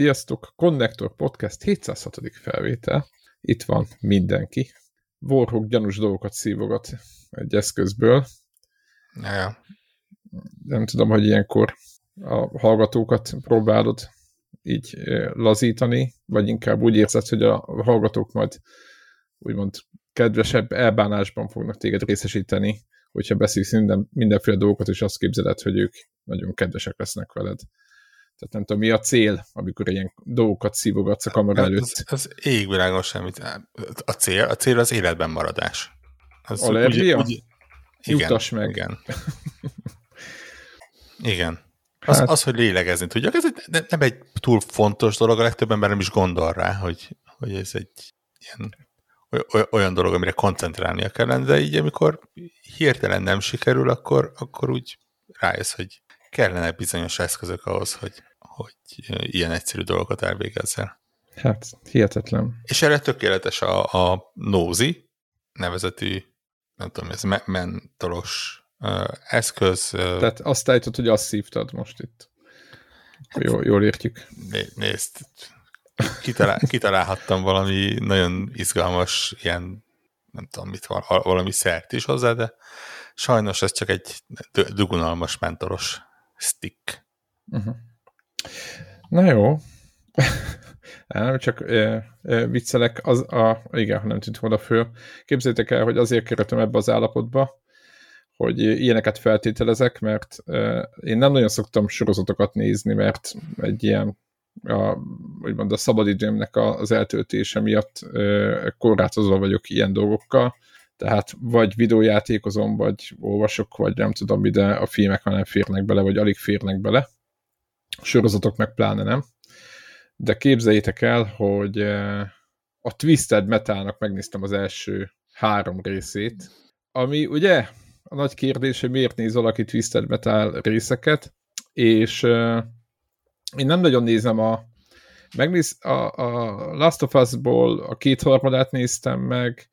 Sziasztok! Connector Podcast 706. felvétel. Itt van mindenki. Warhawk gyanús dolgokat szívogat egy eszközből. Ja. Nem tudom, hogy ilyenkor a hallgatókat próbálod így lazítani, vagy inkább úgy érzed, hogy a hallgatók majd úgymond kedvesebb elbánásban fognak téged részesíteni, hogyha beszélsz minden, mindenféle dolgokat, és azt képzeled, hogy ők nagyon kedvesek lesznek veled. Tehát nem tudom, mi a cél, amikor ilyen dolgokat szívogatsz a kamera előtt. Az, az égvilágon semmit. A cél, a cél az életben maradás. Az Allergia? Úgy, úgy, igen, Jutas meg. Igen. igen. Az, hát, az, hogy lélegezni tudjak, ez egy, nem egy túl fontos dolog, a legtöbb ember nem is gondol rá, hogy, hogy ez egy ilyen olyan dolog, amire koncentrálnia kellene, de így amikor hirtelen nem sikerül, akkor, akkor úgy rájössz, hogy kellene bizonyos eszközök ahhoz, hogy, hogy ilyen egyszerű dolgokat elvégezzel. Hát, hihetetlen. És erre tökéletes a, a Nózi nevezetű, nem tudom, ez me mentolos uh, eszköz. Uh, Tehát azt állítod, hogy azt szívtad most itt. Hát, jól, jól értjük. Né nézd, kitalál, kitalálhattam valami nagyon izgalmas ilyen, nem tudom mit, valami szert is hozzá, de sajnos ez csak egy dugunalmas mentoros stick. Uh-huh. Na jó. Nem, csak e, e, viccelek, az a, igen, ha nem tűnt volna föl. Képzeljétek el, hogy azért kerültem ebbe az állapotba, hogy ilyeneket feltételezek, mert e, én nem nagyon szoktam sorozatokat nézni, mert egy ilyen a, úgymond a szabadidőmnek az eltöltése miatt e, korlátozva vagyok ilyen dolgokkal, tehát vagy videójátékozom, vagy olvasok, vagy nem tudom mi, de a filmek már nem férnek bele, vagy alig férnek bele. Sorozatok meg pláne nem. De képzeljétek el, hogy eh, a Twisted Metalnak megnéztem az első három részét, ami ugye a nagy kérdés, hogy miért néz valaki Twisted Metal részeket, és uh, én nem nagyon nézem a megnéz, a, a Last of Us-ból a kétharmadát néztem meg,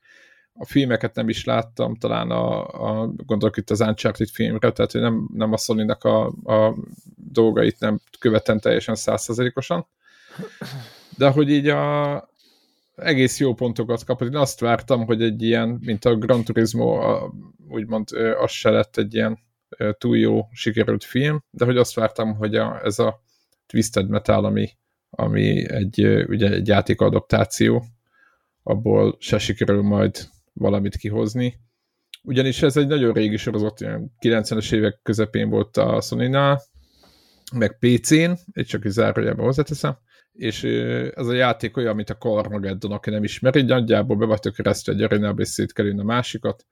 a filmeket nem is láttam, talán a, a gondolok itt az Uncharted filmre, tehát hogy nem, nem a sony a, a dolgait nem követem teljesen százszerzelékosan. De hogy így a, egész jó pontokat kapott. Én azt vártam, hogy egy ilyen, mint a Gran Turismo, a, úgymond az se lett egy ilyen túl jó sikerült film, de hogy azt vártam, hogy a, ez a Twisted Metal, ami, ami egy, ugye egy játékadaptáció, abból se sikerül majd valamit kihozni. Ugyanis ez egy nagyon régi sorozat, 90-es évek közepén volt a sony meg PC-n, egy csak zárójelben hozzáteszem, és ez a játék olyan, mint a Carmageddon, aki nem ismeri, nagyjából be vagytok keresztül egy arénába, és szétkerülni a másikat.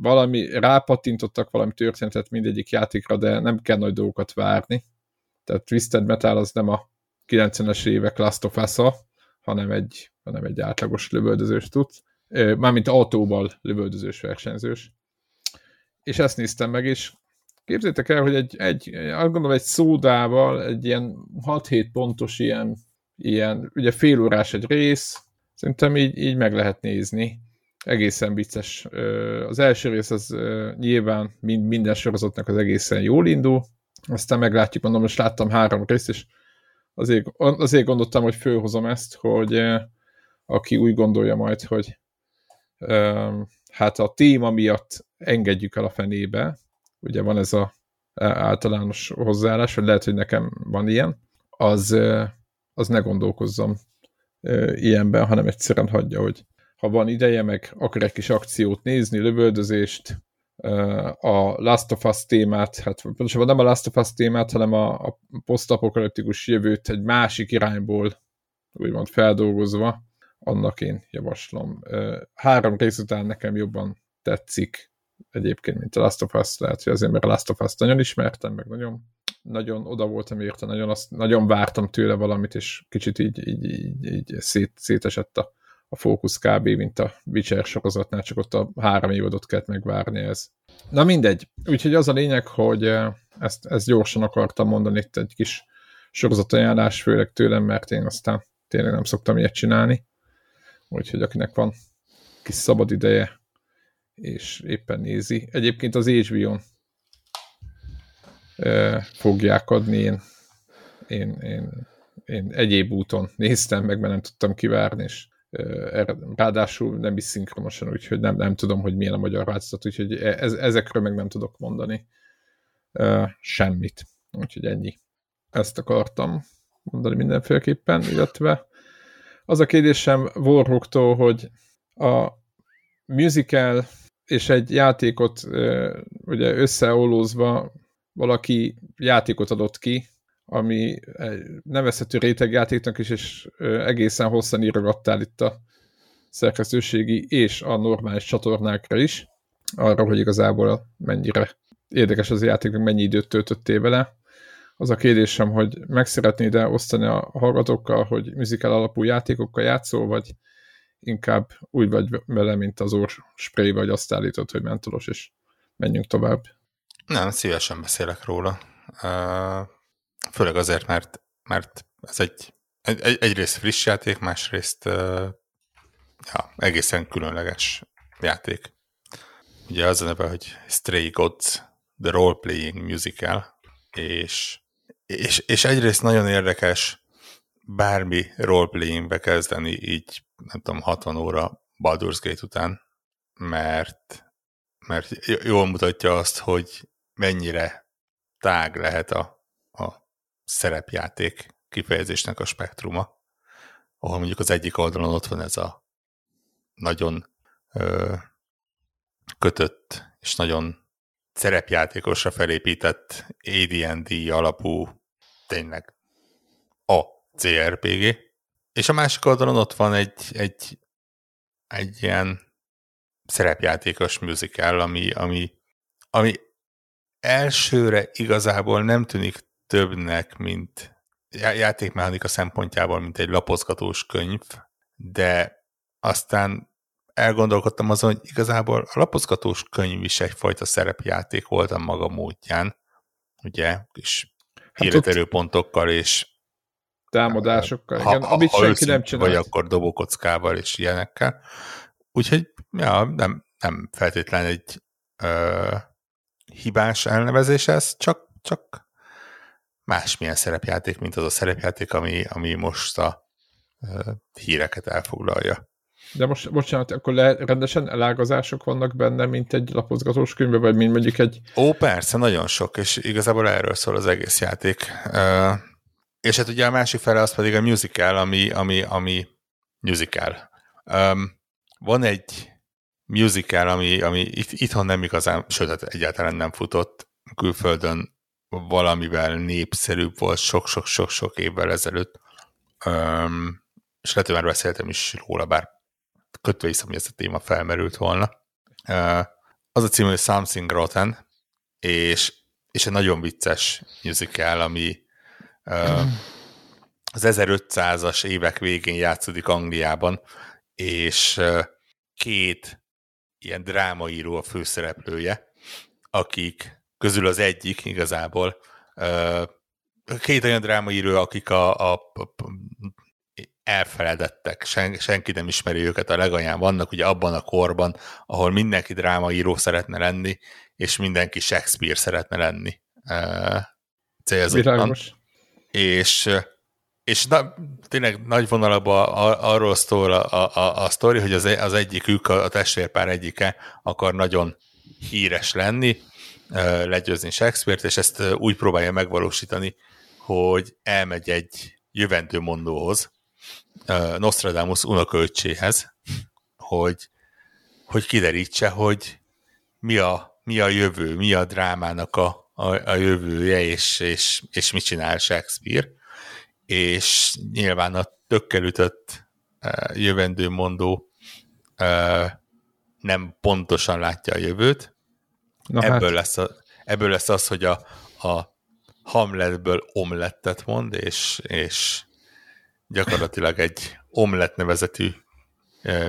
Valami, rápatintottak valami történetet mindegyik játékra, de nem kell nagy dolgokat várni. Tehát Twisted Metal az nem a 90-es évek Last of us hanem egy, hanem egy átlagos lövöldözős tudsz mármint autóval lövöldözős versenyzős. És ezt néztem meg, és képzétek el, hogy egy, egy azt gondolom, egy szódával, egy ilyen 6-7 pontos ilyen, ilyen, ugye fél órás egy rész, szerintem így, így meg lehet nézni. Egészen vicces. Az első rész az nyilván mind, minden sorozatnak az egészen jól indul, aztán meglátjuk, mondom, most láttam három részt, és azért, azért gondoltam, hogy főhozom ezt, hogy aki úgy gondolja majd, hogy hát a téma miatt engedjük el a fenébe, ugye van ez a általános hozzáállás, vagy lehet, hogy nekem van ilyen, az, az ne gondolkozzam ilyenben, hanem egyszerűen hagyja, hogy ha van ideje, meg akar egy kis akciót nézni, lövöldözést, a Last of Us témát, hát pontosabban nem a Last of Us témát, hanem a, a posztapokaliptikus jövőt egy másik irányból úgymond feldolgozva, annak én javaslom. Három rész után nekem jobban tetszik egyébként, mint a Last of Us, lehet, hogy azért, mert a Last of Us nagyon ismertem, meg nagyon, nagyon oda voltam érte, nagyon, azt, nagyon vártam tőle valamit, és kicsit így, így, így, így szét, szétesett a, a fókusz kb. mint a Witcher sorozatnál, csak ott a három évadot kellett megvárni ez. Na mindegy. Úgyhogy az a lényeg, hogy ezt, ezt gyorsan akartam mondani itt egy kis sorozatajánlás, főleg tőlem, mert én aztán tényleg nem szoktam ilyet csinálni úgyhogy akinek van kis szabad ideje, és éppen nézi. Egyébként az HBO-n fogják adni, én, én, én én egyéb úton néztem meg, mert nem tudtam kivárni, és ráadásul nem is szinkronosan, úgyhogy nem, nem tudom, hogy milyen a magyar változat, úgyhogy e, ez, ezekről meg nem tudok mondani semmit. Úgyhogy ennyi. Ezt akartam mondani mindenféleképpen, illetve az a kérdésem Warhawktól, hogy a musical és egy játékot ugye összeolózva valaki játékot adott ki, ami nevezhető rétegjátéknak is, és egészen hosszan írogattál itt a szerkesztőségi és a normális csatornákra is, arra, hogy igazából mennyire érdekes az a játék, mennyi időt töltöttél vele. Az a kérdésem, hogy meg szeretnéd -e osztani a hallgatókkal, hogy musical alapú játékokkal játszol, vagy inkább úgy vagy vele, mint az orr spray, vagy azt állítod, hogy mentolos, és menjünk tovább. Nem, szívesen beszélek róla. Főleg azért, mert, mert ez egy, egy egyrészt friss játék, másrészt ja, egészen különleges játék. Ugye az a neve, hogy Stray Gods, The Role Playing Musical, és, és, és egyrészt nagyon érdekes bármi roleplayingbe kezdeni így, nem tudom, 60 óra Baldur's Gate után, mert, mert jól mutatja azt, hogy mennyire tág lehet a, a szerepjáték kifejezésnek a spektruma, ahol mondjuk az egyik oldalon ott van ez a nagyon ö, kötött és nagyon szerepjátékosra felépített AD&D alapú tényleg. A CRPG, és a másik oldalon ott van egy, egy, egy ilyen szerepjátékos musical, ami, ami, ami elsőre igazából nem tűnik többnek, mint játékmechanika szempontjából, mint egy lapozgatós könyv, de aztán elgondolkodtam azon, hogy igazából a lapozgatós könyv is egyfajta szerepjáték volt a maga módján, ugye, és hát pontokkal és támadásokkal, ha, igen, ha, amit ha senki nem csinál. Vagy akkor dobókockával és ilyenekkel. Úgyhogy ja, nem, nem feltétlen egy ö, hibás elnevezés ez, csak, csak másmilyen szerepjáték, mint az a szerepjáték, ami, ami most a ö, híreket elfoglalja. De most, bocsánat, akkor le, rendesen elágazások vannak benne, mint egy lapozgatós könyvben, vagy mint mondjuk egy... Ó, persze, nagyon sok, és igazából erről szól az egész játék. Uh, és hát ugye a másik fele az pedig a musical, ami, ami, ami musical. Um, van egy musical, ami, ami itt, itthon nem igazán, sőt, hát egyáltalán nem futott, külföldön valamivel népszerűbb volt sok-sok-sok-sok évvel ezelőtt. Um, és lehet, hogy már beszéltem is róla, bár kötve hiszem, hogy ez a téma felmerült volna. Az a cím, hogy Something Rotten, és, és egy nagyon vicces musical, ami az 1500-as évek végén játszódik Angliában, és két ilyen drámaíró a főszereplője, akik közül az egyik igazából két olyan drámaíró, akik a, a, a elfeledettek, Sen, senki nem ismeri őket, a legalján vannak ugye abban a korban, ahol mindenki drámaíró szeretne lenni, és mindenki Shakespeare szeretne lenni. Célzottan. És, és na, tényleg nagy vonalabban arról szól a, a, a, sztori, hogy az, az egyikük, a, testvérpár egyike akar nagyon híres lenni, legyőzni Shakespeare-t, és ezt úgy próbálja megvalósítani, hogy elmegy egy jövendő mondóhoz, Nostradamus unokölcséhez, hogy, hogy kiderítse, hogy mi a, mi a jövő, mi a drámának a, a, a jövője, és, és, és mit csinál Shakespeare. És nyilván a tökkel ütött uh, jövendőmondó nem pontosan látja a jövőt. Na ebből, hát. lesz a, ebből lesz az, hogy a, a Hamletből omlettet mond, és, és gyakorlatilag egy Omlet nevezetű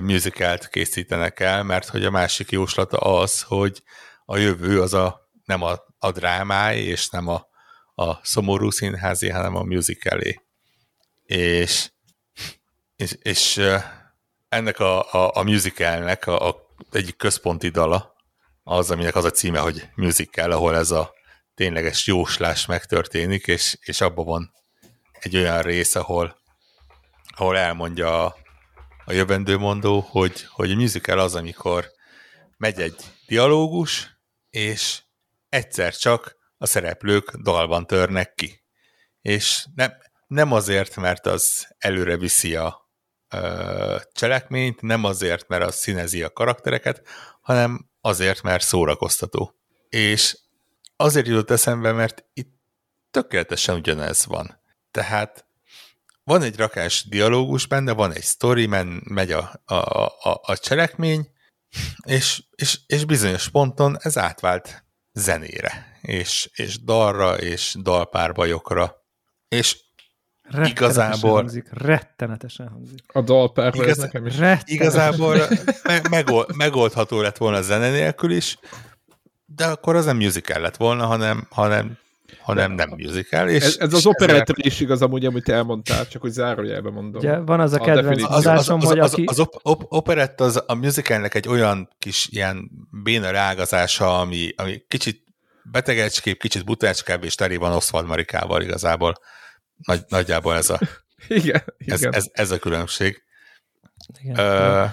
musicalt készítenek el, mert hogy a másik jóslata az, hogy a jövő az a, nem a, a drámáj, és nem a, a szomorú színházi, hanem a musicalé. És, és, és ennek a, a, a musicalnek a, a egyik központi dala az, aminek az a címe, hogy musical, ahol ez a tényleges jóslás megtörténik, és, és abban van egy olyan rész, ahol, ahol elmondja a, a jövendőmondó, hogy, hogy a musical az, amikor megy egy dialógus, és egyszer csak a szereplők dalban törnek ki. És nem, nem azért, mert az előre viszi a ö, cselekményt, nem azért, mert az színezi a karaktereket, hanem azért, mert szórakoztató. És azért jutott eszembe, mert itt tökéletesen ugyanez van. Tehát van egy rakás dialógus benne, van egy sztori, men, megy a, a, a, a cselekmény, és, és, és bizonyos ponton ez átvált zenére, és, és dalra, és dalpárbajokra, és rettenetesen igazából... Hangzik, rettenetesen hangzik. A dalpárbaj igaz, nekem is. Igazából me, megold, megoldható lett volna a zene nélkül is, de akkor az nem musical lett volna, hanem, hanem hanem nem musical. És, ez, ez az operettre is igaz amúgy, amit elmondtál, csak hogy zárójelben mondom. Ugye, van az a kedvenc az, az, az, hogy aki... Az, az op, op, operett az a musicalnek egy olyan kis ilyen béna rágazása, ami, ami kicsit betegecskébb, kicsit butácskább, és teli van Oswald Marikával igazából. Nagy, nagyjából ez a, igen, ez, igen. Ez, ez a különbség. Igen. Uh,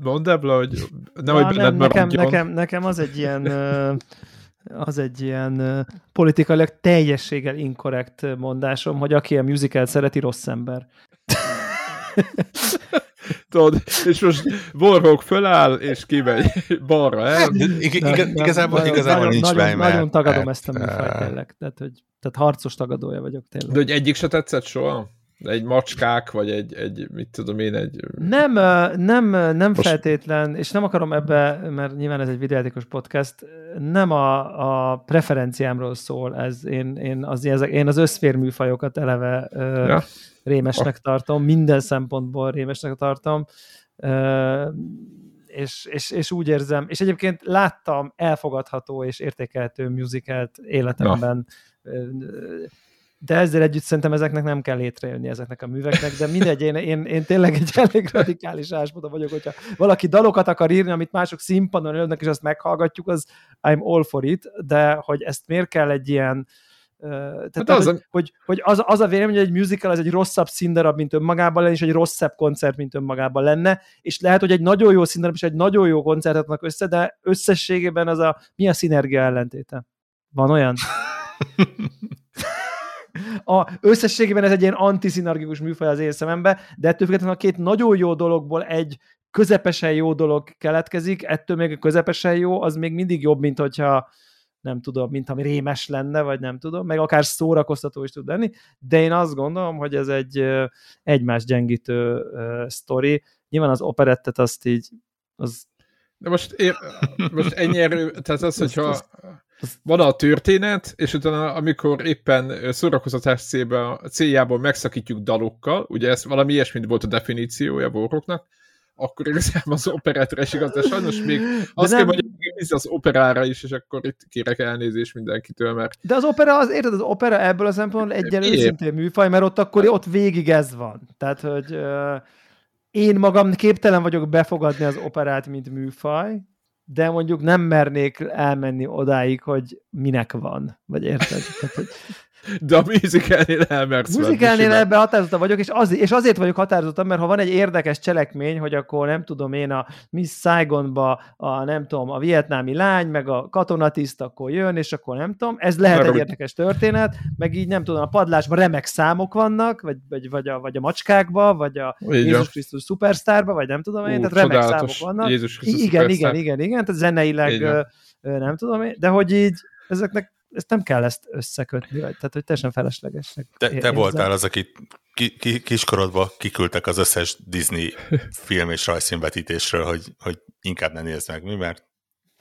Mondd ebből, hogy nehogy benned nem, nekem, nekem, nekem az egy ilyen az egy ilyen politikailag teljességgel inkorrekt mondásom, hogy aki a musical szereti, rossz ember. Tudod, és most Warhawk föláll, és kimegy balra el. Ig- nem, nem, igazából, nem, igazából nagyon, nincs nagyon, mert, nagyon tagadom mert, ezt a műfajt tényleg. Tehát, hogy, tehát harcos tagadója vagyok tényleg. De hogy egyik se tetszett soha? Egy macskák, vagy egy, egy mit tudom én, egy... Nem, nem, nem Most... feltétlen, és nem akarom ebbe, mert nyilván ez egy videójátékos podcast, nem a, a preferenciámról szól ez. Én, én, az, én az összférműfajokat eleve ja. rémesnek tartom, minden szempontból rémesnek tartom, és, és, és úgy érzem, és egyébként láttam elfogadható és értékelhető musicalt életemben, ja de ezzel együtt szerintem ezeknek nem kell létrejönni ezeknek a műveknek, de mindegy, én, én, én tényleg egy elég radikális áspoda vagyok, hogyha valaki dalokat akar írni, amit mások színpadon ölnek, és azt meghallgatjuk, az I'm all for it, de hogy ezt miért kell egy ilyen tehát, hát az, hogy, hogy, hogy az, az a vélemény, hogy egy musical az egy rosszabb színdarab, mint önmagában lenne, és egy rosszabb koncert, mint önmagában lenne, és lehet, hogy egy nagyon jó színdarab és egy nagyon jó koncertet adnak össze, de összességében az a mi a szinergia ellentéte? Van olyan? a, összességében ez egy ilyen antiszinargikus műfaj az én szemembe, de ettől függetlenül a két nagyon jó dologból egy közepesen jó dolog keletkezik, ettől még a közepesen jó, az még mindig jobb, mint hogyha nem tudom, mint ami rémes lenne, vagy nem tudom, meg akár szórakoztató is tud lenni, de én azt gondolom, hogy ez egy egymás gyengítő uh, sztori. Nyilván az operettet azt így, az de most, én, most ennyi erő, tehát az, hogyha van a történet, és utána, amikor éppen szórakozatás céljából megszakítjuk dalokkal, ugye ez valami ilyesmit volt a definíciója boroknak, akkor igazából az operátra is igaz, de sajnos még azt nem... kell mondjam, hogy az operára is, és akkor itt kérek elnézést mindenkitől, mert... De az opera, az, érted, az opera ebből a szempontból egy őszintén műfaj, mert ott akkor ott végig ez van. Tehát, hogy uh, én magam képtelen vagyok befogadni az operát, mint műfaj, de mondjuk nem mernék elmenni odáig, hogy minek van, vagy érted? Tehát, hogy de a musicalnél elmersz. Musicalnél ebben határozottan vagyok, és, az, és azért vagyok határozottan, mert ha van egy érdekes cselekmény, hogy akkor nem tudom én a Miss Saigonba a nem tudom, a vietnámi lány, meg a katonatiszt akkor jön, és akkor nem tudom, ez lehet Arra, egy érdekes történet, meg így nem tudom, a padlásban remek számok vannak, vagy, vagy, vagy, a, vagy a macskákba, vagy a Jézus Krisztus Superstarba, vagy nem tudom én, Ú, tehát remek számok vannak. Jézus Krisztus igen, igen, igen, igen, tehát zeneileg nem tudom én, de hogy így ezeknek ezt nem kell ezt összekötni, vagy, tehát hogy teljesen feleslegesnek. Te, te voltál az, aki ki, ki, kiskorodva kiküldtek az összes Disney film és rajzfilmvetítésről, hogy, hogy inkább ne nézd meg, mi, mert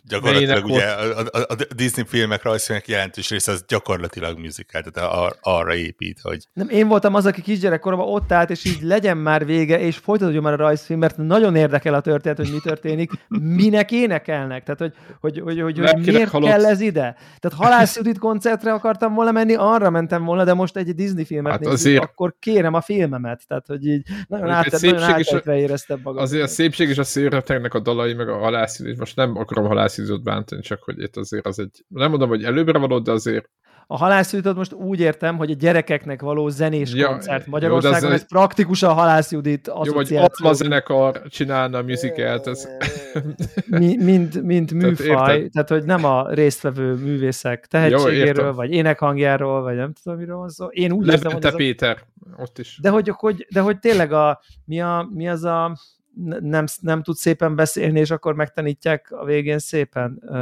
Gyakorlatilag ugye a, a, a Disney filmek, rajzfilmek jelentős része az gyakorlatilag musical, tehát ar, arra épít, hogy... Nem, én voltam az, aki kisgyerekkoromban ott állt, és így legyen már vége, és folytatódjon már a rajzfilm, mert nagyon érdekel a történet, hogy mi történik, minek énekelnek, tehát hogy, hogy, hogy, hogy, hogy miért halott. kell ez ide. Tehát Halász Judit koncertre akartam volna menni, arra mentem volna, de most egy Disney filmet hát nézzük, azért... akkor kérem a filmemet, tehát hogy így nagyon, át, nagyon a, éreztem magam. Azért a szépség és a szőrötegnek a dalai, meg a Halász most nem akarom Halász Szizott bántani, csak hogy itt azért az egy, nem mondom, hogy előbbre való, de azért a halászjuditot most úgy értem, hogy a gyerekeknek való zenés ja, koncert Magyarországon, jó, ez, ez praktikusan a halászjudit Jó, hogy a zenekar csinálna a musicalt, ez... Mi, mint, mint műfaj, tehát, tehát, hogy nem a résztvevő művészek tehetségéről, jó, vagy énekhangjáról, vagy nem tudom, miről van szó. Én úgy érzem, hogy... Péter, a... ott is. De hogy, hogy, de hogy tényleg a, mi, a, mi az a nem, nem tud szépen beszélni, és akkor megtanítják a végén szépen. Uh,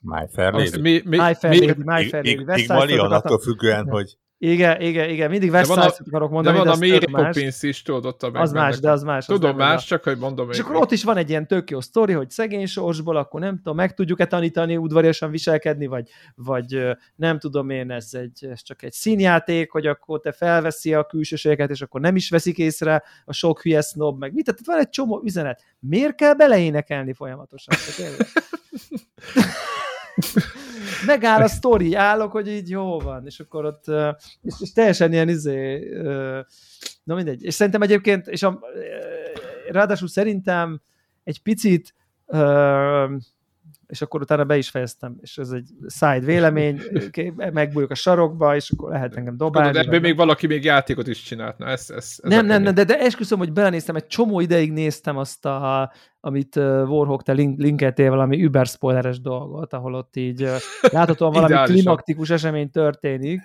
My Fair Lady. Mi, mi, My Fair Lady, My Fair Lady. attól függően, hogy igen, igen, igen, mindig Side akarok mondani. De van a Mary Poppins is, tudod, ott a Az más, de az más. Tudom más, csak hogy mondom. És akkor ott is van egy ilyen tök jó sztori, hogy szegény sorsból, akkor nem tudom, meg tudjuk-e tanítani udvariasan viselkedni, vagy, vagy nem tudom én, ez, egy, ez csak egy színjáték, hogy akkor te felveszi a külsőségeket, és akkor nem is veszik észre a sok hülye snob, meg mit, tehát van egy csomó üzenet. Miért kell beleénekelni folyamatosan? megáll a sztori, állok, hogy így jó van, és akkor ott, és, és teljesen ilyen izé, na mindegy, és szerintem egyébként, és a, ráadásul szerintem egy picit és akkor utána be is fejeztem, és ez egy side vélemény, megbújok a sarokba, és akkor lehet engem dobálni. Tudod, ebből még valaki még játékot is csinált. Na, ez, ez, ez nem, nem, nem, de, de esküszöm, hogy belenéztem, egy csomó ideig néztem azt, a, amit Warhawk te link, linkeltél valami über spoileres dolgot, ahol ott így láthatóan valami klimaktikus esemény történik,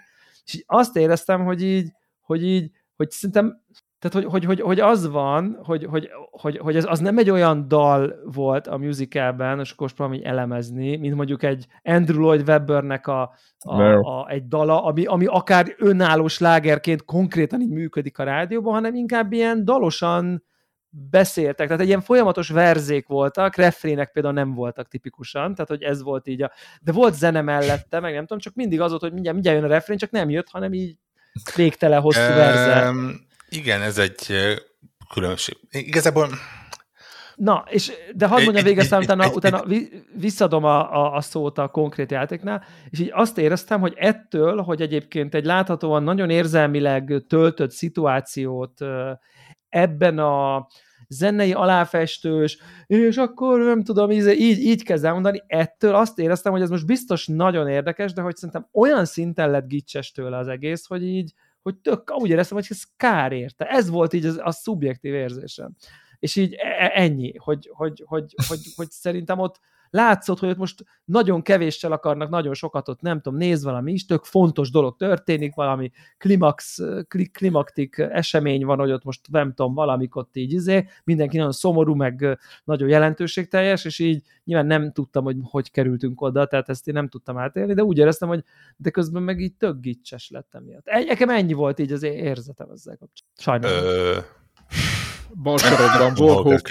és azt éreztem, hogy így, hogy így, hogy szerintem tehát, hogy, hogy, hogy, hogy az van, hogy, hogy, hogy, hogy ez, az nem egy olyan dal volt a musicalben, és akkor most elemezni, mint mondjuk egy Andrew Lloyd Webbernek a, a, a, egy dala, ami, ami akár önálló slágerként konkrétan így működik a rádióban, hanem inkább ilyen dalosan beszéltek, tehát egy ilyen folyamatos verzék voltak, refrének például nem voltak tipikusan, tehát hogy ez volt így a... De volt zene mellette, meg nem tudom, csak mindig az volt, hogy mindjárt, mindjárt jön a refrén, csak nem jött, hanem így végtelen hosszú verze. Um, igen, ez egy különbség. Igazából Na, és, de hadd mondjam végül, aztán utána, utána visszadom a, a, a szót a konkrét játéknál, és így azt éreztem, hogy ettől, hogy egyébként egy láthatóan nagyon érzelmileg töltött szituációt ebben a zenei aláfestős, és akkor nem tudom, így, így kezd elmondani, ettől azt éreztem, hogy ez most biztos nagyon érdekes, de hogy szerintem olyan szinten lett gicses tőle az egész, hogy így, hogy tök, úgy éreztem, hogy ez kár érte. Ez volt így az, a szubjektív érzésem. És így e, e, ennyi, hogy, hogy, hogy, hogy, hogy szerintem ott látszott, hogy ott most nagyon kevéssel akarnak nagyon sokat ott, nem tudom, néz valami is, tök fontos dolog történik, valami klimax, klimaktik esemény van, hogy ott most nem tudom, valamik ott így izé, mindenki nagyon szomorú, meg nagyon jelentőségteljes, és így nyilván nem tudtam, hogy hogy kerültünk oda, tehát ezt én nem tudtam átélni, de úgy éreztem, hogy de közben meg így tök gicses lettem miatt. Nekem ennyi volt így az érzetem ezzel kapcsolatban. Sajnálom. Ö... Balsorokban, borhók.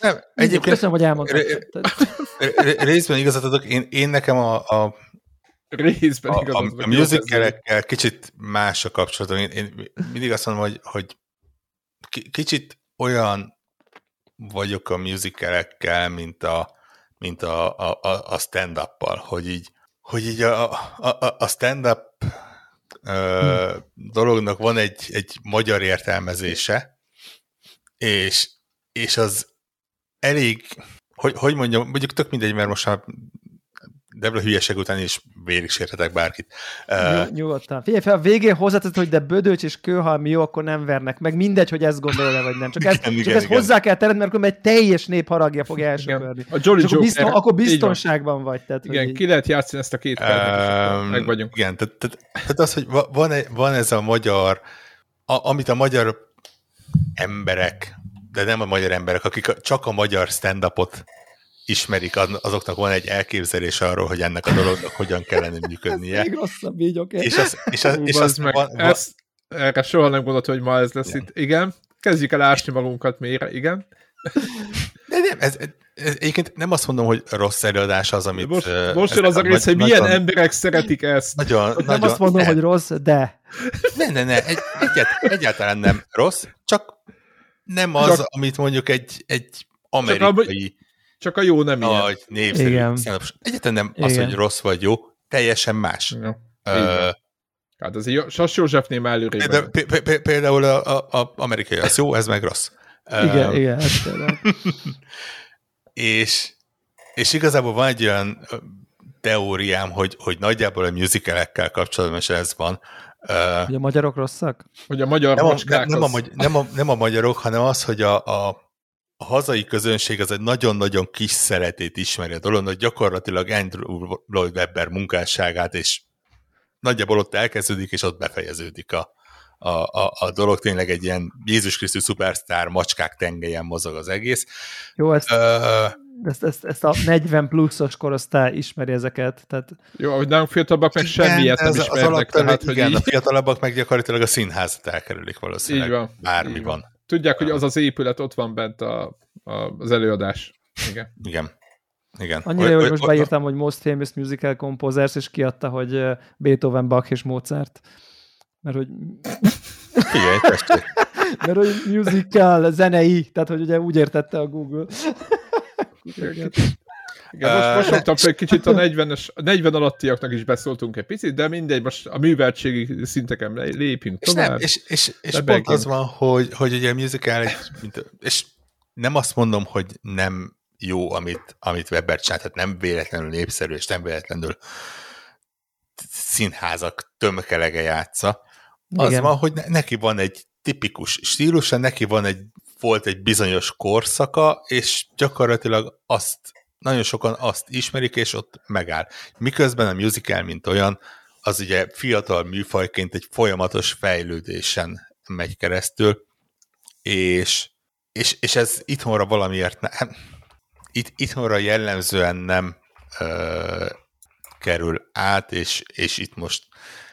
Nem, egyébként... Köszönöm, hogy elmondtad. Részben igazat adok, én, én nekem a, a Részben a, a, a musicalekkel kicsit más a kapcsolatom. Én, én mindig azt mondom, hogy, hogy kicsit olyan vagyok a musicalekkel, mint a, mint a, a, a stand-up-pal, hogy így, hogy így a, a, a stand-up hmm. dolognak van egy, egy magyar értelmezése, és és az elég, hogy, hogy mondjam, mondjuk tök mindegy, mert most már Debla hülyeség után is vérig sérhetek bárkit. Uh, Nyugodtan. Figyelj fel, a végén hozzátett, hogy de bödöcs és kőhalmi jó, akkor nem vernek. Meg mindegy, hogy ezt gondolod-e, vagy nem. Csak, ezt, igen, csak igen, ezt igen. hozzá kell tenned, mert akkor egy teljes nép haragja fog elsöpörni. A Jolly akkor, bizton, akkor biztonságban vagy. Tehát, igen, ki lehet játszani ezt a két kártyát, um, meg vagyunk. Igen, tehát, tehát, tehát az, hogy van, van ez a magyar, a, amit a magyar emberek de nem a magyar emberek, akik csak a magyar stand-upot ismerik, azoknak van egy elképzelés arról, hogy ennek a dolognak hogyan kellene működnie. Még rosszabb így, oké. Okay. És az, és az, és az meg, van, ezt, erre soha nem gondolt, hogy ma ez lesz igen. itt. Igen, kezdjük el ásni magunkat mélyre, igen. De nem, ez, ez, egyébként nem azt mondom, hogy rossz előadás az, amit... Most, most jön az a rész, hogy milyen nagyon, emberek szeretik ezt. Nagyon, nem nagyon, azt mondom, ne. hogy rossz, de... Ne, ne, ne, egy, egyet, egyáltalán nem rossz, csak nem az, csak, amit mondjuk egy, egy amerikai... Csak a, csak a jó nem ilyen. Nagy, népszerű. Igen. Egyetlen nem Igen. az, hogy rossz vagy jó, teljesen más. Ja. Uh, hát az egy Sas Józsefnél már előrébb. Például, például a, a, a amerikai az jó, ez meg rossz. Igen, uh, igen. És, és igazából van egy olyan teóriám, hogy, hogy nagyjából a musicalekkel kapcsolatban is ez van. Hogy a magyarok rosszak? Hogy a magyar nem a, nem, nem, a, nem, a, nem a magyarok, hanem az, hogy a, a, a hazai közönség az egy nagyon-nagyon kis szeretét ismeri a dolog, hogy gyakorlatilag Andrew Lloyd Webber munkásságát, és nagyjából ott elkezdődik, és ott befejeződik a, a, a, a dolog. Tényleg egy ilyen Jézus Krisztus szupersztár, macskák tengelyen mozog az egész. Jó, ezt... Uh, ezt, ezt, ezt a 40 pluszos korosztály ismeri ezeket. Tehát... Jó, hogy nem fiatalabbak meg semmiet nem ismernek. Az tehát, igen, hogy így... a fiatalabbak meg gyakorlatilag a színházat elkerülik valószínűleg. Így van. Bármi így van. van. Tudják, hogy az az épület ott van bent a, a, az előadás. Igen. Igen. Igen. Annyira jó, hogy most beírtam, hogy Most Famous Musical Composers, és kiadta, hogy Beethoven, Bach és Mozart. Mert hogy... Figyelj, tessék. Mert hogy musical, zenei, tehát hogy ugye úgy értette a Google. Igen, most, most mondtam, hogy kicsit a 40, 40 alattiaknak is beszóltunk egy picit, de mindegy, most a műveltségi szinteken lépjünk és tovább. Nem, és, és, és pont az van, hogy, hogy ugye a musical, egy, mint, és nem azt mondom, hogy nem jó, amit, amit Weber csinált, tehát nem véletlenül népszerű, és nem véletlenül színházak tömkelege játsza. Az Igen. van, hogy neki van egy tipikus stílusa, neki van egy, volt egy bizonyos korszaka, és gyakorlatilag azt, nagyon sokan azt ismerik, és ott megáll. Miközben a musical, mint olyan, az ugye fiatal műfajként egy folyamatos fejlődésen megy keresztül, és, és, és ez itthonra valamiért nem, itt, itthonra jellemzően nem ö, kerül át, és, és itt most...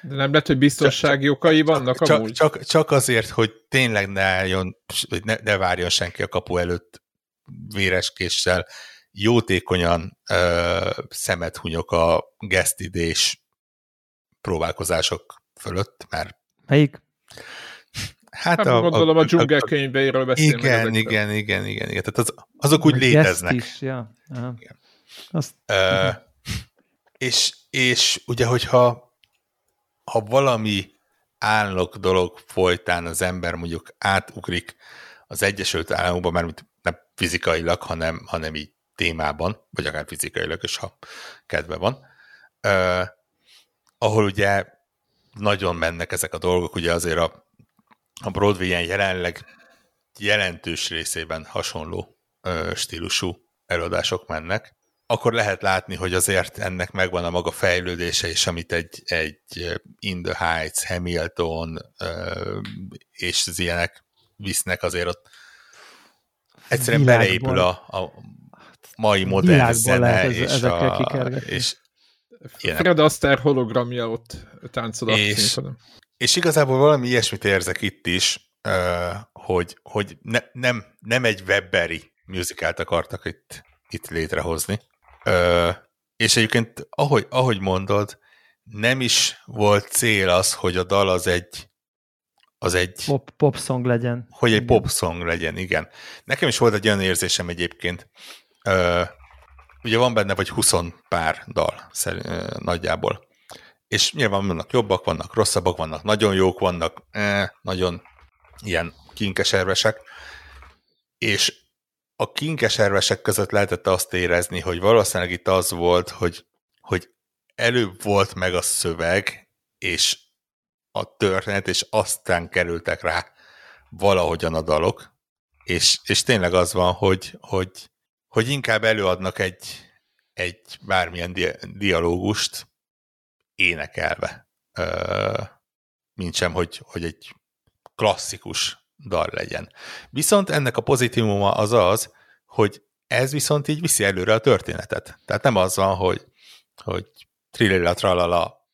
De nem lehet, hogy biztonsági csak, okai vannak csak, amúgy? Csak, csak azért, hogy tényleg ne álljon, hogy ne, ne várjon senki a kapu előtt véreskéssel, jótékonyan ö, szemet hunyok a gesztidés próbálkozások fölött, mert... Melyik? Hát, hát a, gondolom a, a dzsungelkönyveiről beszélünk. Igen, igen, igen, igen, igen. Tehát az, azok úgy léteznek. Is, ja. Igen. Azt, uh, és, és ugye, hogyha ha valami állok dolog folytán az ember mondjuk átugrik az Egyesült Államokban, mert nem fizikailag, hanem, hanem így témában, vagy akár fizikailag is, ha kedve van, uh, ahol ugye nagyon mennek ezek a dolgok, ugye azért a, a Broadway-en jelenleg jelentős részében hasonló uh, stílusú előadások mennek, akkor lehet látni, hogy azért ennek megvan a maga fejlődése, és amit egy, egy In the Heights, Hamilton és az ilyenek visznek, azért ott. Egyszerűen Világban. beleépül a, a mai modern Világban zene, és, a, és Fred Astaire hologramja ott táncol a és, és igazából valami ilyesmit érzek itt is, hogy, hogy ne, nem, nem egy Webberi musicalt akartak itt, itt létrehozni, Ö, és egyébként, ahogy, ahogy mondod, nem is volt cél az, hogy a dal az egy az egy... Pop, pop song legyen. Hogy egy igen. pop song legyen, igen. Nekem is volt egy olyan érzésem egyébként. Ö, ugye van benne vagy 20 pár dal szerint, ö, nagyjából. És nyilván vannak jobbak, vannak rosszabbak, vannak nagyon jók, vannak eh, nagyon ilyen kinkeservesek. És a kinkeservesek között lehetett azt érezni, hogy valószínűleg itt az volt, hogy, hogy előbb volt meg a szöveg, és a történet, és aztán kerültek rá valahogyan a dalok, és, és tényleg az van, hogy, hogy, hogy inkább előadnak egy, egy bármilyen di- dialógust énekelve, sem, hogy, hogy egy klasszikus dal legyen. Viszont ennek a pozitívuma az az, hogy ez viszont így viszi előre a történetet. Tehát nem az van, hogy, hogy trillila tralala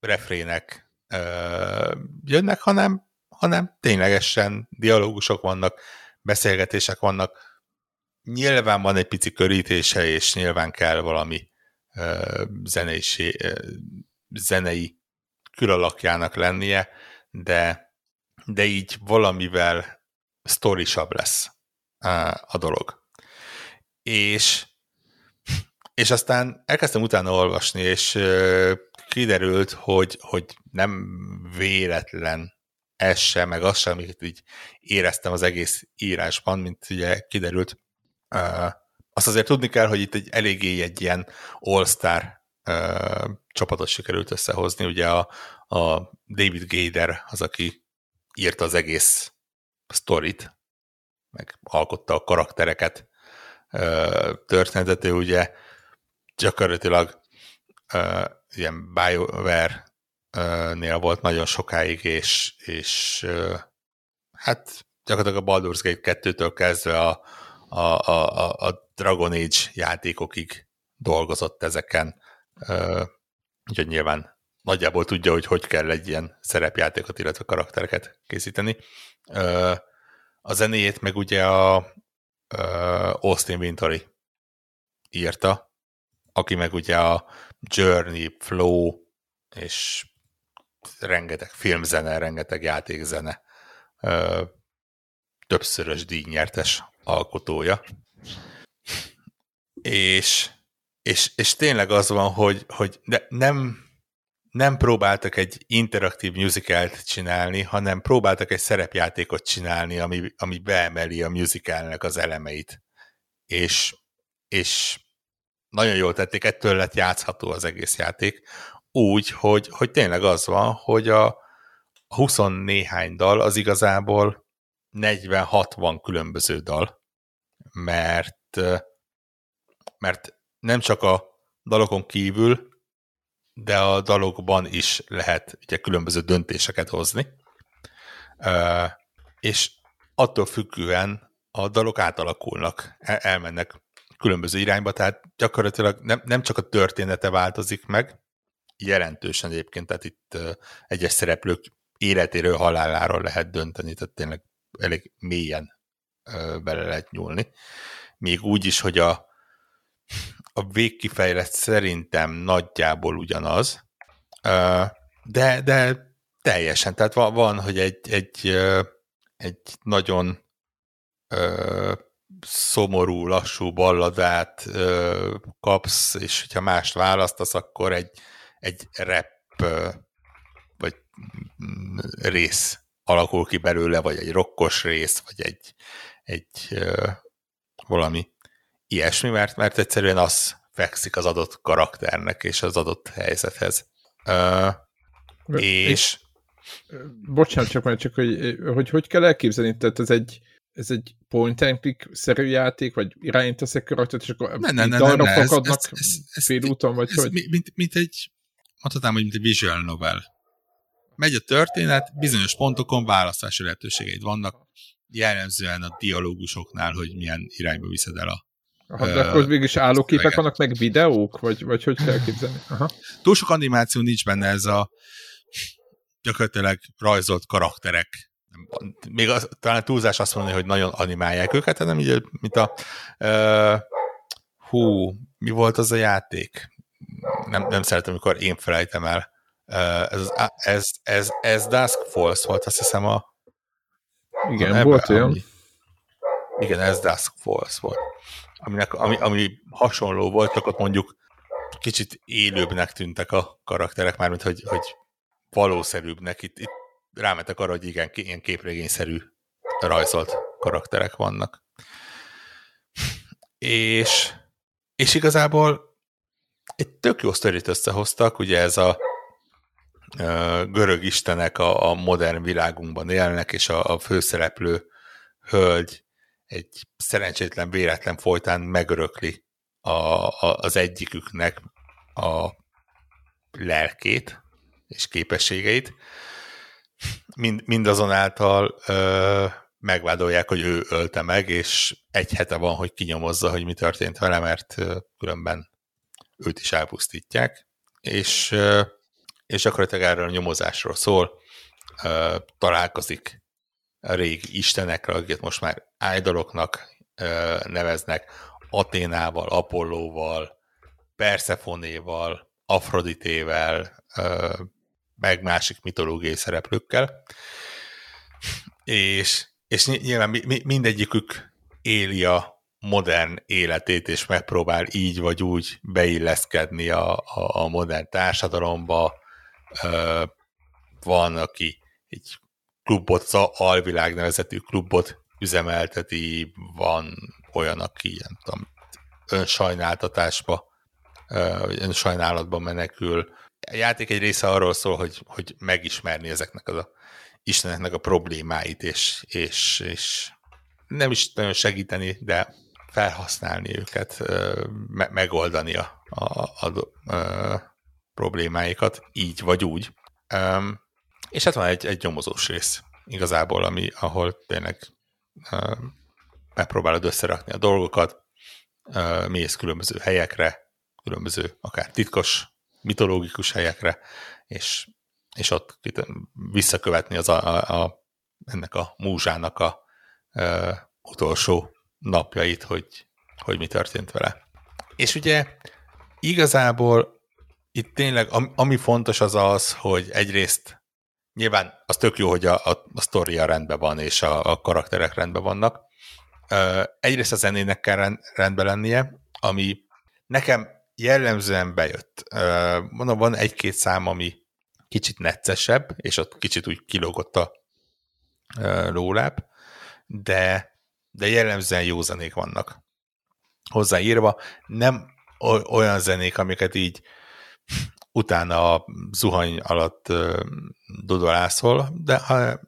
refrének ö, jönnek, hanem, hanem ténylegesen dialógusok vannak, beszélgetések vannak, nyilván van egy pici körítése, és nyilván kell valami ö, zenei, ö, zenei külalakjának lennie, de de így valamivel sztorisabb lesz a dolog. És, és aztán elkezdtem utána olvasni, és kiderült, hogy, hogy nem véletlen ez sem, meg az sem, amit így éreztem az egész írásban, mint ugye kiderült. Azt azért tudni kell, hogy itt egy eléggé egy ilyen all-star csapatot sikerült összehozni. Ugye a, a David Gader az, aki írta az egész sztorit, meg alkotta a karaktereket, történetet, ugye gyakorlatilag ö, ilyen BioWare-nél volt nagyon sokáig, és, és hát gyakorlatilag a Baldur's Gate 2-től kezdve a, a, a, a Dragon Age játékokig dolgozott ezeken, úgyhogy nyilván nagyjából tudja, hogy hogy kell egy ilyen szerepjátékot, illetve karaktereket készíteni. A zenéjét meg ugye a Austin Wintory írta, aki meg ugye a Journey, Flow és rengeteg filmzene, rengeteg játékzene többszörös díjnyertes alkotója. És, és, és tényleg az van, hogy, hogy de nem, nem próbáltak egy interaktív musicalt csinálni, hanem próbáltak egy szerepjátékot csinálni, ami, ami beemeli a musicalnek az elemeit. És, és nagyon jól tették, ettől lett játszható az egész játék. Úgy, hogy, hogy tényleg az van, hogy a, a 20 néhány dal az igazából 40-60 különböző dal, mert, mert nem csak a dalokon kívül, de a dalokban is lehet ugye különböző döntéseket hozni, és attól függően a dalok átalakulnak, elmennek különböző irányba, tehát gyakorlatilag nem, nem csak a története változik meg, jelentősen egyébként, tehát itt egyes szereplők életéről, haláláról lehet dönteni, tehát tényleg elég mélyen bele lehet nyúlni. Még úgy is, hogy a, a végkifejlet szerintem nagyjából ugyanaz, de, de teljesen, tehát van, hogy egy, egy, egy nagyon szomorú, lassú balladát kapsz, és hogyha mást választasz, akkor egy, egy rap vagy mm, rész alakul ki belőle, vagy egy rokkos rész, vagy egy, egy valami ilyesmi, mert, mert egyszerűen az fekszik az adott karakternek és az adott helyzethez. Uh, és... Bocsánat, csak már csak, hogy, hogy hogy kell elképzelni, tehát ez egy, ez egy point and click szerű játék, vagy irányítasz egy karaktert, és akkor ne, ne, ne, ne, ne, fakadnak ez, ez, ez, félúton, vagy ez, hogy? Mint, mint egy, mondhatnám, hogy mint egy visual novel megy a történet, bizonyos pontokon választási lehetőségeid vannak, jellemzően a dialógusoknál, hogy milyen irányba viszed el a Aha, de akkor végül is állóképek vannak, meg videók? Vagy, vagy hogy kell képzelni? Aha. Túl sok animáció nincs benne, ez a gyakorlatilag rajzolt karakterek. Még az, talán túlzás azt mondani, hogy nagyon animálják őket, hanem így, mint a uh, hú, mi volt az a játék? Nem, nem szeretem, amikor én felejtem el ez, ez, ez, ez Dusk Falls volt, azt hiszem a... Igen, a volt olyan. Ami, igen, ez Dusk Falls volt. Aminek, ami, ami hasonló volt, csak ott mondjuk kicsit élőbbnek tűntek a karakterek, mármint hogy, hogy valószerűbbnek. Itt, itt rámetek arra, hogy igen, ilyen képregényszerű rajzolt karakterek vannak. És, és igazából egy tök jó sztorit összehoztak, ugye ez a görög istenek a, a modern világunkban élnek, és a, a főszereplő hölgy egy szerencsétlen véletlen folytán megörökli a, a, az egyiküknek a lelkét és képességeit. Mind, mindazonáltal ö, megvádolják, hogy ő ölte meg, és egy hete van, hogy kinyomozza, hogy mi történt vele, mert ö, különben őt is elpusztítják. És ö, és gyakorlatilag erről a nyomozásról szól, találkozik régi istenekre, akiket most már ájdaloknak neveznek, Aténával, Apollóval, Perszefonéval, Afroditével, meg másik mitológiai szereplőkkel. És, és nyilván mindegyikük éli a modern életét, és megpróbál így vagy úgy beilleszkedni a, a, a modern társadalomba, van, aki egy klubot, az Alvilág nevezetű klubot üzemelteti, van olyan, aki nem tudom, önsajnáltatásba sajnálatban menekül. A játék egy része arról szól, hogy, hogy megismerni ezeknek az a Isteneknek a problémáit, és, és, és nem is nagyon segíteni, de felhasználni őket, me- megoldani a, a, a, a problémáikat, így vagy úgy. És hát van egy, egy nyomozós rész igazából, ami, ahol tényleg um, megpróbálod összerakni a dolgokat, uh, mész különböző helyekre, különböző akár titkos, mitológikus helyekre, és, és ott visszakövetni az a, a, a, ennek a múzsának a uh, utolsó napjait, hogy, hogy mi történt vele. És ugye igazából itt tényleg, ami fontos az az, hogy egyrészt nyilván az tök jó, hogy a, a, a sztoria rendben van, és a, a karakterek rendben vannak. Egyrészt a zenének kell rendben lennie, ami nekem jellemzően bejött. Mondom, van egy-két szám, ami kicsit neccesebb, és ott kicsit úgy kilógott a lóláb, de, de jellemzően jó zenék vannak hozzáírva. Nem olyan zenék, amiket így utána a zuhany alatt dudolászol, de ha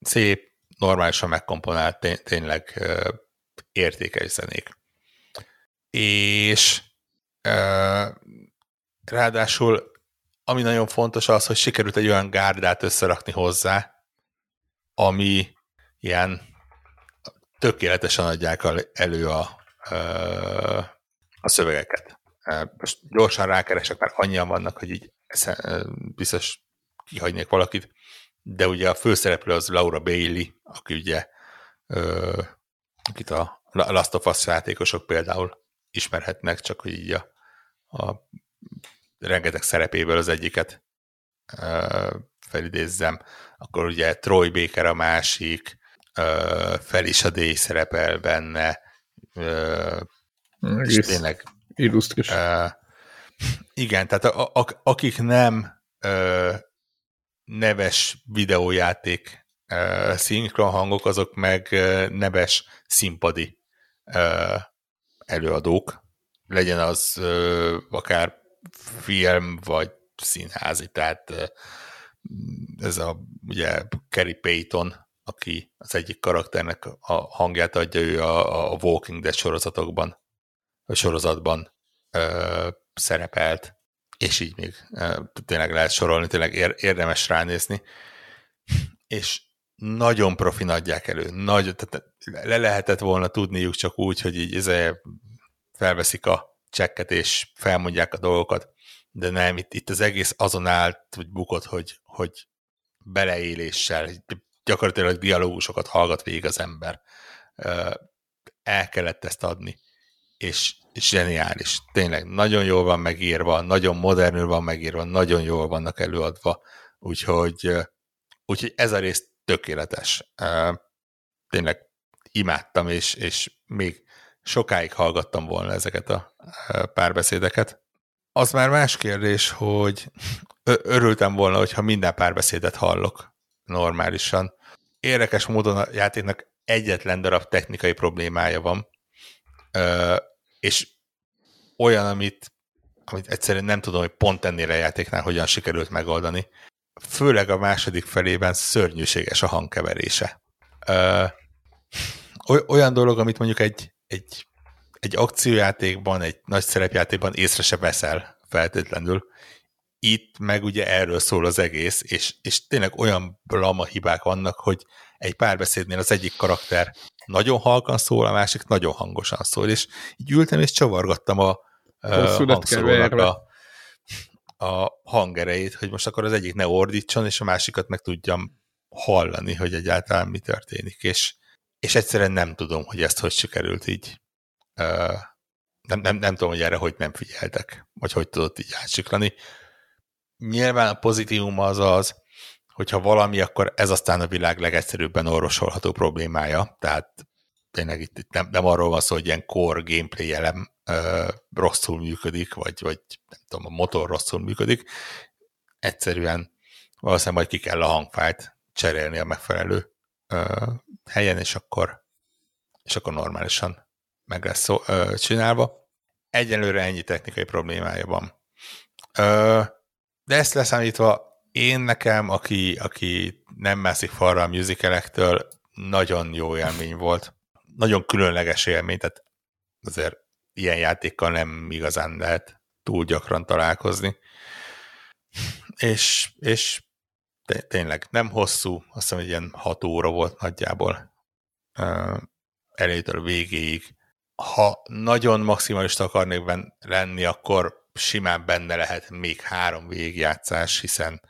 szép, normálisan megkomponált, tény, tényleg értékes zenék. És ráadásul ami nagyon fontos az, hogy sikerült egy olyan gárdát összerakni hozzá, ami ilyen tökéletesen adják elő a, a szövegeket. Most gyorsan rákeresek, mert annyian vannak, hogy így biztos kihagynék valakit, de ugye a főszereplő az Laura Bailey, aki ugye akit a Last of Us játékosok például ismerhetnek, csak hogy így a, a rengeteg szerepéből az egyiket felidézzem. Akkor ugye Troy Baker a másik, Felicia Day szerepel benne, és tényleg illusztris. Uh, igen, tehát a, a, akik nem uh, neves videójáték uh, szinkron hangok, azok meg uh, neves színpadi uh, előadók. Legyen az uh, akár film, vagy színházi, tehát ez a ugye Kerry Payton, aki az egyik karakternek a hangját adja, ő a, a Walking Dead sorozatokban sorozatban ö, szerepelt, és így még ö, tényleg lehet sorolni, tényleg érdemes ránézni, és nagyon profin adják elő, nagy, tehát le lehetett volna tudniuk csak úgy, hogy így ezzel felveszik a csekket, és felmondják a dolgokat, de nem, itt, itt az egész azon állt, hogy bukott, hogy, hogy beleéléssel, gyakorlatilag dialógusokat hallgat végig az ember. El kellett ezt adni és zseniális. Tényleg nagyon jól van megírva, nagyon modernül van megírva, nagyon jól vannak előadva, úgyhogy, úgyhogy ez a rész tökéletes. Tényleg imádtam, és, és még sokáig hallgattam volna ezeket a párbeszédeket. Az már más kérdés, hogy örültem volna, hogyha minden párbeszédet hallok normálisan. Érdekes módon a játéknak egyetlen darab technikai problémája van, és olyan, amit, amit egyszerűen nem tudom, hogy pont ennél a játéknál hogyan sikerült megoldani. Főleg a második felében szörnyűséges a hangkeverése. Olyan dolog, amit mondjuk egy, egy, egy akciójátékban, egy nagy szerepjátékban észre se veszel feltétlenül. Itt meg ugye erről szól az egész, és, és tényleg olyan blama hibák vannak, hogy egy párbeszédnél az egyik karakter nagyon halkan szól, a másik nagyon hangosan szól, és így ültem és csavargattam a, hangszórónak a, a hangerejét, hogy most akkor az egyik ne ordítson, és a másikat meg tudjam hallani, hogy egyáltalán mi történik, és, és egyszerűen nem tudom, hogy ezt hogy sikerült így. Nem, nem, nem tudom, hogy erre hogy nem figyeltek, vagy hogy tudott így átsiklani. Nyilván a pozitívum az az, hogyha valami, akkor ez aztán a világ legegyszerűbben orvosolható problémája, tehát tényleg itt, itt nem, nem arról van szó, hogy ilyen core gameplay elem ö, rosszul működik, vagy, vagy nem tudom, a motor rosszul működik, egyszerűen valószínűleg majd ki kell a hangfájt cserélni a megfelelő ö, helyen, és akkor, és akkor normálisan meg lesz szó, ö, csinálva. egyelőre ennyi technikai problémája van. De ezt leszámítva, én nekem, aki, aki nem mászik falra a musicalektől, nagyon jó élmény volt. Nagyon különleges élmény, tehát azért ilyen játékkal nem igazán lehet túl gyakran találkozni. És, és tényleg nem hosszú, azt hiszem, hogy ilyen hat óra volt nagyjából elétől végéig. Ha nagyon maximalista akarnék lenni, akkor simán benne lehet még három végigjátszás, hiszen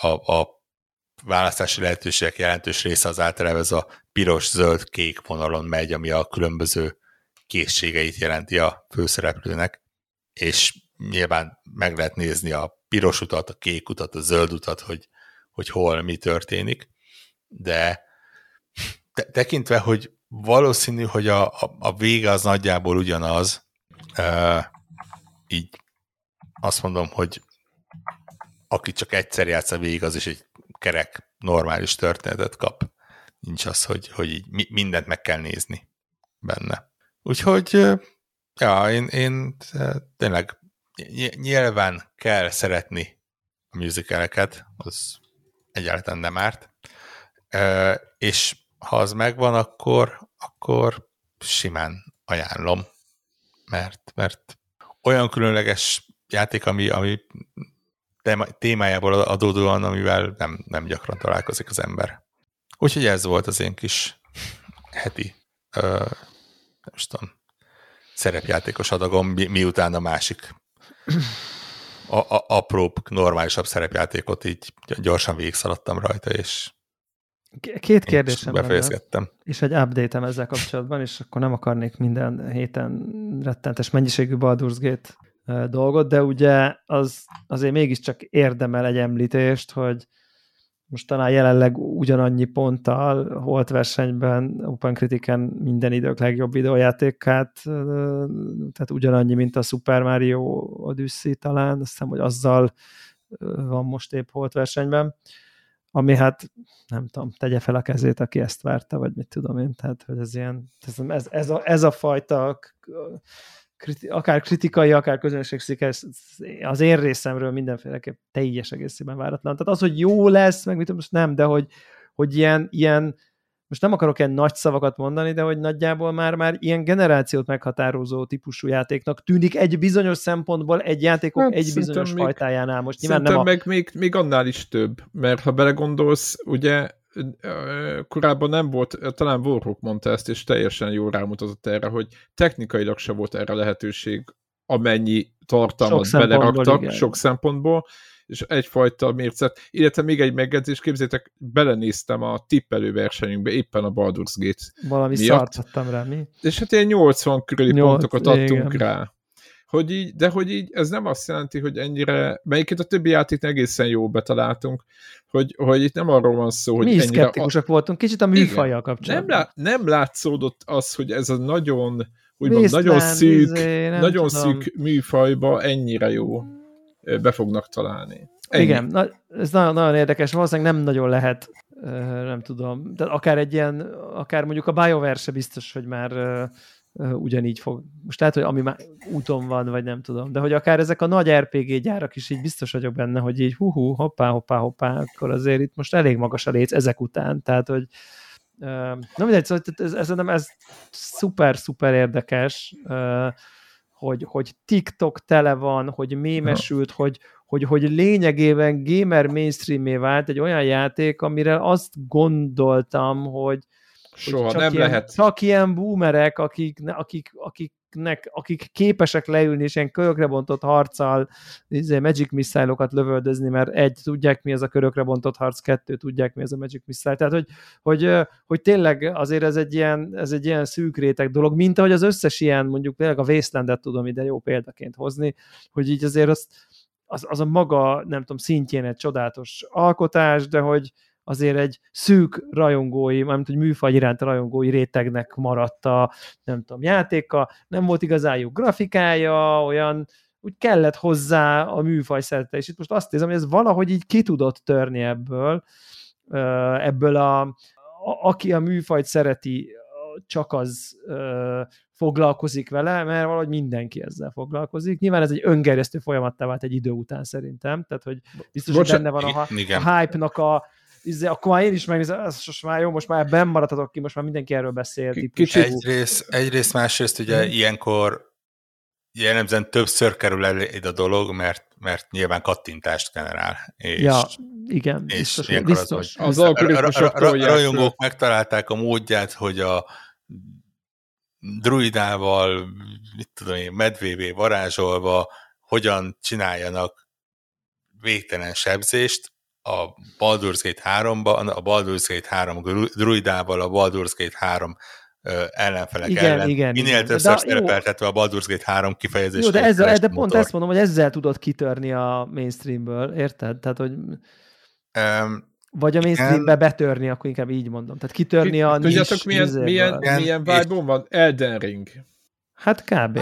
a, a választási lehetőségek jelentős része az általában ez a piros-zöld-kék vonalon megy, ami a különböző készségeit jelenti a főszereplőnek, és nyilván meg lehet nézni a piros utat, a kék utat, a zöld utat, hogy, hogy hol mi történik, de te, tekintve, hogy valószínű, hogy a, a, a vége az nagyjából ugyanaz, uh, így azt mondom, hogy aki csak egyszer játsza végig, az is egy kerek, normális történetet kap. Nincs az, hogy, hogy így mindent meg kell nézni benne. Úgyhogy, ja, én, én tényleg nyilván kell szeretni a musicaleket, az egyáltalán nem árt, és ha az megvan, akkor, akkor simán ajánlom, mert, mert olyan különleges játék, ami, ami témájából adódóan, amivel nem, nem gyakran találkozik az ember. Úgyhogy ez volt az én kis heti, ö, nem is tudom, szerepjátékos adagom, mi, miután a másik a, a, apróbb, normálisabb szerepjátékot így gyorsan végigszaladtam rajta, és Két kérdésem befejezgettem. És egy update-em ezzel kapcsolatban, és akkor nem akarnék minden héten rettentes mennyiségű Baldur's Gate dolgot, de ugye az azért mégiscsak érdemel egy említést, hogy most talán jelenleg ugyanannyi ponttal holt versenyben Open Critiken minden idők legjobb videójátékát, tehát ugyanannyi, mint a Super Mario Odyssey talán, azt hiszem, hogy azzal van most épp holt versenyben, ami hát nem tudom, tegye fel a kezét, aki ezt várta, vagy mit tudom én, tehát hogy ez ilyen, ez, ez, a, ez a fajta kriti, akár kritikai, akár közönségszikes, az én részemről mindenféleképp teljes egészében váratlan. Tehát az, hogy jó lesz, meg mit most nem, de hogy, hogy ilyen, ilyen most nem akarok ilyen nagy szavakat mondani, de hogy nagyjából már, már ilyen generációt meghatározó típusú játéknak tűnik egy bizonyos szempontból egy játékok hát, egy bizonyos még, fajtájánál. Most nyilván nem a... meg még, még annál is több, mert ha belegondolsz, ugye korábban nem volt, talán Warhawk mondta ezt, és teljesen jól rámutatott erre, hogy technikailag se volt erre lehetőség, amennyi tartalmat sok beleraktak, igen. sok szempontból, és egyfajta mércet, illetve még egy megjegyzés, képzétek, belenéztem a tippelő versenyünkbe, éppen a Baldur's Gate Valami miatt. szart rá, mi? És hát ilyen 80 körüli 8, pontokat adtunk igen. rá hogy így, de hogy így ez nem azt jelenti, hogy ennyire, melyiket a többi játék egészen jó betaláltunk, hogy, hogy itt nem arról van szó, hogy Mi ennyire... szkeptikusak a... voltunk, kicsit a műfajjal kapcsolatban. Nem, lá, nem látszódott az, hogy ez a nagyon, úgymond, nagyon szűk, izé, nagyon tudom. szűk műfajba ennyire jó be fognak találni. Ennyi. Igen, na, ez nagyon, nagyon érdekes, valószínűleg nem nagyon lehet, nem tudom, de akár egy ilyen, akár mondjuk a BioWare se biztos, hogy már ugyanígy fog. Most lehet, hogy ami már úton van, vagy nem tudom, de hogy akár ezek a nagy RPG gyárak is így biztos vagyok benne, hogy így hú, hoppá, hoppá, hoppá, akkor azért itt most elég magas a léc ezek után, tehát hogy nem mindegy, szóval ez, ez, ez, ez szuper, szuper érdekes, hogy, hogy TikTok tele van, hogy mémesült, hogy, hogy, hogy lényegében gamer mainstreamé vált egy olyan játék, amire azt gondoltam, hogy, Soha nem ilyen, lehet. Csak ilyen boomerek, akik, akik, akiknek, akik képesek leülni és ilyen körökre bontott harccal izé, Magic missile lövöldözni, mert egy, tudják mi ez a körökre bontott harc, kettő, tudják mi ez a Magic Missile. Tehát, hogy, hogy, hogy tényleg azért ez egy, ilyen, ez egy ilyen szűk réteg dolog, mint ahogy az összes ilyen, mondjuk tényleg a Wastelandet tudom ide jó példaként hozni, hogy így azért az, az, az a maga, nem tudom, szintjén egy csodálatos alkotás, de hogy, azért egy szűk rajongói, mármint hogy műfaj iránt rajongói rétegnek maradt a, nem tudom, játéka, nem volt igazán jó grafikája, olyan, úgy kellett hozzá a műfaj szerete, és itt most azt érzem, hogy ez valahogy így ki tudott törni ebből, ebből a, a aki a műfajt szereti, csak az foglalkozik vele, mert valahogy mindenki ezzel foglalkozik. Nyilván ez egy öngerjesztő folyamattá vált egy idő után szerintem, tehát hogy biztos, hogy benne van a, a hype-nak a, izé, akkor már én is megnézem, ez most már jó, most már benn maradhatok ki, most már mindenki erről beszél. Kicsit. Egyrészt, egyrészt, másrészt ugye hmm. ilyenkor jellemzően többször kerül el ide a dolog, mert, mert nyilván kattintást generál. És, ja, igen, és biztos. biztos. Az, az, az rajongók megtalálták a módját, hogy a druidával, mit tudom én, medvévé varázsolva, hogyan csináljanak végtelen sebzést, a Baldur's Gate 3-ba, a Baldur's Gate 3 druidával, a Baldur's Gate 3 ellenfelek igen, ellen. Igen, Minél igen. többször szerepeltetve a Baldur's Gate 3 kifejezést. Jó, de, ezzel, de pont ezt mondom, hogy ezzel tudod kitörni a mainstreamből, érted? Tehát, hogy... Um, vagy a mainstreambe betörni, akkor inkább így mondom. Tehát kitörni a Tudjátok, milyen, milyen, milyen vibe van? Elden Ring. Hát kb.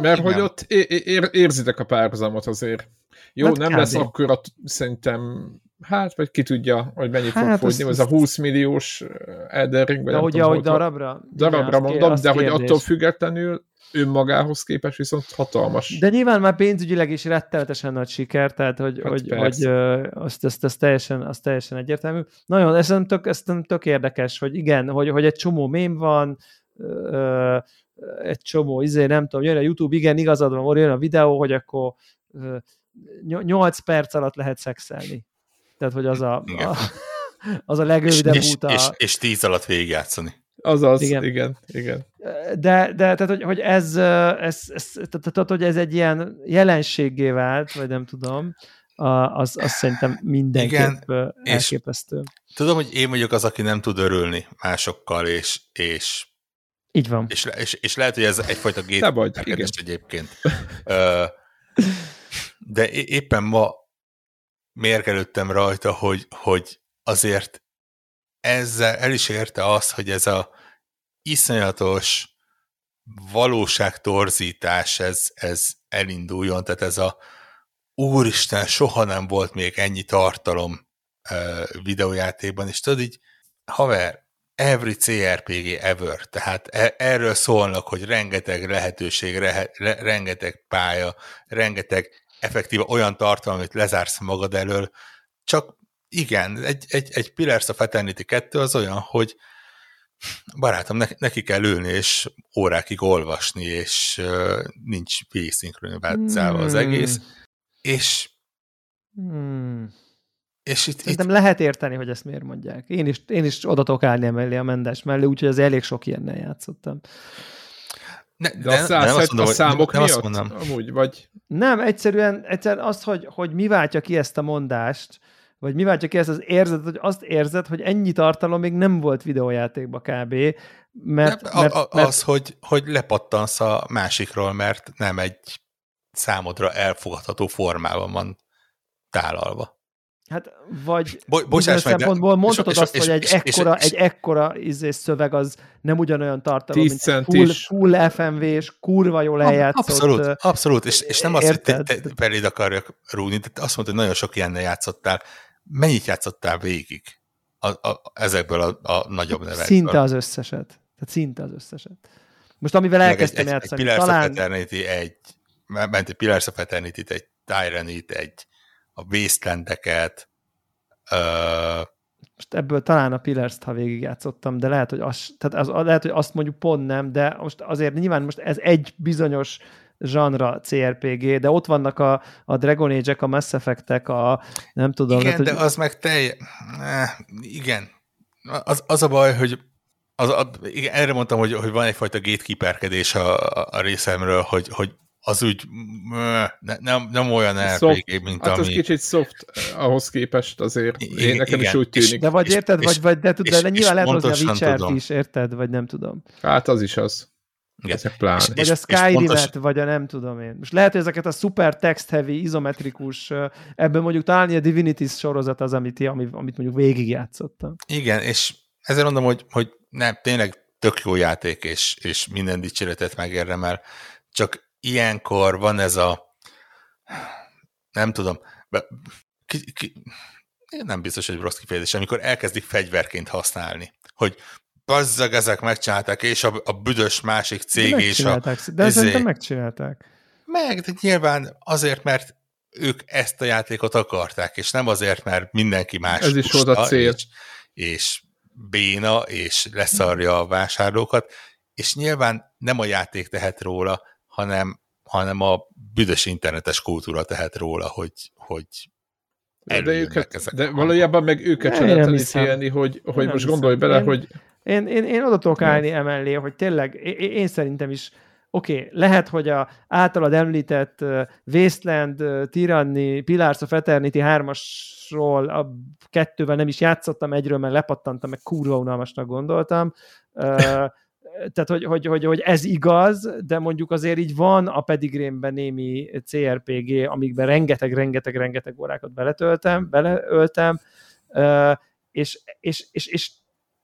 Mert hogy ott ér, érzitek a párhuzamot azért. Jó, hát nem kb. lesz akkor szerintem, hát vagy ki tudja, hogy mennyit hát fog fogyni, ez a 20 milliós Elden Ring. De hogy ahogy darabra? Darabra igen, mondom, de kérdés. hogy attól függetlenül önmagához képest viszont hatalmas. De nyilván már pénzügyileg is rettenetesen nagy siker, tehát hogy, hát hogy, hogy azt, azt, azt, teljesen, azt teljesen egyértelmű. Nagyon, ez nem tök, ez nem tök érdekes, hogy igen, hogy, hogy egy csomó mém van, ö, egy csomó, izé, nem tudom, jön a YouTube, igen, igazad van, jön a videó, hogy akkor ö, 8 perc alatt lehet szexelni. Tehát, hogy az a, a az a legrövidebb és, út a... És, és 10 alatt végigjátszani. Azaz, igen, igen. igen. De, de tehát, hogy, hogy ez, ez, ez, tehát, hogy ez egy ilyen jelenségé vált, vagy nem tudom, az, az szerintem mindenképp igen, elképesztő. Tudom, hogy én vagyok az, aki nem tud örülni másokkal, és, és így van. És, és, és lehet, hogy ez egyfajta gétkerkedés egyébként. De éppen ma mérgelődtem rajta, hogy, hogy azért ezzel el is érte azt, hogy ez a iszonyatos valóságtorzítás, ez, ez elinduljon, tehát ez a úristen, soha nem volt még ennyi tartalom uh, videójátékban, és tudod így, haver, every CRPG ever, tehát e, erről szólnak, hogy rengeteg lehetőség, re, re, rengeteg pálya, rengeteg effektíve olyan tartalom, amit lezársz magad elől, csak igen, egy, egy, egy Pillars of Eternity 2 az olyan, hogy barátom, ne, neki kell ülni, és órákig olvasni, és uh, nincs végigszintronizálva az egész, és hmm. és itt, Szerintem itt... lehet érteni, hogy ezt miért mondják. Én is, én is oda tudok állni mellé a mendes mellé, úgyhogy az elég sok ilyennel játszottam. Ne, de a, száz, nem azt mondom, a számok nem, miatt? Amúgy, vagy? Nem, egyszerűen, egyszerűen az, hogy, hogy mi váltja ki ezt a mondást, vagy mi váltja ki ezt az érzet, hogy azt érzed, hogy ennyi tartalom még nem volt videójátékba kb. Mert, nem, mert, a, a, mert... Az, hogy, hogy lepattansz a másikról, mert nem egy számodra elfogadható formában van tálalva. Hát, vagy Bo- bocsáss meg, szempontból de... mondhatod és, azt, és, hogy egy és, ekkora, és, egy ekkora izé szöveg az nem ugyanolyan tartalom, mint full, full FMV és kurva jól eljátszott. Abszolút, abszolút, és, és nem azt, hogy te, te beléd akarjak rúgni, de azt mondta, hogy nagyon sok ilyennel játszottál. Mennyit játszottál végig a, a, ezekből a, a nagyobb nevekből? Szinte az összeset. Tehát szinte az összeset. Most amivel elkezdtem játszani, egy talán... Egy Eternity, egy, ment egy Pillars of Eternity, egy Tyrannit, egy a wastelandeket. Uh, most ebből talán a Pillars-t, ha végigjátszottam, de lehet, hogy, az, tehát az, lehet, hogy azt mondjuk pont nem, de most azért nyilván most ez egy bizonyos zsanra CRPG, de ott vannak a, a Dragon Age-ek, a Mass Effect-ek, a nem tudom. Igen, tehát, de hogy... az meg telj... Igen. Az, az a baj, hogy az, a, igen, erre mondtam, hogy, hogy van egyfajta gatekeeperkedés a, a, a részemről, hogy, hogy az úgy ne, nem, nem olyan RPG, mint hát ami... az kicsit soft eh, ahhoz képest azért. Én, nekem igen, is úgy tűnik. De vagy érted, és, vagy, vagy de, tud, de nyilván lehet hozni a witcher is, érted? Vagy nem tudom. Hát az is az. Igen. Ezek pláne. És, vagy a Skyrim-et, pontos... vagy a nem tudom én. Most lehet, hogy ezeket a super text-heavy, izometrikus, ebben mondjuk találni a Divinity sorozat az, amit, amit mondjuk végigjátszottam. Igen, és ezért mondom, hogy, hogy nem, tényleg tök jó játék, és, és minden dicséretet megérdemel, csak ilyenkor van ez a nem tudom, be, ki, ki, nem biztos, hogy rossz kifejezés, amikor elkezdik fegyverként használni, hogy bazzag, ezek megcsinálták, és a, a büdös másik cég de és a... De ezért izé- megcsinálták. Meg, de nyilván azért, mert ők ezt a játékot akarták, és nem azért, mert mindenki más Ez is volt a cél. És, és béna, és leszarja a vásárlókat, és nyilván nem a játék tehet róla, hanem, hanem a büdös internetes kultúra tehet róla, hogy, hogy de, őket, de valójában meg őket sem lehet elítélni, hogy, hogy most gondolj bele, én, hogy... Én, én, én oda tudok állni emellé, hogy tényleg, én, én szerintem is oké, okay, lehet, hogy a általad említett uh, Wasteland, uh, Tyranny, Pillars of Eternity 3-asról a kettővel nem is játszottam egyről, mert lepattantam, meg kurva unalmasnak gondoltam. Uh, tehát, hogy, hogy, hogy, hogy ez igaz, de mondjuk azért így van a pedigrémben némi CRPG, amikben rengeteg, rengeteg, rengeteg órákat beletöltem, beleöltem, és, és, és, és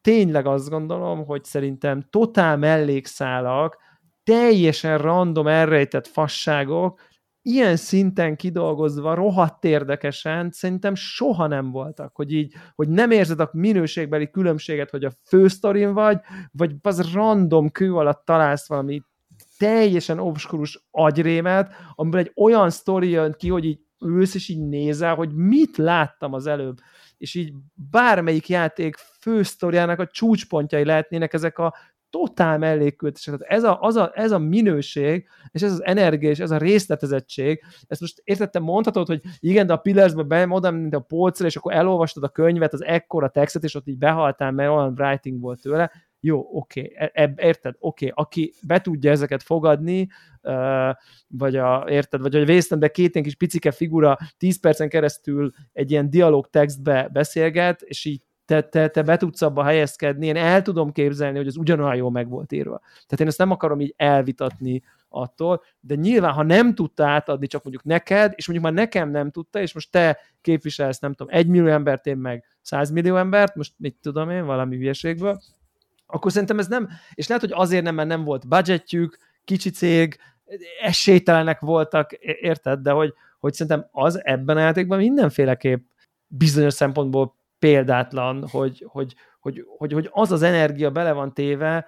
tényleg azt gondolom, hogy szerintem totál mellékszálak, teljesen random elrejtett fasságok, ilyen szinten kidolgozva, rohadt érdekesen, szerintem soha nem voltak, hogy így, hogy nem érzed a minőségbeli különbséget, hogy a fősztorin vagy, vagy az random kő alatt találsz valami teljesen obskurus agyrémet, amiből egy olyan sztori jön ki, hogy így ülsz, és így nézel, hogy mit láttam az előbb. És így bármelyik játék fősztoriának a csúcspontjai lehetnének ezek a totál mellékkültések. Tehát ez a, az a, ez a minőség, és ez az energia, és ez a részletezettség, ezt most értettem, mondhatod, hogy igen, de a Pillarsbe be oda, mint a polcra, és akkor elolvastad a könyvet, az ekkora textet, és ott így behaltál, mert olyan writing volt tőle, jó, oké, okay, e, érted, oké, okay, aki be tudja ezeket fogadni, vagy a, érted, vagy hogy vésztem, de két ilyen kis picike figura 10 percen keresztül egy ilyen dialog textbe beszélget, és így te, te, te be tudsz abba helyezkedni, én el tudom képzelni, hogy az ugyanolyan jól meg volt írva. Tehát én ezt nem akarom így elvitatni attól, de nyilván, ha nem tudta átadni csak mondjuk neked, és mondjuk már nekem nem tudta, és most te képviselsz, nem tudom, egy millió embert, én meg százmillió embert, most mit tudom én, valami hülyeségből, akkor szerintem ez nem, és lehet, hogy azért nem, mert nem volt budgetjük, kicsi cég, esélytelenek voltak, érted, de hogy, hogy szerintem az ebben a játékban mindenféleképp bizonyos szempontból példátlan, hogy, hogy, hogy, hogy, hogy az az energia bele van téve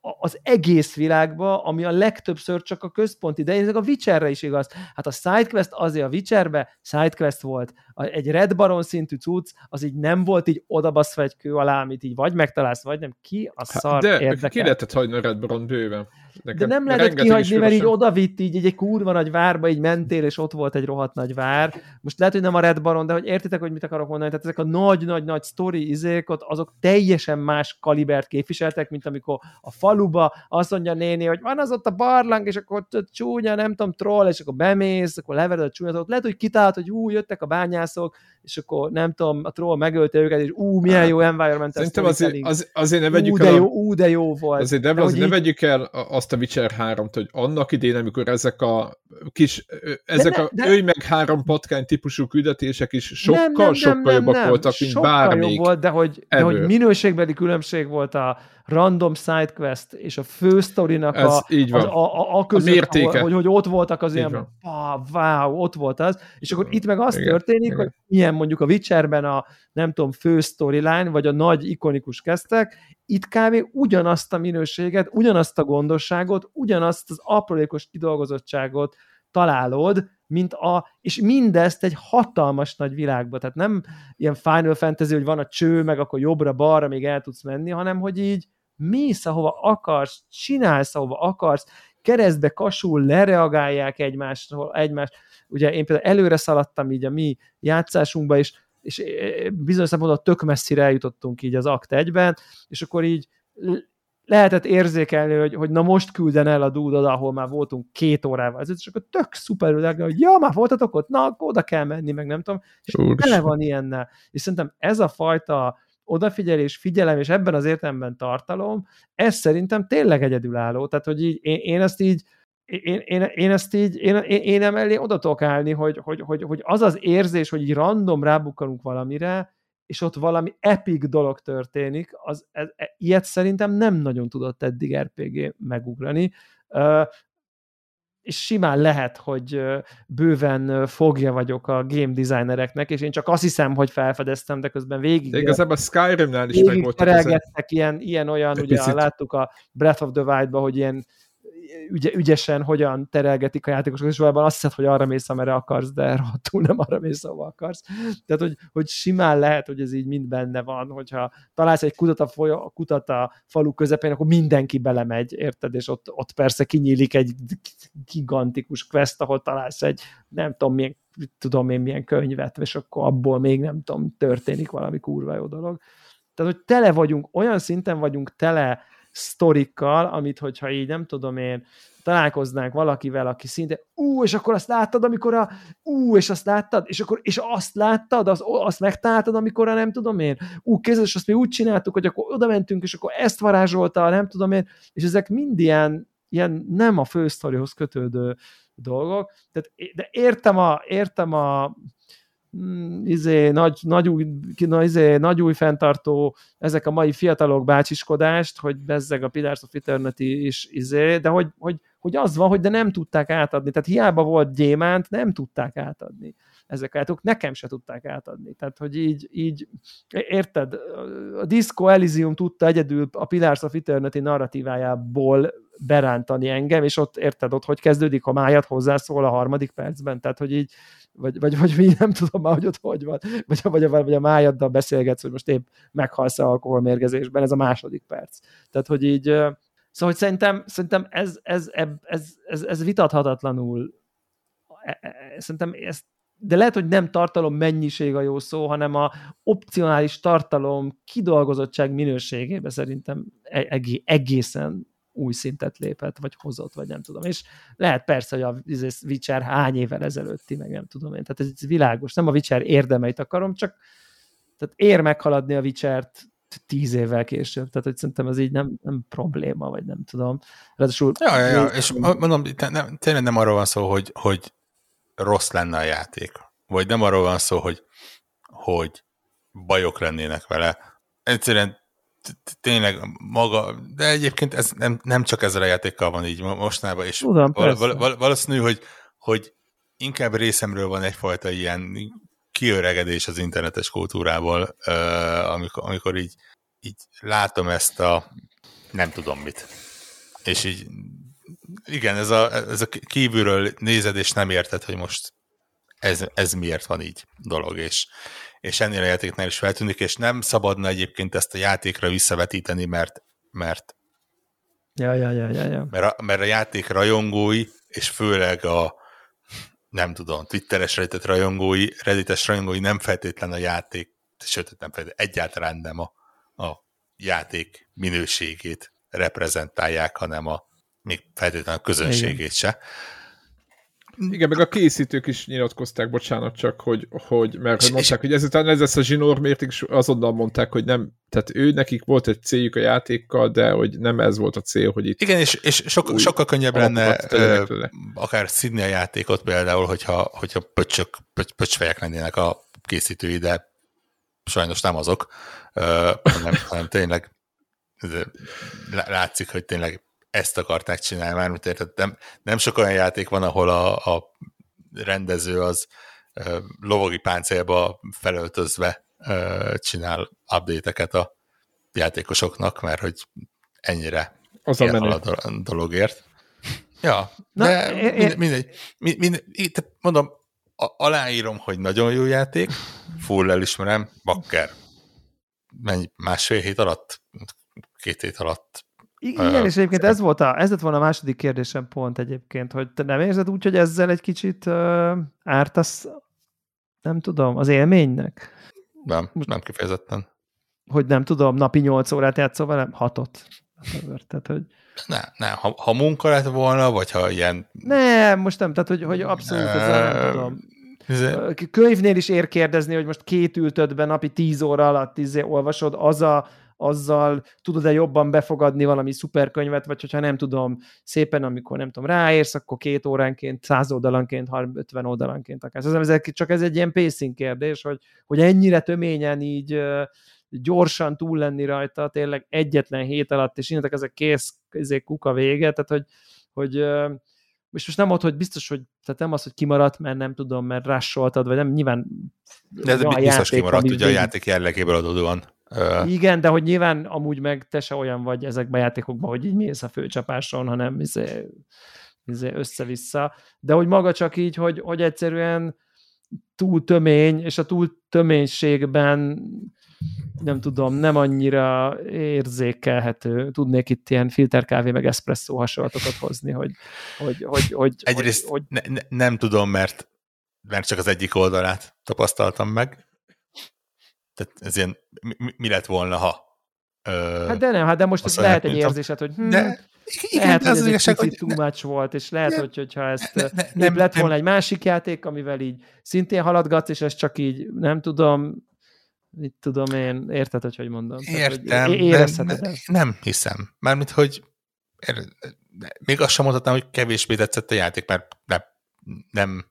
az egész világba, ami a legtöbbször csak a központi, de ez a Witcherre is igaz. Hát a sidequest azért a Witcherbe sidequest volt. Egy Red Baron szintű cucc, az így nem volt így odabaszva egy kő alá, amit így vagy megtalálsz, vagy nem. Ki a szar De érdekel? ki lehetett hagyni a Red Baron bőven. Nekem De nem lehetett kihagyni, mert így odavitt, így egy, egy kurva nagy várba, így mentél, és ott volt egy rohadt nagy vár. Most lehet, hogy nem a Red Baron, de hogy értitek, hogy mit akarok mondani, tehát ezek a nagy-nagy-nagy sztori izék, ott azok teljesen más kalibert képviseltek, mint amikor a faluba azt mondja néni, hogy van az ott a barlang, és akkor ott csúnya, nem tudom, troll, és akkor bemész, akkor levered a csúnyát, ott lehet, hogy kitált, hogy ú, jöttek a bányászok, és akkor nem tudom, a troll megölte őket, és ú, milyen jó environment. Szerintem azért, az, azért ne vegyük ú, de el. Jó, ú, de jó volt. Azért, de, de azért ne vegyük el azt a Witcher 3-t, hogy annak idén, amikor ezek a kis, ezek de, a de, őj meg három patkány típusú küldetések is sokkal, nem, nem, sokkal nem, jobbak nem, voltak, mint sokkal bármelyik. Jobb volt, de hogy, de hogy minőségbeli különbség volt a random sidequest és a fő sztorinak a, így van. a, a, a, között, a mértéke. Ahol, hogy, hogy ott voltak az így ilyen, ah, wow, ott volt az, és akkor itt meg az igen, történik, igen. hogy milyen mondjuk a Witcherben a nem tudom, fő storyline, vagy a nagy ikonikus kezdtek, itt kb. ugyanazt a minőséget, ugyanazt a gondosságot, ugyanazt az aprólékos kidolgozottságot találod, mint a, és mindezt egy hatalmas nagy világba, tehát nem ilyen Final Fantasy, hogy van a cső, meg akkor jobbra-balra még el tudsz menni, hanem hogy így mész, ahova akarsz, csinálsz, ahova akarsz, keresztbe kasul, lereagálják egymásról, egymást. Ugye én például előre szaladtam így a mi játszásunkba, és, és bizonyos szempontból tök messzire eljutottunk így az akt egyben, és akkor így lehetett érzékelni, hogy, hogy na most külden el a dúd oda, ahol már voltunk két órával ez és akkor tök szuper, hogy ja, már voltatok ott, na, akkor oda kell menni, meg nem tudom, és tele van ilyennel. És szerintem ez a fajta odafigyelés, figyelem, és ebben az értelemben tartalom, ez szerintem tényleg egyedülálló. Tehát, hogy így, én, én ezt így, én, én, én ezt így, én, én, én emellé oda tudok állni, hogy, hogy, hogy, hogy az az érzés, hogy így random rábukkanunk valamire, és ott valami epic dolog történik, az, ez, e, ilyet szerintem nem nagyon tudott eddig RPG megugrani. És simán lehet, hogy bőven fogja vagyok a game designereknek, és én csak azt hiszem, hogy felfedeztem, de közben végig... De igazából a Skyrimnál is meg volt. ilyen, ilyen olyan, ugye picit. láttuk a Breath of the Wild-ba, hogy ilyen ügy, ügyesen hogyan terelgetik a játékosokat, és valójában azt hiszed, hogy arra mész, amire akarsz, de rohadtul nem arra mész, ahol akarsz. Tehát, hogy, hogy simán lehet, hogy ez így mind benne van, hogyha találsz egy kutat a, folyó, kutat a falu közepén, akkor mindenki belemegy, érted? És ott, ott persze kinyílik egy gigantikus quest, ahol találsz egy nem tudom milyen tudom én milyen könyvet, és akkor abból még nem tudom, történik valami kurva jó dolog. Tehát, hogy tele vagyunk, olyan szinten vagyunk tele sztorikkal, amit hogyha így nem tudom én, találkoznánk valakivel, aki szinte, ú, és akkor azt láttad, amikor a, ú, és azt láttad, és akkor, és azt láttad, az, azt megtaláltad, amikor a nem tudom én, ú, kézzel, és azt mi úgy csináltuk, hogy akkor oda mentünk, és akkor ezt varázsolta, nem tudom én, és ezek mind ilyen, ilyen nem a fősztorihoz kötődő dolgok, tehát, de értem a, értem a izé, nagy, nagy, új, na, izé, nagy új fenntartó, ezek a mai fiatalok bácsiskodást, hogy bezzeg a Pillars of Eternity is, izé, de hogy, hogy, hogy az van, hogy de nem tudták átadni. Tehát hiába volt gyémánt, nem tudták átadni ezeket, nekem se tudták átadni. Tehát, hogy így, így érted, a Disco Elysium tudta egyedül a Pillars of Eternity narratívájából berántani engem, és ott érted ott, hogy kezdődik, ha májat hozzászól a harmadik percben, tehát, hogy így vagy, vagy, vagy mi nem tudom már, hogy ott hogy van, vagy, vagy, vagy, vagy a májaddal beszélgetsz, hogy most épp meghalsz a alkoholmérgezésben, ez a második perc. Tehát, hogy így, szóval, hogy szerintem, szerintem ez, ez, ez, ez, ez, ez vitathatatlanul e, e, szerintem ezt de lehet, hogy nem tartalom mennyiség a jó szó, hanem a opcionális tartalom kidolgozottság minőségében szerintem e, egészen új szintet lépett, vagy hozott, vagy nem tudom. És lehet persze, hogy a izé, Witcher hány évvel ezelőtti, meg nem tudom én. Tehát ez világos. Nem a Witcher érdemeit akarom, csak tehát ér meghaladni a Witcher-t tíz évvel később. Tehát, hogy szerintem ez így nem, nem probléma, vagy nem tudom. Ráadásul... Ja, ja, ja. és mondom, nem, tényleg nem arról van szó, hogy, hogy rossz lenne a játék. Vagy nem arról van szó, hogy, hogy bajok lennének vele. Egyszerűen tényleg maga, de egyébként ez nem, nem csak ezzel a játékkal van így mostanában, és Tudom, val, val, valószínű, hogy, hogy inkább részemről van egyfajta ilyen kiöregedés az internetes kultúrából, amikor, amikor így, így látom ezt a nem tudom mit. És így igen, ez a, ez a kívülről nézed, és nem érted, hogy most ez, ez miért van így dolog, és, és ennél a játéknál is feltűnik, és nem szabadna egyébként ezt a játékra visszavetíteni, mert mert ja, ja, ja, ja, ja. Mert, a, mert a játék rajongói, és főleg a nem tudom, Twitteres Reddit rajongói, Reddites rajongói nem feltétlen a játék, sőt, nem feltétlen, egyáltalán nem a, a játék minőségét reprezentálják, hanem a még feltétlenül a közönségét Igen. se. Igen, meg a készítők is nyilatkozták, bocsánat csak, hogy, hogy mert hogy mondták, hogy ezután ez lesz a zsinór mérték, és azonnal mondták, hogy nem, tehát ő nekik volt egy céljuk a játékkal, de hogy nem ez volt a cél, hogy itt... Igen, és, és sok, sokkal könnyebb lenne ö, akár szidni a játékot például, hogyha, hogyha pöcsök, pöcs, pöcsfejek lennének a készítői, de sajnos nem azok, ö, hanem, hanem tényleg látszik, hogy tényleg ezt akarták csinálni, mármint érted, nem, nem sok olyan játék van, ahol a, a rendező az uh, lovogi páncélba felöltözve uh, csinál update-eket a játékosoknak, mert hogy ennyire az ilyen a a dologért. Ja, Na, de mindegy, mindegy, mindegy, mindegy, mondom, aláírom, hogy nagyon jó játék, full elismerem, bakker. Mennyi, másfél hét alatt? Két hét alatt igen, és egyébként ez volt a, ez lett volna a második kérdésem pont egyébként, hogy te nem érzed úgy, hogy ezzel egy kicsit uh, ártasz, nem tudom, az élménynek? Nem, Most, nem kifejezetten. Hogy nem tudom, napi 8 órát játszol velem? Hatot. Tehát, hogy... Ne, ne, ha, ha munka lett volna, vagy ha ilyen... Ne, most nem, tehát hogy, hogy abszolút ne, ezzel nem tudom. Ez... Könyvnél is ér kérdezni, hogy most két ültödben napi 10 óra alatt izé olvasod, az a azzal tudod-e jobban befogadni valami szuperkönyvet, vagy hogyha nem tudom, szépen, amikor nem tudom, ráérsz, akkor két óránként, száz oldalanként, 50 oldalanként akár. Ez, ez, csak ez egy ilyen pacing kérdés, hogy, hogy ennyire töményen így gyorsan túl lenni rajta, tényleg egyetlen hét alatt, és innentől ezek kész, ezek kuka vége, tehát hogy, hogy és most nem ott, hogy biztos, hogy tehát nem az, hogy kimaradt, mert nem tudom, mert rásoltad, vagy nem, nyilván de ez biztos játék, kimaradt, ugye a játék jellegéből adódóan. Igen, de hogy nyilván amúgy meg te se olyan vagy ezekben a játékokban, hogy így mész a főcsapáson, hanem izé, izé össze-vissza. De hogy maga csak így, hogy, hogy egyszerűen túl tömény, és a túl töménységben nem tudom, nem annyira érzékelhető. Tudnék itt ilyen filterkávé meg espresszó hasonlatokat hozni, hogy, hogy, hogy, hogy Egyrészt hogy, ne, ne, nem tudom, mert, mert csak az egyik oldalát tapasztaltam meg. Tehát ez ilyen, mi, mi lett volna, ha Ö, hát de nem, hát de most ez lehet egy érzésed, hogy hm, de, igen, lehet, hogy ez egy picit hogy too much volt, és lehet, ne, hogy, hogyha ezt ne, ne, nem, lett volna nem. egy másik játék, amivel így szintén haladgatsz, és ez csak így, nem tudom, mit tudom én, érted, hogy hogy mondom? Értem, Tehát, hogy érezheted nem, nem hiszem. Mármint, hogy még azt sem mondhatnám, hogy kevésbé tetszett a játék, mert nem, nem,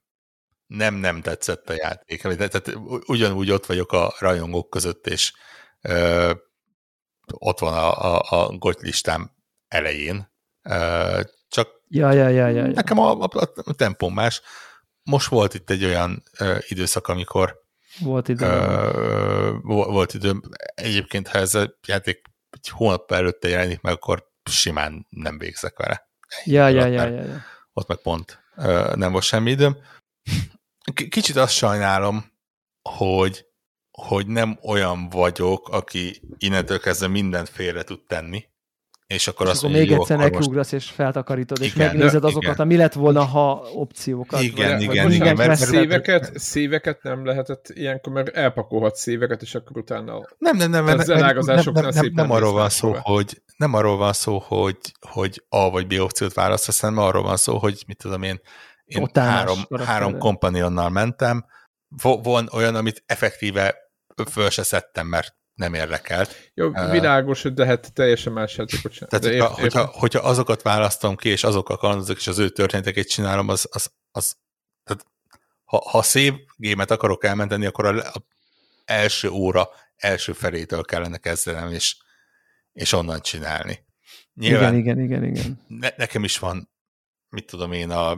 nem, nem tetszett a játék. Tehát ugyanúgy ott vagyok a rajongók között, és ö, ott van a, a, a goty listám elején. Ö, csak ja, ja, ja, ja, ja. nekem a, a, a tempom más. Most volt itt egy olyan ö, időszak, amikor volt időm. Uh, volt időm. Egyébként, ha ez a játék egy hónap előtte jelenik meg, akkor simán nem végzek vele. Ja, ja, ja, ja, ja. Ott meg pont uh, nem volt semmi időm. K kicsit azt sajnálom, hogy, hogy nem olyan vagyok, aki innentől kezdve mindent félre tud tenni, és akkor és azt akkor még egyszer nekiugrasz, és feltakarítod, igen, és megnézed de, azokat, igen. ami lett volna, ha opciókat. Igen, vagy, igen, vagy igen. Mert, mert szíveket, szíveket nem lehetett ilyenkor, mert elpakolhat szíveket, és akkor utána nem, nem, nem, nem, nem, nem, nem, nem, nem arról van szó, hogy nem arról van szó, hogy, hogy A vagy B opciót választasz, hanem arról van szó, hogy mit tudom én, én három, három kompanionnal mentem, van olyan, amit effektíve föl se szedtem, mert nem érdekelt. Jó, világos, de hát teljesen más játékot sem. Tehát, ért, hogyha, hogyha, hogyha azokat választom ki, és azokkal kalandozok, és az ő történeteket csinálom, az, az, az tehát, ha, ha szép gémet akarok elmenteni, akkor a, a első óra első felétől kellene kezdenem, és, és onnan csinálni. Nyilván igen, igen, igen, igen. Ne, nekem is van, mit tudom én, a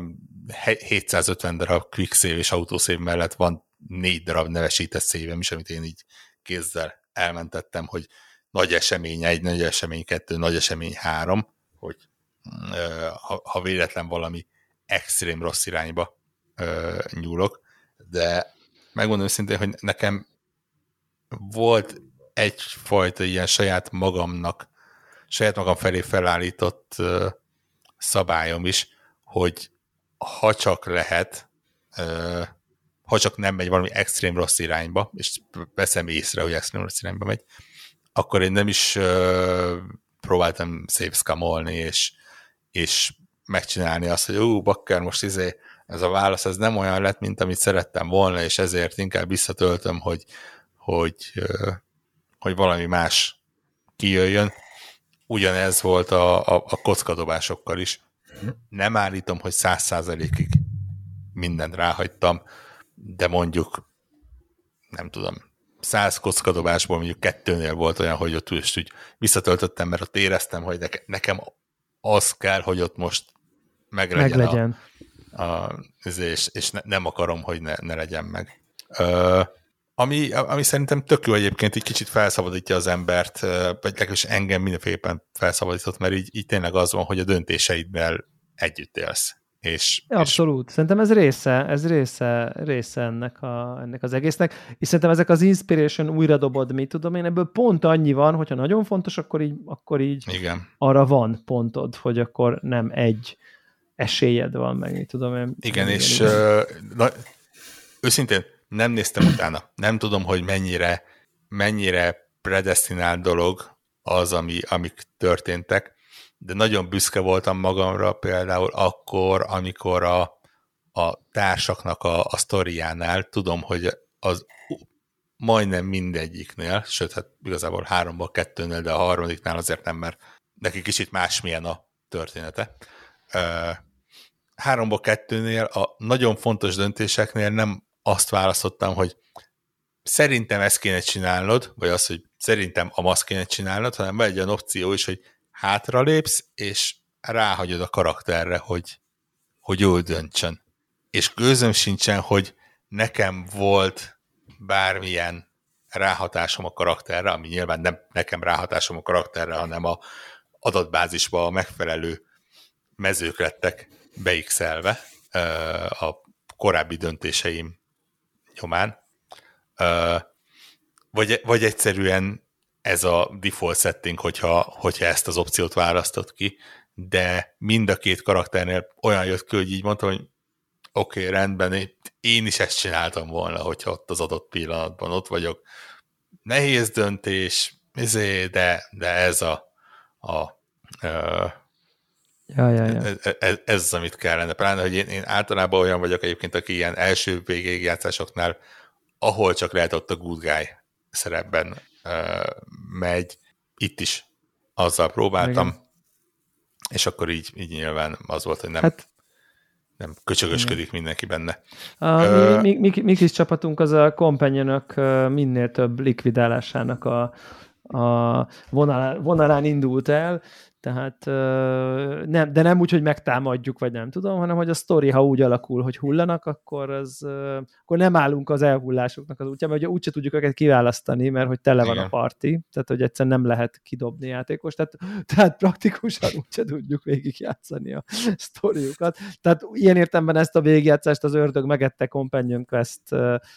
750 darab quick save és autosave mellett van négy darab nevesített szívem is, amit én így kézzel elmentettem, hogy nagy esemény egy, nagy esemény kettő, nagy esemény három, hogy ha, ha véletlen valami extrém rossz irányba ö, nyúlok, de megmondom őszintén, hogy nekem volt egyfajta ilyen saját magamnak, saját magam felé felállított ö, szabályom is, hogy ha csak lehet, ha csak nem megy valami extrém rossz irányba, és veszem észre, hogy extrém rossz irányba megy, akkor én nem is próbáltam szép skamolni, és, és megcsinálni azt, hogy ú, bakker, most izé, ez a válasz ez nem olyan lett, mint amit szerettem volna, és ezért inkább visszatöltöm, hogy, hogy, hogy valami más kijöjjön. Ugyanez volt a, a, a kockadobásokkal is. Nem állítom, hogy száz százalékig mindent ráhagytam, de mondjuk nem tudom, száz kockadobásból mondjuk kettőnél volt olyan, hogy ott is úgy visszatöltöttem, mert ott éreztem, hogy nekem az kell, hogy ott most meglegyen, meglegyen. A, a, és, és ne, nem akarom, hogy ne, ne legyen meg. Ö, ami, ami szerintem tök jó egyébként, egy kicsit felszabadítja az embert, vagy legalábbis engem mindenféleképpen felszabadított, mert így, így tényleg az van, hogy a döntéseidvel együtt élsz. És, Abszolút. És... Szerintem ez része, ez része, része ennek, a, ennek az egésznek. És szerintem ezek az inspiration újra dobod, mit tudom én, ebből pont annyi van, hogyha nagyon fontos, akkor így, akkor így Igen. arra van pontod, hogy akkor nem egy esélyed van, meg mit tudom én. Igen, és igen. Uh, na, őszintén nem néztem utána. Nem tudom, hogy mennyire, mennyire predestinált dolog az, ami, amik történtek de nagyon büszke voltam magamra például akkor, amikor a, a társaknak a, a sztoriánál tudom, hogy az majdnem mindegyiknél, sőt, hát igazából háromból kettőnél, de a harmadiknál azért nem, mert neki kicsit másmilyen a története. Háromból kettőnél a nagyon fontos döntéseknél nem azt választottam, hogy szerintem ezt kéne csinálnod, vagy az, hogy szerintem a azt kéne csinálnod, hanem van egy olyan opció is, hogy hátralépsz, és ráhagyod a karakterre, hogy, hogy jól döntsön. És gőzöm sincsen, hogy nekem volt bármilyen ráhatásom a karakterre, ami nyilván nem nekem ráhatásom a karakterre, hanem a adatbázisba a megfelelő mezők lettek beixelve a korábbi döntéseim nyomán. Vagy, vagy egyszerűen ez a default setting, hogyha, hogyha ezt az opciót választott ki, de mind a két karakternél olyan jött ki, hogy így mondtam, hogy oké, okay, rendben, én is ezt csináltam volna, hogyha ott az adott pillanatban ott vagyok. Nehéz döntés, izé, de, de ez a, a, a ja, ja, ja. Ez, ez, ez az, amit kellene. Pláne, hogy én, én általában olyan vagyok egyébként, aki ilyen első végigjátszásoknál, ahol csak lehet ott a good guy szerepben megy, itt is azzal próbáltam, Igen. és akkor így, így nyilván az volt, hogy nem, hát, nem köcsögösködik mindenki benne. A, uh, mi, mi, mi kis csapatunk az a companionok minél több likvidálásának a, a vonalán, vonalán indult el, tehát nem, de nem úgy, hogy megtámadjuk, vagy nem tudom, hanem hogy a sztori, ha úgy alakul, hogy hullanak, akkor, az, akkor nem állunk az elhullásoknak az útjában, hogy úgyse tudjuk őket kiválasztani, mert hogy tele van Igen. a parti, tehát hogy egyszerűen nem lehet kidobni játékos, tehát, tehát praktikusan úgyse tudjuk végigjátszani a sztoriukat. Tehát ilyen értemben ezt a végigjátszást az ördög megette Companion Quest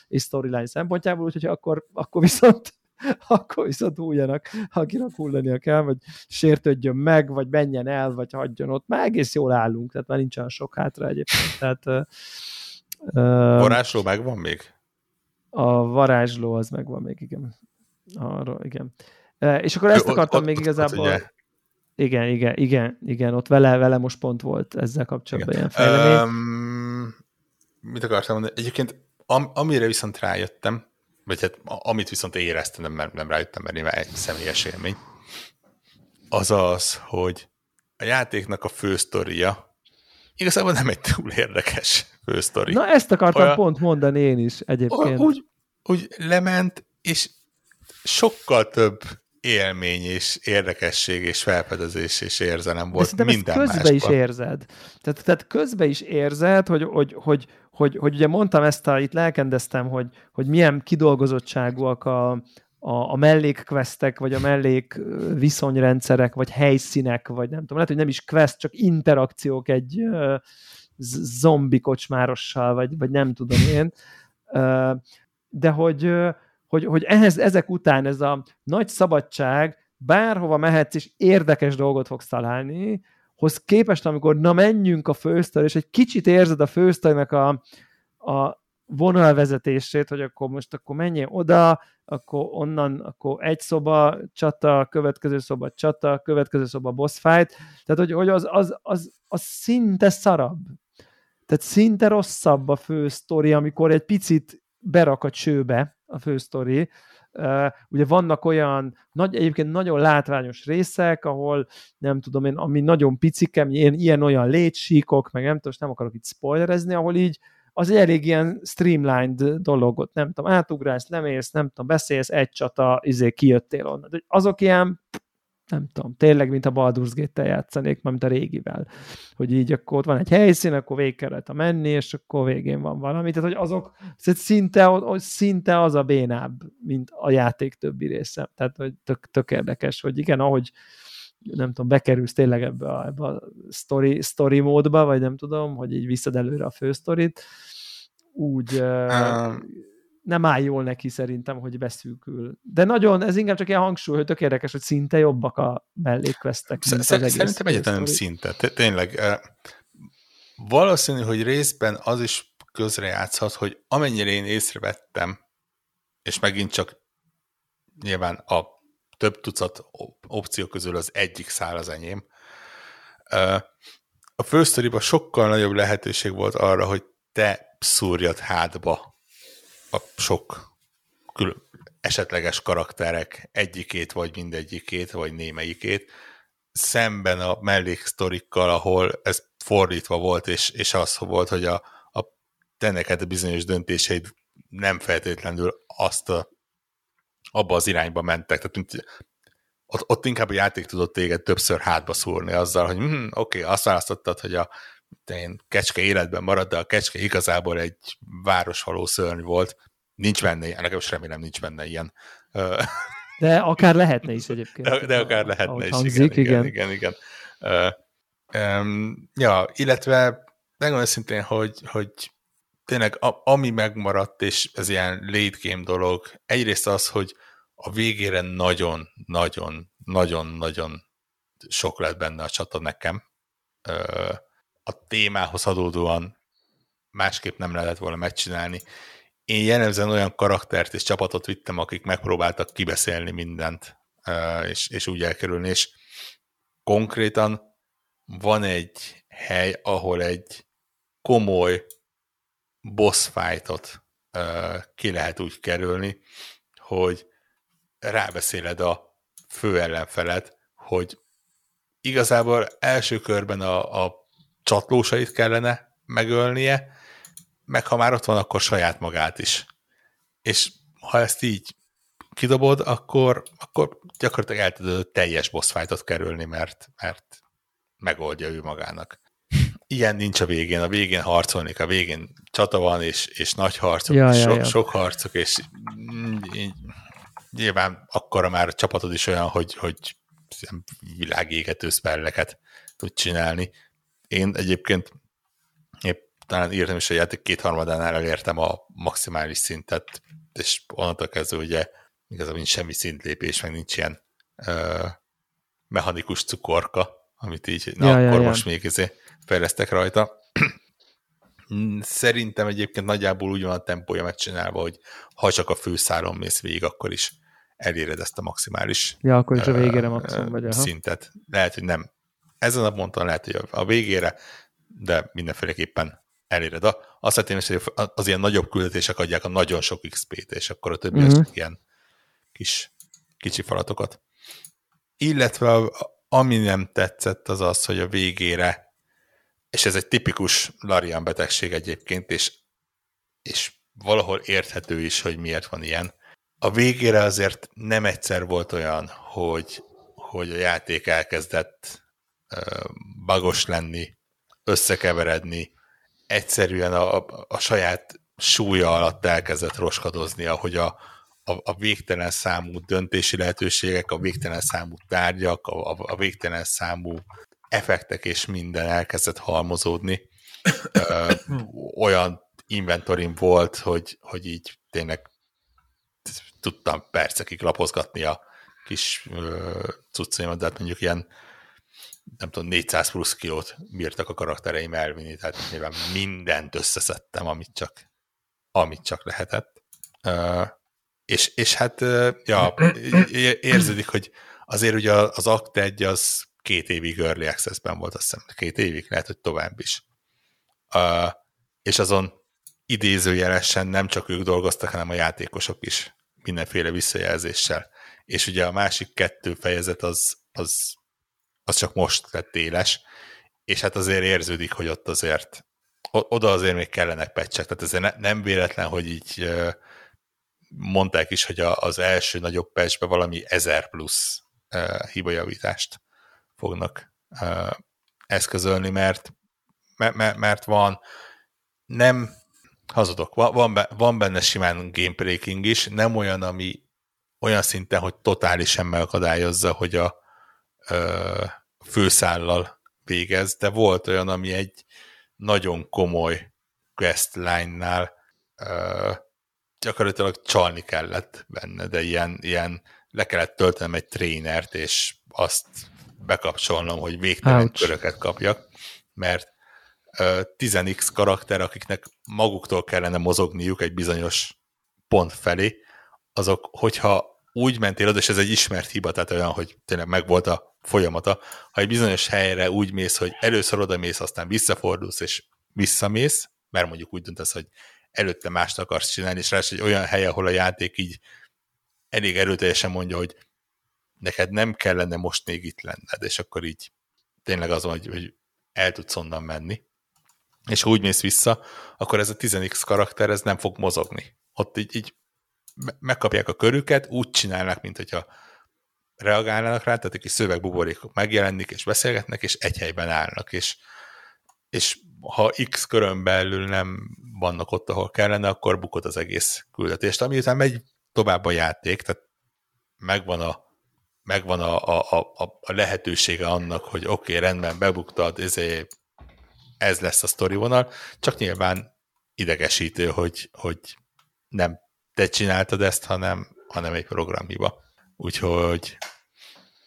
és storyline szempontjából, úgyhogy akkor, akkor viszont akkor viszont hújjanak, akinek hullania kell, vagy sértődjön meg, vagy menjen el, vagy hagyjon ott. Már egész jól állunk, tehát már nincsen sok hátra egyébként. Tehát, uh, varázsló megvan még? A varázsló az megvan még, igen. Arról, igen. Uh, és akkor ezt akartam ott, még ott, igazából... Ott, igen, igen, igen, igen, ott vele, vele most pont volt ezzel kapcsolatban igen. ilyen fejlemény. Um, mit akartam mondani? Egyébként am, amire viszont rájöttem, vagy hát amit viszont éreztem, nem, nem rájöttem, mert nyilván egy személyes élmény, az az, hogy a játéknak a fősztoria igazából nem egy túl érdekes fősztori. Na ezt akartam Olyan, pont mondani én is egyébként. Úgy, úgy lement, és sokkal több élmény és érdekesség és felfedezés és érzelem volt De minden közben másban. is érzed. Tehát, tehát közben is érzed, hogy, hogy, hogy, hogy, hogy ugye mondtam ezt, a, itt lelkendeztem, hogy, hogy milyen kidolgozottságúak a, a, a mellékquestek, vagy a mellék viszonyrendszerek, vagy helyszínek, vagy nem tudom, lehet, hogy nem is quest, csak interakciók egy uh, zombi kocsmárossal, vagy, vagy nem tudom én. Uh, de hogy, hogy, hogy ehhez, ezek után ez a nagy szabadság, bárhova mehetsz, és érdekes dolgot fogsz találni, hoz képest, amikor na menjünk a fősztor, és egy kicsit érzed a fősztornak a, a vonalvezetését, hogy akkor most akkor menjél oda, akkor onnan, akkor egy szoba csata, következő szoba csata, következő szoba boss fight, tehát hogy, hogy az, az, az, az szinte szarabb. Tehát szinte rosszabb a fő sztori, amikor egy picit berak a csőbe a fő sztori, ugye vannak olyan, nagy, egyébként nagyon látványos részek, ahol nem tudom én, ami nagyon picikem, ilyen, ilyen-olyan létsíkok, meg nem tudom, nem akarok itt spoilerezni, ahol így az egy elég ilyen streamlined dologot, nem tudom, átugrálsz, lemész, nem tudom, beszélsz, egy csata, izé, kijöttél onnan. Azok ilyen nem tudom, tényleg, mint a Baldur's Gate-tel játszanék, mint a régivel. Hogy így akkor ott van egy helyszín, akkor végig kellett menni, és akkor végén van valami. Tehát, hogy azok szinte, szinte az a bénább, mint a játék többi része. Tehát, hogy tök, tök érdekes, hogy igen, ahogy nem tudom, bekerülsz tényleg ebbe a, ebbe a story, story módba, vagy nem tudom, hogy így visszad előre a fősztorit, úgy um nem áll jól neki szerintem, hogy beszűkül. De nagyon, ez inkább csak ilyen hangsúly, hogy tök érdekes, hogy szinte jobbak a mellékvesztek. Szerintem egyetlen nem szinte. Tényleg. Valószínű, hogy részben az is közrejátszhat, hogy amennyire én észrevettem, és megint csak nyilván a több tucat opció közül az egyik szál az enyém, a fősztoriban sokkal nagyobb lehetőség volt arra, hogy te szúrjad hátba a sok kül- esetleges karakterek egyikét, vagy mindegyikét, vagy némelyikét, szemben a melléksztorikkal, ahol ez fordítva volt, és, és az volt, hogy a, a te a bizonyos döntéseid nem feltétlenül azt a, abba az irányba mentek. Tehát ott, ott inkább a játék tudott téged többször hátba szúrni azzal, hogy hm, oké, okay, azt választottad, hogy a én kecske életben marad, de a kecske igazából egy városhaló szörny volt. Nincs benne ilyen, legalábbis remélem nincs benne ilyen. De akár lehetne is egyébként. De, de akár lehetne is, hangzik, igen, igen, igen. igen, igen. Uh, um, ja, illetve megmondom szintén, hogy, hogy tényleg a, ami megmaradt, és ez ilyen late game dolog, egyrészt az, hogy a végére nagyon, nagyon, nagyon, nagyon sok lett benne a csata nekem. Uh, a témához adódóan másképp nem lehetett volna megcsinálni. Én jellemzően olyan karaktert és csapatot vittem, akik megpróbáltak kibeszélni mindent, és, és úgy elkerülni, és konkrétan van egy hely, ahol egy komoly boss fightot ki lehet úgy kerülni, hogy rábeszéled a fő ellenfelet, hogy igazából első körben a, a csatlósait kellene megölnie, meg ha már ott van, akkor saját magát is. És ha ezt így kidobod, akkor, akkor gyakorlatilag el tudod teljes boss fightot kerülni, mert, mert megoldja ő magának. Ilyen nincs a végén. A végén harcolni, a végén csata van, és, és nagy harcok, ja, ja, ja. sok harcok, és így, nyilván akkora már a csapatod is olyan, hogy, hogy világégető spelleket tud csinálni. Én egyébként épp talán írtam is, hogy játék kétharmadánál elértem a maximális szintet, és onnantól kezdve ugye igazából nincs semmi szintlépés, meg nincs ilyen ö, mechanikus cukorka, amit így, na ja, akkor ja, most ja. még ezért fejlesztek rajta. Szerintem egyébként nagyjából úgy van a tempója megcsinálva, hogy ha csak a főszáron mész végig, akkor is eléred ezt a maximális ja, akkor is a végére maximum vagy, szintet. Lehet, hogy nem ezen a ponton lehet, hogy a végére, de mindenféleképpen eléred. Azt hiszem, hogy az ilyen nagyobb küldetések adják a nagyon sok XP-t, és akkor a többi uh-huh. az ilyen kis kicsi falatokat. Illetve ami nem tetszett, az az, hogy a végére, és ez egy tipikus Larian betegség egyébként, és, és valahol érthető is, hogy miért van ilyen. A végére azért nem egyszer volt olyan, hogy, hogy a játék elkezdett bagos lenni, összekeveredni, egyszerűen a, a, a saját súlya alatt elkezdett roskadozni, ahogy a, a, a végtelen számú döntési lehetőségek, a végtelen számú tárgyak, a, a, a végtelen számú effektek és minden elkezdett halmozódni. Ö, olyan inventorim volt, hogy, hogy így tényleg tudtam percekig lapozgatni a kis cuccaimat, de hát mondjuk ilyen nem tudom, 400 plusz kilót bírtak a karaktereim elvinni, tehát nyilván mindent összeszedtem, amit csak, amit csak lehetett. És, és hát, ja, érződik, hogy azért ugye az Act 1 az két évig Early Access-ben volt, azt hiszem, két évig, lehet, hogy tovább is. És azon idézőjelesen nem csak ők dolgoztak, hanem a játékosok is mindenféle visszajelzéssel. És ugye a másik kettő fejezet az, az az csak most lett éles, és hát azért érződik, hogy ott azért oda azért még kellenek pecsek, tehát ezért ne, nem véletlen, hogy így mondták is, hogy az első nagyobb pecsbe valami 1000 plusz hibajavítást fognak eszközölni, mert, mert, mert van nem hazudok, van, van benne simán gamebreaking is, nem olyan, ami olyan szinten, hogy totálisan megakadályozza, hogy a, főszállal végez, de volt olyan, ami egy nagyon komoly questline-nál gyakorlatilag csalni kellett benne, de ilyen, ilyen le kellett töltenem egy trénert, és azt bekapcsolnom, hogy végtelen Ouch. köröket kapjak, mert uh, 10x karakter, akiknek maguktól kellene mozogniuk egy bizonyos pont felé, azok, hogyha úgy mentél oda, és ez egy ismert hiba, tehát olyan, hogy tényleg megvolt a folyamata, ha egy bizonyos helyre úgy mész, hogy először oda mész, aztán visszafordulsz, és visszamész, mert mondjuk úgy döntesz, hogy előtte mást akarsz csinálni, és ráadásul egy olyan hely, ahol a játék így elég erőteljesen mondja, hogy neked nem kellene most még itt lenned, és akkor így tényleg az hogy, hogy el tudsz onnan menni, és ha úgy mész vissza, akkor ez a 10x karakter, ez nem fog mozogni. Ott így, így megkapják a körüket, úgy csinálnak, mint hogyha reagálnának rá, tehát egy kis szövegbuborékok megjelennek, és beszélgetnek, és egy helyben állnak, és és ha X körön belül nem vannak ott, ahol kellene, akkor bukott az egész küldetést, ami után megy tovább a játék, tehát megvan a, megvan a, a, a, a lehetősége annak, hogy oké, okay, rendben, bebuktad, ezért ez lesz a sztori vonal, csak nyilván idegesítő, hogy, hogy nem te csináltad ezt, hanem, hanem egy programhiba. Úgyhogy,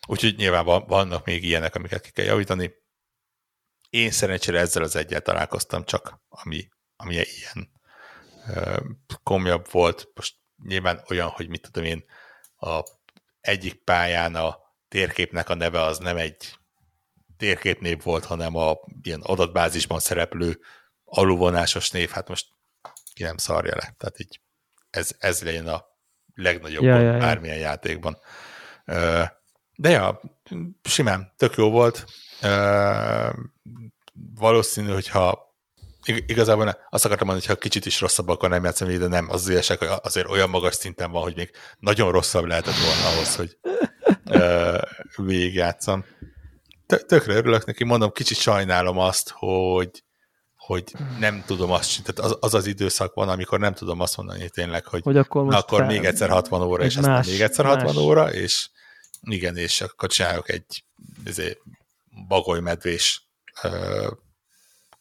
úgyhogy nyilván vannak még ilyenek, amiket ki kell javítani. Én szerencsére ezzel az egyet találkoztam csak, ami, ami ilyen komjabb volt. Most nyilván olyan, hogy mit tudom én, a egyik pályán a térképnek a neve az nem egy térképnév volt, hanem a ilyen adatbázisban szereplő alulvonásos név, hát most ki nem szarja le. Tehát így ez, ez legyen a legnagyobb ja, ja, ja. bármilyen játékban. De ja, simán, tök jó volt. Valószínű, hogyha igazából azt akartam mondani, hogy ha kicsit is rosszabb, akkor nem játszom de nem, az az igazság, hogy azért olyan magas szinten van, hogy még nagyon rosszabb lehetett volna ahhoz, hogy végigjátszom. Tökre örülök neki, mondom, kicsit sajnálom azt, hogy hogy nem tudom azt, tehát az, az az időszak van, amikor nem tudom azt mondani tényleg, hogy, hogy akkor, na, akkor még egyszer 60 óra, és más, aztán még egyszer 60 más. óra, és igen, és akkor csinálok egy ezért, bagolymedvés ö,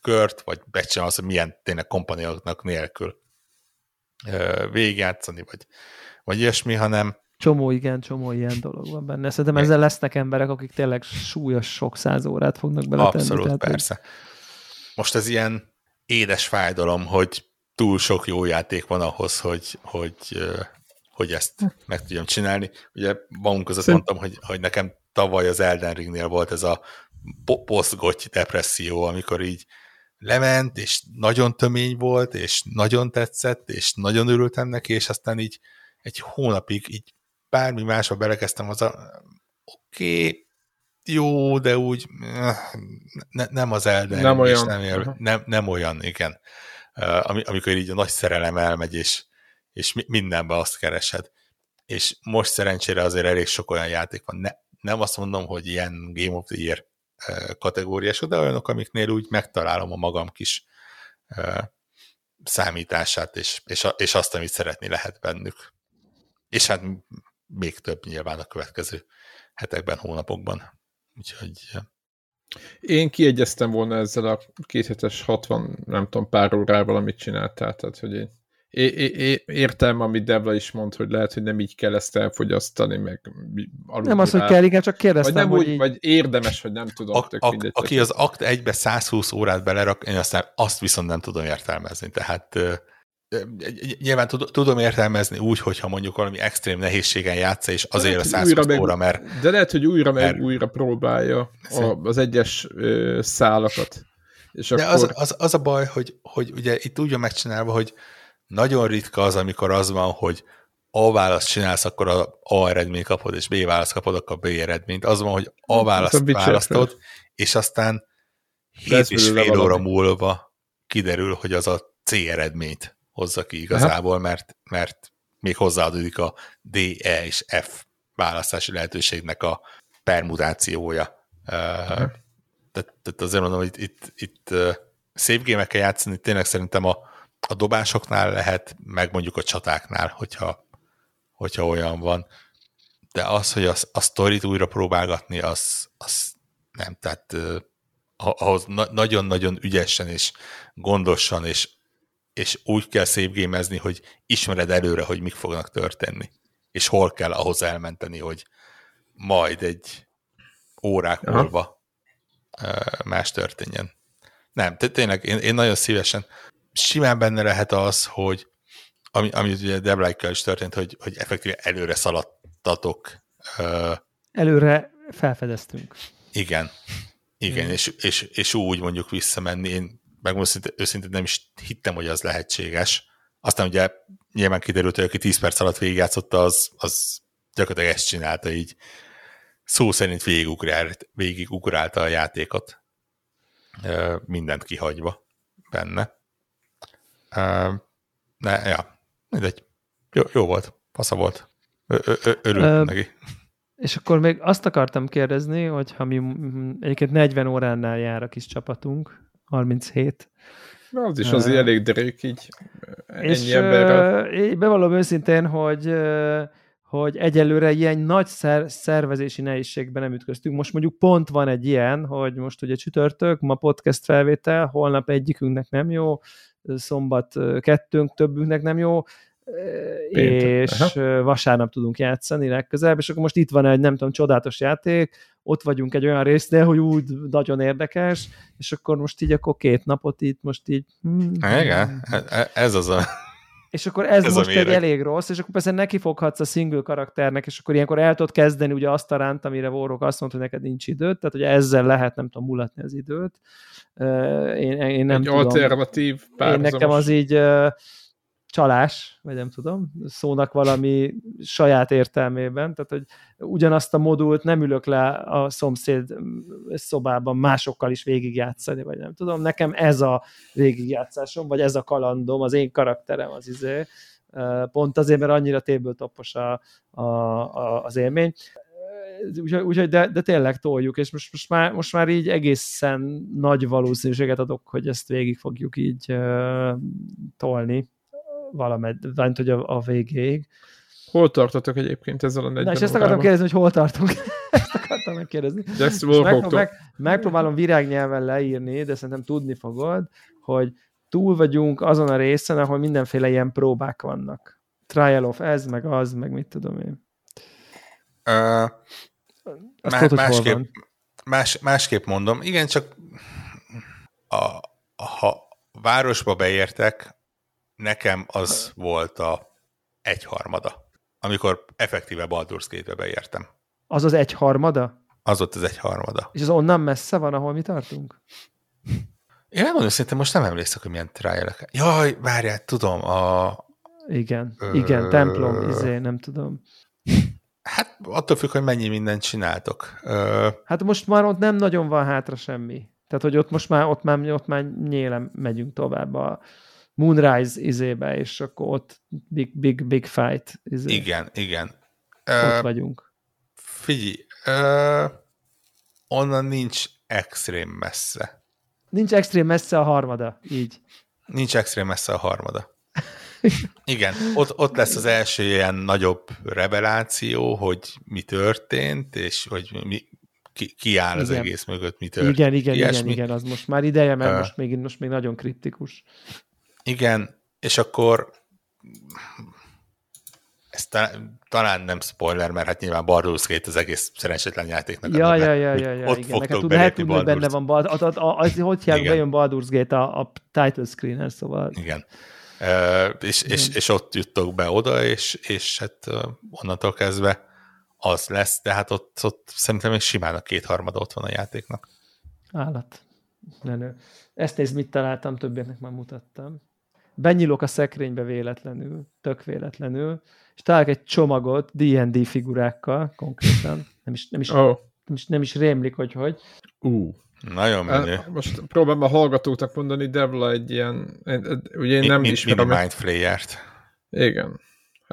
kört, vagy becsinálom azt, hogy milyen tényleg kompanióknak nélkül ö, végigjátszani, vagy, vagy ilyesmi, hanem Csomó, igen, csomó ilyen dolog van benne. Szerintem ezzel lesznek emberek, akik tényleg súlyos sok száz órát fognak beletenni. Abszolút, tehát, persze. Hogy most ez ilyen édes fájdalom, hogy túl sok jó játék van ahhoz, hogy, hogy, hogy ezt meg tudjam csinálni. Ugye magunk között Szerint... mondtam, hogy, hogy nekem tavaly az Elden Ringnél volt ez a posztgoty depresszió, amikor így lement, és nagyon tömény volt, és nagyon tetszett, és nagyon örültem neki, és aztán így egy hónapig így bármi másba belekezdtem, az a oké, okay, jó, de úgy eh, ne, nem az Elden nem olyan. Nem, él, nem, nem olyan, igen. Uh, amikor így a nagy szerelem elmegy, és, és mindenben azt keresed. És most szerencsére azért elég sok olyan játék van. Ne, nem azt mondom, hogy ilyen Game of the Year uh, kategóriás, de olyanok, amiknél úgy megtalálom a magam kis számítását, és, és, és azt, amit szeretni lehet bennük. És hát még több nyilván a következő hetekben, hónapokban. Úgyhogy... Én kiegyeztem volna ezzel a kéthetes 60, nem tudom, pár órával, amit csináltál, tehát hogy én é, é, értem, amit Devla is mond, hogy lehet, hogy nem így kell ezt elfogyasztani, meg Nem az, hogy kell, igen, csak kérdeztem, vagy nem hogy úgy, így... vagy érdemes, hogy nem tudom. A, a, mindegy, aki az akt egybe 120 órát belerak, én aztán azt viszont nem tudom értelmezni, tehát nyilván tudom értelmezni úgy, hogyha mondjuk valami extrém nehézségen játsza, és azért a 120 meg, óra, mert... De lehet, hogy újra meg mert, újra próbálja a, az egyes ö, szálakat. És de akkor... az, az, az a baj, hogy, hogy ugye itt úgy van megcsinálva, hogy nagyon ritka az, amikor az van, hogy A választ csinálsz, akkor a A eredményt kapod, és B választ kapod, akkor B eredményt. Az van, hogy A választ választod, és aztán 7 és fél óra múlva kiderül, hogy az a C eredményt hozza ki igazából, mert, mert még hozzáadódik a D, E és F választási lehetőségnek a permutációja. Tehát, tehát azért mondom, hogy itt, itt, itt szép gémekkel játszani tényleg szerintem a, a dobásoknál lehet, meg mondjuk a csatáknál, hogyha, hogyha olyan van. De az, hogy a, a sztorit újra próbálgatni, az, az nem, tehát ahhoz na- nagyon-nagyon ügyesen és gondosan és és úgy kell szépgémezni, hogy ismered előre, hogy mik fognak történni, és hol kell ahhoz elmenteni, hogy majd egy órák Aha. múlva más történjen. Nem, tényleg én, én nagyon szívesen, simán benne lehet az, hogy ami, ami ugye Deblájkkal is történt, hogy, hogy effektíve előre szaladtatok. Előre felfedeztünk. Igen. Igen, és, és, és úgy mondjuk visszamenni. Én megmondom őszintén nem is hittem, hogy az lehetséges. Aztán ugye nyilván kiderült, hogy aki 10 perc alatt végigjátszotta, az, az gyakorlatilag ezt csinálta így. Szó szerint végigugrált, végigugrálta a játékot. Mindent kihagyva benne. Ne, ja, mindegy. Jó, jó volt, fasza volt. Örülök neki. És akkor még azt akartam kérdezni, hogy ha mi egyébként 40 óránál jár a kis csapatunk, 37. Na, az is azért uh, elég derék így ennyi és, emberrel. Én bevallom őszintén, hogy hogy egyelőre ilyen nagy szer- szervezési nehézségben nem ütköztünk. Most mondjuk pont van egy ilyen, hogy most ugye csütörtök, ma podcast felvétel, holnap egyikünknek nem jó, szombat kettőnk, többünknek nem jó, Péntek. és Aha. vasárnap tudunk játszani legközelebb, és akkor most itt van egy, nem tudom, csodálatos játék, ott vagyunk egy olyan résznél, hogy úgy nagyon érdekes, és akkor most így akkor két napot itt most így... Hmm, Igen, ez az a és akkor ez, ez most egy elég rossz, és akkor persze neki foghatsz a single karakternek, és akkor ilyenkor el tudod kezdeni ugye azt a ránt, amire Warrock azt mondta, hogy neked nincs időt, tehát ugye ezzel lehet, nem tudom, mulatni az időt. Én, én nem egy tudom. alternatív párhuzamos. Én nekem az így csalás, vagy nem tudom, szónak valami saját értelmében, tehát hogy ugyanazt a modult nem ülök le a szomszéd szobában másokkal is végigjátszani, vagy nem tudom, nekem ez a végigjátszásom, vagy ez a kalandom, az én karakterem az izé, pont azért, mert annyira téből-topos a, a, a, az élmény. Úgyhogy, úgy, de, de tényleg toljuk, és most, most, már, most már így egészen nagy valószínűséget adok, hogy ezt végig fogjuk így uh, tolni valamed, vagy hogy a, a végéig. Hol tartotok egyébként ezzel a 40 Na, és ezt akartam kérdezni, hogy hol tartunk. ezt akartam megkérdezni. Megpró- meg, megpróbálom virágnyelven leírni, de szerintem tudni fogod, hogy túl vagyunk azon a részen, ahol mindenféle ilyen próbák vannak. Trial of ez, meg az, meg mit tudom én. Uh, Azt má, tudod, másképp, más, másképp mondom. Igen, csak a, ha városba beértek, nekem az volt a egyharmada, amikor effektíve Baldur's Gate-be beértem. Az az egyharmada? Az ott az egyharmada. És az onnan messze van, ahol mi tartunk? Én nem mondom, szerintem most nem emlékszek, hogy milyen trialek. Jaj, várjál, tudom, a... Igen, ö... igen, templom, izé, nem tudom. Hát attól függ, hogy mennyi mindent csináltok. Ö... Hát most már ott nem nagyon van hátra semmi. Tehát, hogy ott most már, ott már, ott már nyélen megyünk tovább a, Moonrise izébe, és akkor ott big, big, big fight. Izé. Igen, igen. Ott uh, vagyunk. Figyelj, uh, onnan nincs extrém messze. Nincs extrém messze a harmada, így. Nincs extrém messze a harmada. Igen, ott, ott lesz az első ilyen nagyobb reveláció, hogy mi történt, és hogy mi, ki, ki áll igen. az egész mögött, mi történt. Igen, igen, igen, igen, az most már ideje, mert uh, most, még, most még nagyon kriptikus. Igen, és akkor ez talán, talán nem spoiler, mert hát nyilván Baldur's Gate az egész szerencsétlen játéknak. Ja, ja, ja, ja, ja, ott igen. Neked tud, lehet tudni, hogy benne van, Bald, az, az, hogy hívják, bejön Baldur's Gate a, a title screen szóval. Igen. Uh, és, és, és, ott juttok be oda, és, és hát onnantól kezdve az lesz, de hát ott, ott szerintem még simán a kétharmada ott van a játéknak. Állat. Menő. Ezt nézd, mit találtam, többieknek már mutattam benyílok a szekrénybe véletlenül, tök véletlenül, és találok egy csomagot D&D figurákkal konkrétan, nem is, nem is, oh. nem is, nem is rémlik, hogy hogy. Uh. Nagyon menő. Most próbálom a hallgatóknak mondani, Devla egy ilyen, ugye én nem mi, ismerem. Mini Mindflayer-t. Igen.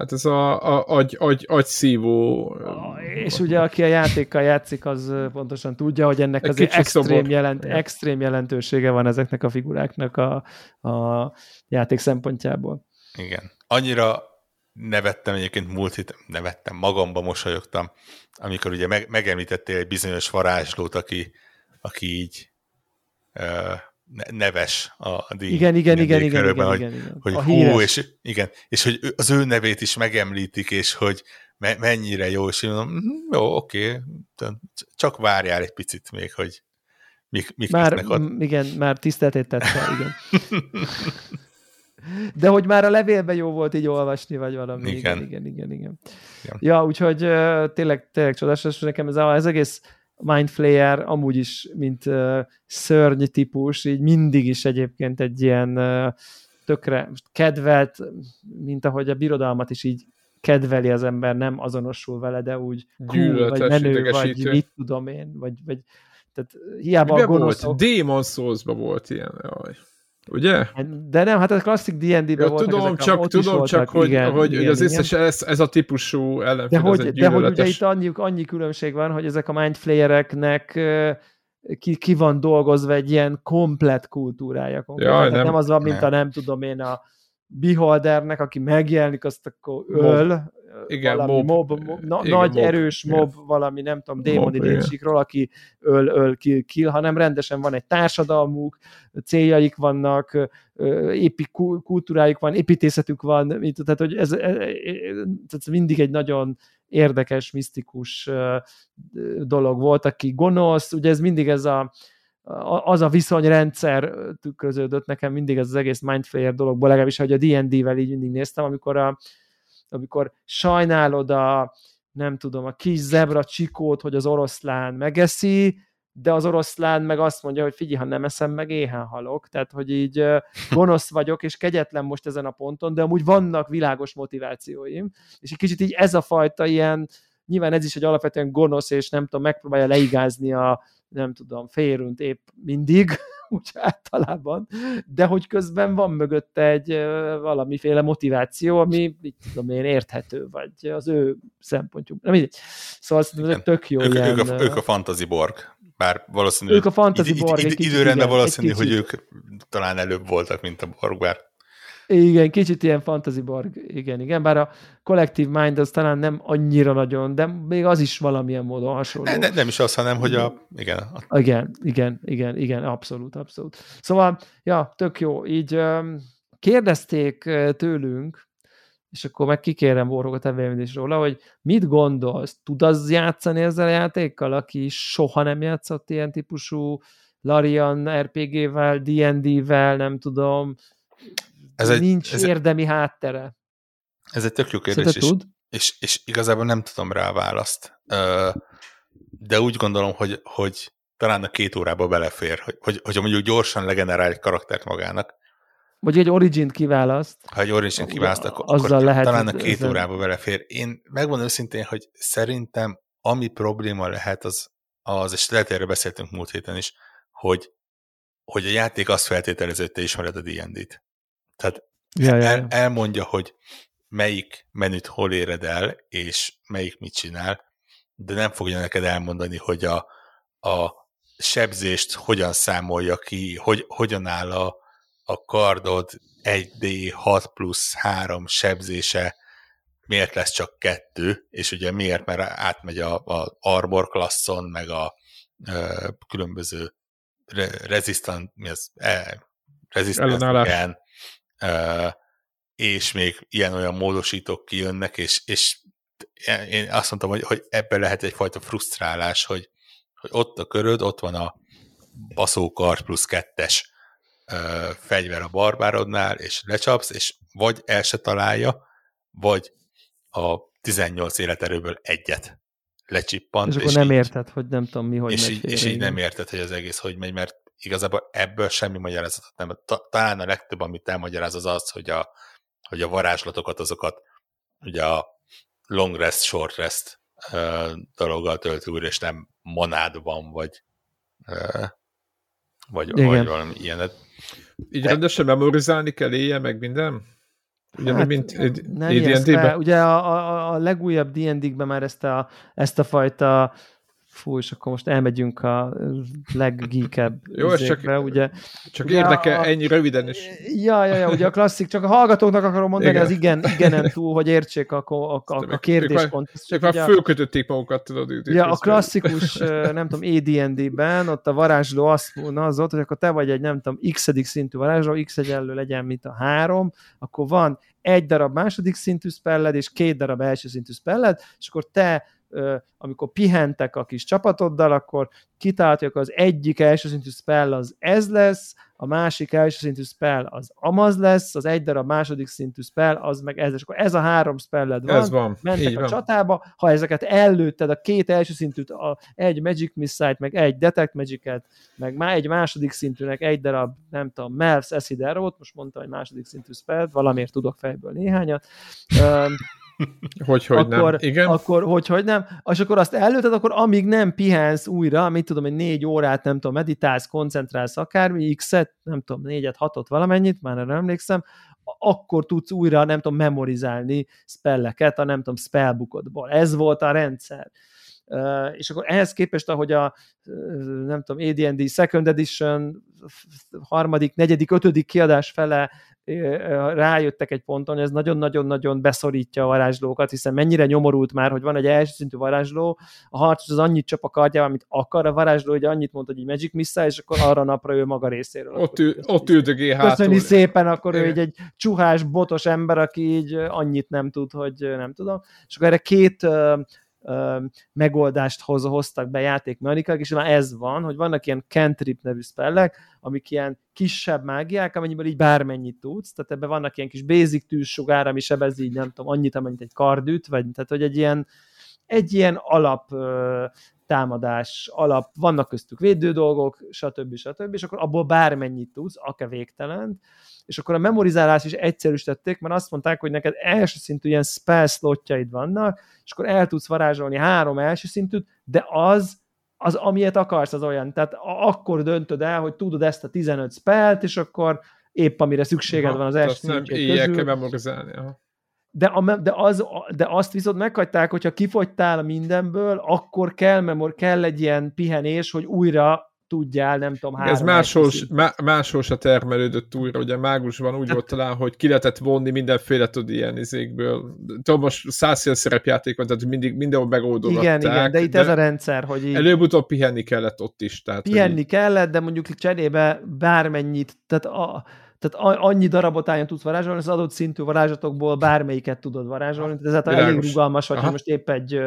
Hát ez a, a agy, agy, agyszívó... És ugye aki a játékkal játszik, az pontosan tudja, hogy ennek az extrém, jelent, extrém jelentősége van ezeknek a figuráknak a, a játék szempontjából. Igen. Annyira nevettem egyébként múlt hét, nevettem, magamba mosolyogtam, amikor ugye meg, megemlítettél egy bizonyos varázslót, aki, aki így neves a díj. Igen, igen, igen, igen, körülben, igen, hogy, igen, igen. hogy a hú, és, igen, és hogy az ő nevét is megemlítik, és hogy me, mennyire jó, és én mondom, mhm, jó, oké, csak várjál egy picit még, hogy mik, mik már, ott. Igen, már tiszteltét tette, igen. De hogy már a levélben jó volt így olvasni, vagy valami. Igen, igen, igen, igen. igen. igen. Ja, úgyhogy tényleg, tényleg csodálatos, nekem ez, ez egész Mindflayer amúgy is, mint uh, szörny típus, így mindig is egyébként egy ilyen uh, tökre kedvelt, mint ahogy a birodalmat is így kedveli az ember, nem azonosul vele, de úgy cool, vagy menő, vagy mit tudom én, vagy, vagy tehát hiába Miben a gonoszok... volt? Demon souls volt ilyen. Jaj. Ugye? De nem, hát a klasszik D&D-ben ja, voltak tudom, ezek, csak, tudom voltak, csak, hogy, igen, hogy, igen, az összes ez, ez, a típusú ellenfél, de hogy, de hogy ugye itt annyi, annyi különbség van, hogy ezek a mindflayereknek ki, ki van dolgozva egy ilyen komplet kultúrája. Jaj, nem, nem az van, mint nem. a nem tudom én a beholdernek, aki megjelenik, azt akkor öl. Igen, valami mob, mob, mob na, igen, nagy mob. erős mob, igen. valami nem tudom, démoni lénysikről, aki öl, öl, kill, kill, hanem rendesen van egy társadalmuk, céljaik vannak, épi kultúrájuk van, építészetük van, tehát hogy ez, ez, ez mindig egy nagyon érdekes, misztikus dolog volt, aki gonosz, ugye ez mindig ez a, az a viszonyrendszer tükröződött nekem mindig ez az egész Mindflayer dologból, legalábbis, hogy a D&D-vel így mindig néztem, amikor, a, amikor sajnálod a, nem tudom, a kis zebra csikót, hogy az oroszlán megeszi, de az oroszlán meg azt mondja, hogy figyelj, ha nem eszem meg, éhen halok. Tehát, hogy így gonosz vagyok, és kegyetlen most ezen a ponton, de amúgy vannak világos motivációim, és egy kicsit így ez a fajta ilyen, nyilván ez is egy alapvetően gonosz, és nem tudom, megpróbálja leigázni a, nem tudom, félrünt épp mindig, úgy általában, de hogy közben van mögötte egy valamiféle motiváció, ami, mit tudom én, érthető, vagy az ő szempontjuk. Nem mindegy. Szóval szerintem ez tök jó ők, ilyen... Ők a, ők a fantasy borg. Bár valószínű, ők a fantasy borg. Id, id, időrendben valószínű, hogy ők talán előbb voltak, mint a borg, bár igen, kicsit ilyen fantasy borg, igen, igen, bár a Collective Mind az talán nem annyira nagyon, de még az is valamilyen módon hasonló. Ne, nem is az, hanem, hogy a... Igen, a... igen, igen, igen, igen, abszolút, abszolút. Szóval, ja, tök jó. Így kérdezték tőlünk, és akkor meg kikérem Borrogot a is róla, hogy mit gondolsz, tud az játszani ezzel a játékkal, aki soha nem játszott ilyen típusú Larian RPG-vel, D&D-vel, nem tudom, ez egy, nincs ez érdemi háttere. Ez egy tök jó kérdés, és? És, és igazából nem tudom rá a választ. De úgy gondolom, hogy, hogy talán a két órába belefér, hogy, hogy, hogyha mondjuk gyorsan legenerál egy karaktert magának. Vagy egy origin kiválaszt. Ha egy origin kiválaszt, akkor, azzal akkor lehet, talán a két ezen... órába belefér. Én megmondom őszintén, hogy szerintem ami probléma lehet, az, az és lehet erről beszéltünk múlt héten is, hogy, hogy a játék azt feltételező, hogy te ismered a D&D-t. Tehát ja, ja. El, elmondja, hogy melyik menüt hol éred el, és melyik mit csinál, de nem fogja neked elmondani, hogy a, a sebzést hogyan számolja ki, hogy, hogyan áll a, a kardod 1D6 plusz 3 sebzése, miért lesz csak kettő, és ugye miért, mert átmegy a, a armor klasszon, meg a ö, különböző re, resistant, mi az, e, resistant, és még ilyen-olyan módosítók kijönnek, és, és én azt mondtam, hogy, hogy ebben lehet egyfajta frusztrálás, hogy, hogy ott a köröd, ott van a baszókar plusz kettes fegyver a barbárodnál, és lecsapsz, és vagy el se találja, vagy a 18 életerőből egyet lecsippant. És akkor és nem így, érted, hogy nem tudom mi, hogy és megy. Így, és így nem érted, hogy az egész hogy megy, mert igazából ebből semmi magyarázatot nem. Talán a legtöbb, amit elmagyaráz, az az, hogy a, hogy a varázslatokat, azokat ugye a long rest, short rest uh, dologgal tölt újra, és nem monádban, vagy uh, vagy, vagy valami ilyenet. Így rendesen memorizálni kell éjjel, meg minden? Ugye, hát, mint nem Ugye a, a, a legújabb D&D-ben már ezt a, ezt a fajta Fú, és akkor most elmegyünk a leggeekebb Jó, csak, ugye, csak ugye érdekel a, ennyi röviden is. Ja, ja, ja, ugye a klasszik, csak a hallgatóknak akarom mondani igen. az igen, igenen túl, hogy értsék a, a, a, a kérdéspont. Csak már fölkötötték magukat, tudod. Ja, a klasszikus, nem tudom, AD&D-ben ott a varázsló azt mondja, az ott, hogy akkor te vagy egy, nem tudom, x szintű varázsló, x egyenlő legyen, mint a három, akkor van egy darab második szintű spelled, és két darab első szintű spelled, és akkor te amikor pihentek a kis csapatoddal, akkor kitáltjuk az egyik első szintű spell az ez lesz, a másik első szintű spell az amaz lesz, az egy darab második szintű spell az meg ez, és akkor ez a három spelled van, ez van. mentek Így a van. csatába, ha ezeket ellőtted, a két első szintűt, a, egy Magic Missile-t, meg egy Detect Magic-et, meg már egy második szintűnek egy darab, nem tudom, Melvs Acid Arrow-t, most mondtam egy második szintű spell valamiért tudok fejből néhányat, hogy, hogy akkor, nem. Igen. Akkor, hogy, hogy nem. És akkor azt előtted, akkor amíg nem pihensz újra, mit tudom, egy négy órát, nem tudom, meditálsz, koncentrálsz akármi, x-et, nem tudom, négyet, hatot, valamennyit, már nem emlékszem, akkor tudsz újra, nem tudom, memorizálni spelleket a nem tudom, spellbookodból. Ez volt a rendszer. És akkor ehhez képest, ahogy a nem tudom, AD&D Second Edition harmadik, negyedik, ötödik kiadás fele rájöttek egy ponton, ez nagyon-nagyon-nagyon beszorítja a varázslókat, hiszen mennyire nyomorult már, hogy van egy első szintű varázsló, a harcos az annyit csap a kardjával, amit akar, a varázsló hogy annyit mond, hogy egy Magic Missile, és akkor arra napra ő maga részéről. Ott, ül, ott üldögé hátul. Köszöni szépen, akkor ő egy, egy csuhás, botos ember, aki így annyit nem tud, hogy nem tudom. És akkor erre két megoldást hoz, hoztak be játékmechanikák, és már ez van, hogy vannak ilyen cantrip nevű spellek, amik ilyen kisebb mágiák, amennyiből így bármennyit tudsz, tehát ebben vannak ilyen kis basic tűzsugár, ami sebez így nem tudom, annyit, amennyit egy kardüt, vagy tehát hogy egy ilyen, egy ilyen alap támadás alap, vannak köztük védő dolgok, stb. stb. és akkor abból bármennyit tudsz, akár végtelen, és akkor a memorizálás is egyszerűsítették, mert azt mondták, hogy neked első szintű ilyen spell slotjaid vannak, és akkor el tudsz varázsolni három első szintűt, de az, az amilyet akarsz, az olyan. Tehát akkor döntöd el, hogy tudod ezt a 15 spelt, és akkor épp amire szükséged van az első szintjét közül. Nem kell memorizálni. Aha de, a, de, az, de azt viszont meghagyták, hogyha kifogytál mindenből, akkor kell, memor, kell egy ilyen pihenés, hogy újra tudjál, nem tudom, három Ez máshol, má, máshol se termelődött újra, ugye mágusban úgy volt talán, hogy ki lehetett vonni mindenféle tud ilyen izékből. Tudom, most százszél szerepjáték van, tehát mindig mindenhol megoldották. Igen, igen, de itt de ez a rendszer, hogy így... Előbb-utóbb pihenni kellett ott is. Tehát, pihenni így... kellett, de mondjuk cserébe bármennyit, tehát a, tehát annyi darabot álljon tudsz varázsolni, az adott szintű varázslatokból bármelyiket tudod varázsolni, tehát ez elég rugalmas vagy, hogy most épp egy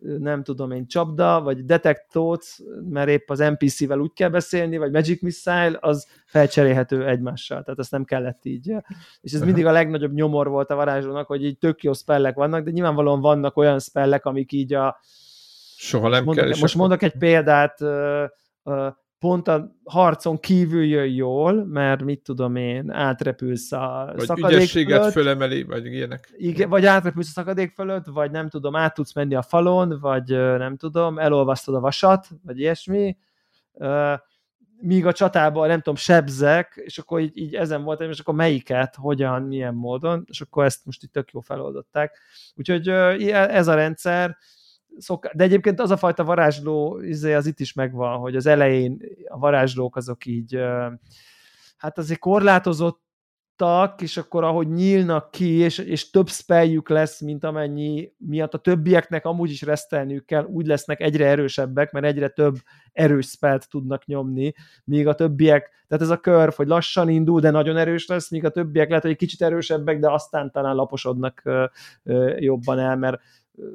nem tudom én, csapda, vagy detektót, mert épp az NPC-vel úgy kell beszélni, vagy Magic Missile, az felcserélhető egymással, tehát ezt nem kellett így. És ez mindig a legnagyobb nyomor volt a varázslónak, hogy így tök jó spellek vannak, de nyilvánvalóan vannak olyan spellek, amik így a Soha nem mondok, kell. Most mondok egy példát, pont a harcon kívül jön jól, mert mit tudom én, átrepülsz a vagy szakadék ügyességet fölött, fölemeli, vagy ilyenek. Igen, vagy átrepülsz a szakadék fölött, vagy nem tudom, át tudsz menni a falon, vagy nem tudom, elolvasztod a vasat, vagy ilyesmi. Míg a csatában, nem tudom, sebzek, és akkor így, így ezen voltam, és akkor melyiket, hogyan, milyen módon, és akkor ezt most itt tök jó feloldották. Úgyhogy ez a rendszer, szok, de egyébként az a fajta varázsló izé, az itt is megvan, hogy az elején a varázslók azok így hát azért korlátozott és akkor ahogy nyílnak ki, és, és több spelljük lesz, mint amennyi miatt a többieknek amúgy is resztelniük kell, úgy lesznek egyre erősebbek, mert egyre több erős spelt tudnak nyomni, míg a többiek, tehát ez a kör, hogy lassan indul, de nagyon erős lesz, míg a többiek lehet, hogy egy kicsit erősebbek, de aztán talán laposodnak jobban el, mert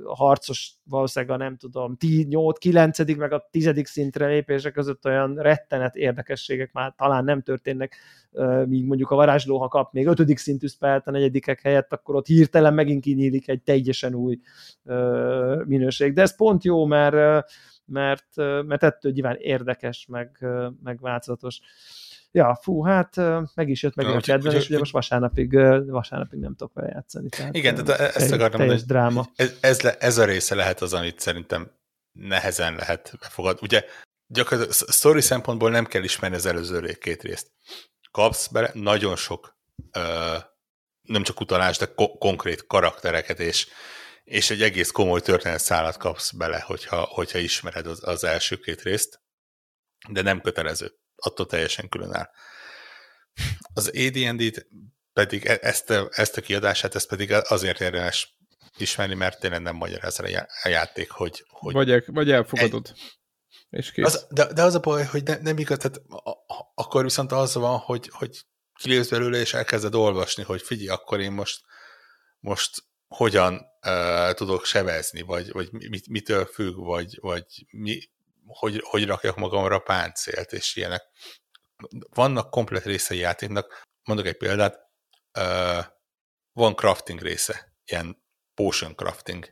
harcos valószínűleg a nem tudom, 8, 9 meg a 10 szintre lépések között olyan rettenet érdekességek már talán nem történnek, míg mondjuk a varázsló, kap még 5. szintű spelt a negyedikek helyett, akkor ott hirtelen megint kinyílik egy teljesen új minőség. De ez pont jó, mert, mert, mert ettől nyilván érdekes, meg, meg változatos ja, fú, hát meg is jött meg a kedven, és ugye most vasárnapig, vasárnapig nem tudok vele játszani. Tehát, igen, tehát ezt akartam mondani, dráma. Ez, ez, le, ez a része lehet az, amit szerintem nehezen lehet befogadni. Ugye gyakorlatilag story szempontból nem kell ismerni az előző két részt. Kapsz bele nagyon sok ö, nem csak utalást, de ko- konkrét karaktereket, és, és egy egész komoly történetszálat kapsz bele, hogyha, hogyha ismered az, az első két részt, de nem kötelező attól teljesen különáll. Az AD&D-t pedig e- ezt a, ezt a kiadását, ezt pedig azért érdemes ismerni, mert tényleg nem magyaráz a játék, hogy... hogy vagy, el, vagy elfogadod. Egy, és kész. Az, de, de az a baj, hogy ne, nem igaz, tehát akkor viszont az van, hogy, hogy kilépsz belőle, és elkezded olvasni, hogy figyelj, akkor én most, most hogyan uh, tudok sebezni, vagy, vagy mit, mitől függ, vagy, vagy mi, hogy, hogy rakjak magamra páncélt, és ilyenek. Vannak komplet részei játéknak, mondok egy példát, uh, van crafting része, ilyen potion crafting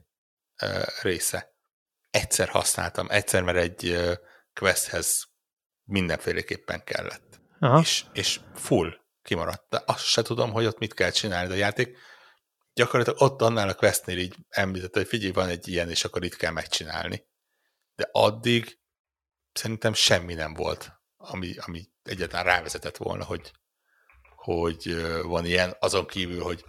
uh, része. Egyszer használtam, egyszer, mert egy uh, questhez mindenféleképpen kellett. Aha. És, és full kimaradt. De azt se tudom, hogy ott mit kell csinálni, de a játék gyakorlatilag ott annál a questnél így említett, hogy figyelj, van egy ilyen, és akkor itt kell megcsinálni. De addig szerintem semmi nem volt, ami, ami egyáltalán rávezetett volna, hogy, hogy van ilyen, azon kívül, hogy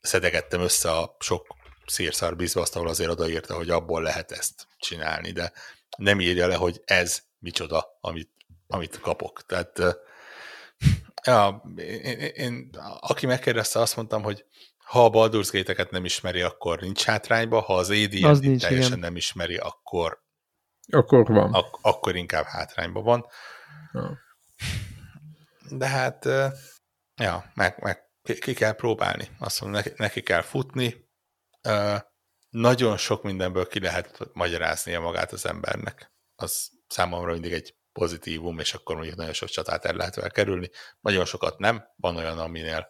szedegettem össze a sok szírszar azt, ahol azért odaírta, hogy abból lehet ezt csinálni, de nem írja le, hogy ez micsoda, amit, amit kapok. Tehát ja, én, én, aki megkérdezte, azt mondtam, hogy ha a Baldur's Gate-eket nem ismeri, akkor nincs hátrányba, ha az AD az nincs, teljesen igen. nem ismeri, akkor akkor van. Ak- akkor inkább hátrányban van. Ja. De hát, ja, meg, meg ki kell próbálni. Azt mondom, neki, neki kell futni. Nagyon sok mindenből ki lehet magyaráznia magát az embernek. Az számomra mindig egy pozitívum, és akkor mondjuk nagyon sok csatát el lehet vele kerülni. Nagyon sokat nem, van olyan, aminél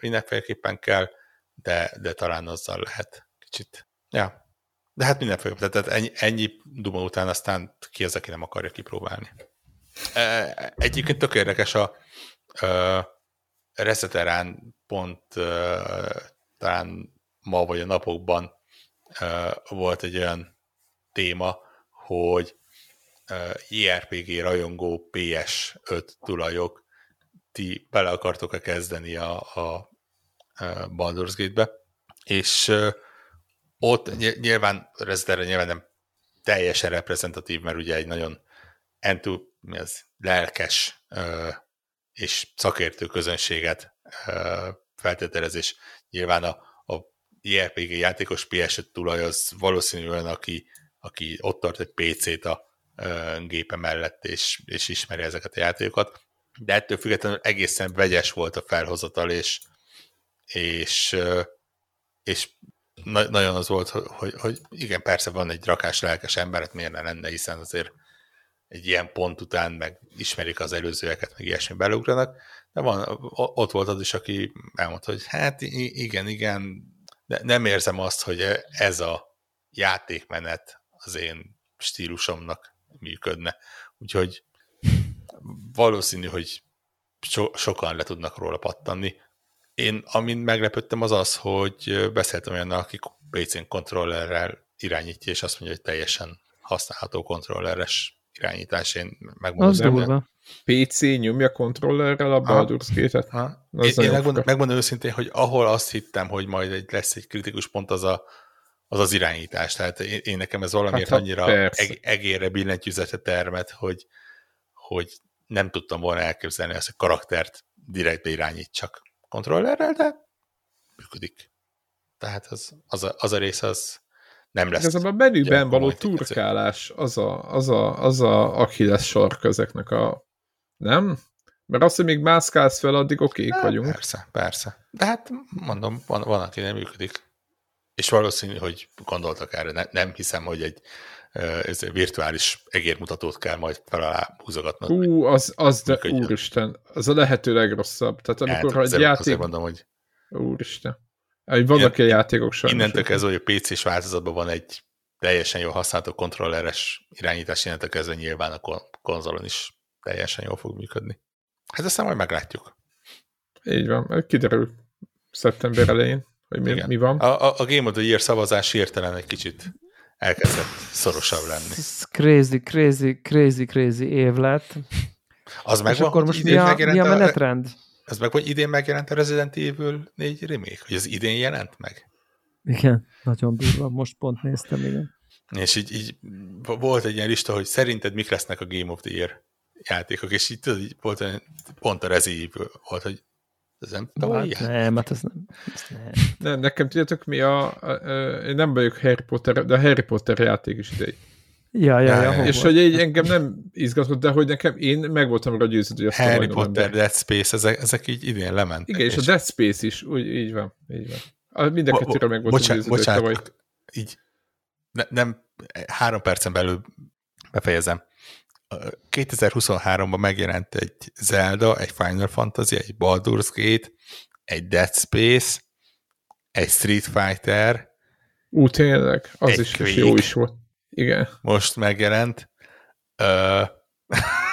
mindenféleképpen kell, de, de talán azzal lehet kicsit. Ja, de hát mindenféleképpen, tehát ennyi, ennyi duma után aztán ki az, aki nem akarja kipróbálni. Egyébként tök érdekes a Reseterán pont talán ma vagy a napokban volt egy olyan téma, hogy JRPG rajongó PS5 tulajok ti bele akartok-e kezdeni a, a Baldur's Gate-be, és ott nyilván Resident nyilván nem teljesen reprezentatív, mert ugye egy nagyon entu, mi az, lelkes ö, és szakértő közönséget ö, feltételez, és nyilván a, a JRPG játékos ps tulaj az valószínűleg olyan, aki, aki ott tart egy PC-t a ö, gépe mellett, és, és ismeri ezeket a játékokat, de ettől függetlenül egészen vegyes volt a felhozatal, és, és, és na, nagyon az volt, hogy, hogy igen, persze van egy rakás lelkes ember, hát miért ne lenne, hiszen azért egy ilyen pont után meg ismerik az előzőeket, meg ilyesmi belugranak, de van, ott volt az is, aki elmondta, hogy hát igen, igen, de nem érzem azt, hogy ez a játékmenet az én stílusomnak működne. Úgyhogy valószínű, hogy so, sokan le tudnak róla pattanni. Én, amin meglepődtem, az az, hogy beszéltem olyan, aki PC-n kontrollerrel irányítja, és azt mondja, hogy teljesen használható kontrolleres irányítás. Én megmondom. Az durva. PC nyomja kontrollerrel a Baldur's Gate-et? Én, én megmondom, megmondom őszintén, hogy ahol azt hittem, hogy majd egy, lesz egy kritikus pont, az a, az, az irányítás. Tehát én, én nekem ez valamiért hát, annyira eg, egérre billentyűzete termet, hogy, hogy nem tudtam volna elképzelni ezt a karaktert direktbe irányítsak kontrollerrel, de működik. Tehát az, az, a, az a rész az nem lesz. Ez a menüben való turkálás az a, az a, az a Achilles sark ezeknek a... Nem? Mert azt, hogy még mászkálsz fel, addig okék hát, vagyunk. Persze, persze. De hát mondom, van, van aki nem működik. És valószínű, hogy gondoltak erre. Ne, nem hiszem, hogy egy ez virtuális egérmutatót kell majd fel alá húzogatnod. Ú, az, az de úristen, az a lehető legrosszabb. Tehát amikor hát, egy játék... Azért mondom, hogy... Úristen. Hogy vannak ilyen játékok sajnos. Innentől kezdve, hogy a PC-s változatban van egy teljesen jól használható kontrolleres irányítás, innentől kezdve nyilván a konzolon is teljesen jól fog működni. Hát aztán majd meglátjuk. Így van, kiderül szeptember elején, hogy mi, mi van. A, a, a Game of the Year szavazás hirtelen egy kicsit elkezdett szorosabb lenni. Ez crazy, crazy, crazy, crazy év lett. Az meg akkor most mi a, mi a menetrend? A, az meg, hogy idén megjelent a Resident Evil 4 remake? Hogy az idén jelent meg? Igen, nagyon durva. Most pont néztem, igen. És így, így volt egy ilyen lista, hogy szerinted mik lesznek a Game of the Year játékok, és így, tudod, így volt pont a Evil volt, hogy ez nem hát Nem, hát ez nem. Ez nem. nem. Nekem tudjátok mi a, a, a, én nem vagyok Harry Potter, de a Harry Potter játék is idei. Ja, ja, ja. És hogy így engem nem izgatott, de hogy nekem én meg voltam rá győződő, hogy azt Harry Potter, Dead Space, ezek, ezek így idén lementek. Igen, és, és a Dead Space is, úgy, így van, így van. A, minden bo, kettőre meg voltam bocsánat, győződő, bocsánat, így ne, nem három percen belül befejezem. 2023-ban megjelent egy Zelda, egy Final Fantasy, egy Baldur's Gate, egy Dead Space, egy Street Fighter. Ú, tényleg, az is, is jó is volt. Igen. Most megjelent. Uh,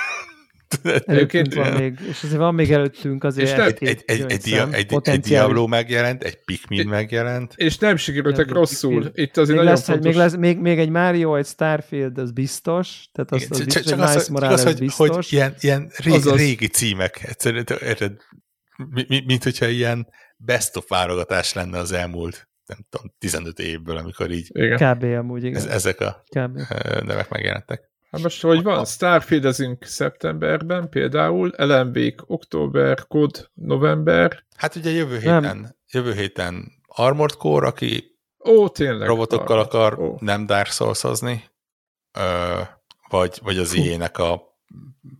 Egyébként van még, és azért van még előttünk azért és nem, egy, egy, egy, egy, dia, egy, egy Diablo megjelent, egy Pikmin megjelent. És nem sikerültek rosszul. Itt azért még nagyon lesz, fontos. Még, lesz, még, még egy Mario, egy Starfield, az biztos. Tehát az, az biztos, csak, az, Morales az, hogy, biztos. hogy ilyen, ilyen régi, régi címek. Egyszerűen, érted, mint hogyha ilyen best of válogatás lenne az elmúlt nem tudom, 15 évből, amikor így igen. Kb. amúgy, igen. Ez, ezek a Kb. nevek megjelentek. Hát most, hogy van, Starfieldezünk szeptemberben például, LMV október, kod november. Hát ugye jövő héten, nem. jövő héten Armored Core, aki Ó, tényleg. robotokkal akar Ó. nem Dark souls vagy, vagy az ilyenek a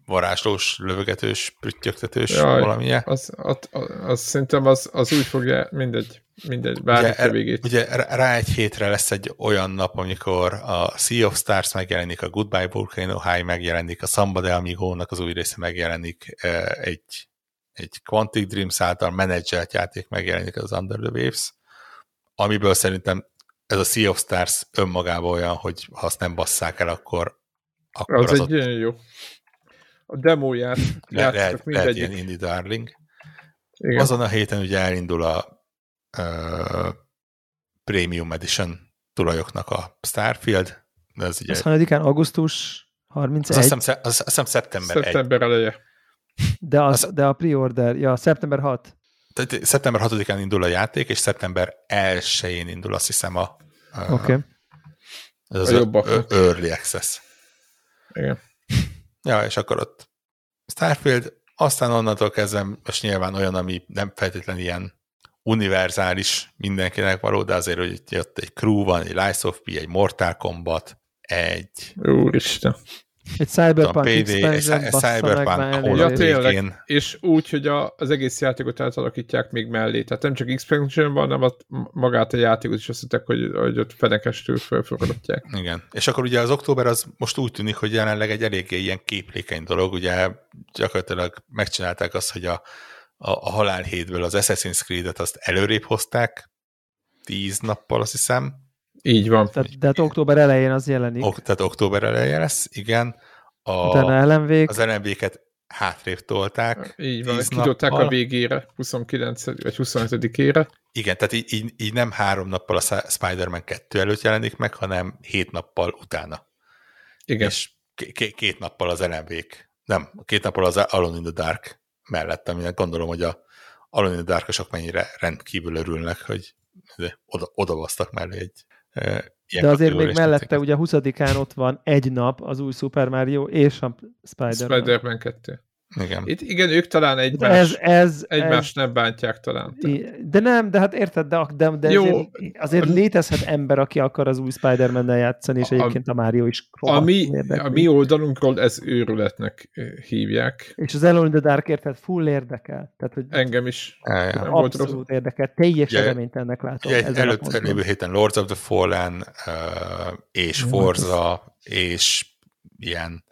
varázslós, lövögetős, prüttyögtetős Jaj, valamilyen. Az, az, az, az, szerintem az, az úgy fogja, mindegy, mindegy, bármi ugye, végét. Ugye rá egy hétre lesz egy olyan nap, amikor a Sea of Stars megjelenik, a Goodbye Volcano High megjelenik, a Samba de Amigo-nak az új része megjelenik, egy, egy Quantic Dreams által menedzselt játék megjelenik, az Under the Waves, amiből szerintem ez a Sea of Stars önmagában olyan, hogy ha azt nem basszák el, akkor, akkor az, az egy ott... jó a demóját Le, lehet, lehet ilyen indie darling. Igen. Azon a héten ugye elindul a uh, Premium Edition tulajoknak a Starfield. De ez ugye... Az hanyadikán augusztus 31? Az azt hiszem, az, azt hiszem szeptember Szeptember 1. eleje. De, az, az, de a pre-order, ja, szeptember 6. Tehát szeptember 6-án indul a játék, és szeptember 1-én indul azt hiszem a, a Oké. Okay. Ez az a Early Access. Igen. Ja, és akkor ott Starfield, aztán onnantól kezdve most nyilván olyan, ami nem feltétlenül ilyen univerzális mindenkinek való, de azért, hogy ott egy Crew van, egy Lies of P, egy Mortal Kombat, egy... Úristen. Egy Cyberpunk PD, egy, egy Cyberpunk ja, tényleg, és úgy, hogy a, az egész játékot átalakítják még mellé. Tehát nem csak expansion van, hanem a, magát a játékot is azt hittek, hogy, hogy ott fenekestől felforgatják. Igen. És akkor ugye az október az most úgy tűnik, hogy jelenleg egy eléggé ilyen képlékeny dolog. Ugye gyakorlatilag megcsinálták azt, hogy a, a, a Halál hétből az Assassin's Creed-et azt előrébb hozták, tíz nappal azt hiszem, így van. Tehát, tehát október elején az jelenik. Ok, tehát október elején lesz, igen. A, Utána LMV-k. Az LMV-ket hátrébb tolták. Így van, kitolták a végére, 29 vagy 25-ére. Igen, tehát így, így, így nem három nappal a Spider-Man 2 előtt jelenik meg, hanem hét nappal utána. Igen. És két nappal az LMV-k. Nem, két nappal az Alone in the Dark mellett, aminek gondolom, hogy a Alone in mennyire rendkívül örülnek, hogy oda, odavasztak mellé egy de azért még mellette ugye 20-án ott van egy nap az új Super Mario és a Spider-Man. Spider-Man 2. Igen. Itt igen, ők talán egymás, ez, ez, egymás ez, nem bántják talán. De nem, de hát érted, de, de, de Jó, azért, azért létezhet ember, aki akar az új Spider-Man-nel játszani, és a, egyébként a Mario is a mi, a mi oldalunkról ez őrületnek hívják. És az Alone in the Dark érted, full érdekel. Tehát, hogy Engem is. Ja, Abszolút érdekel. Teljes ja, reményt ennek látom. Ja, előtt lévő héten Lords of the Fallen uh, és Forza és ilyen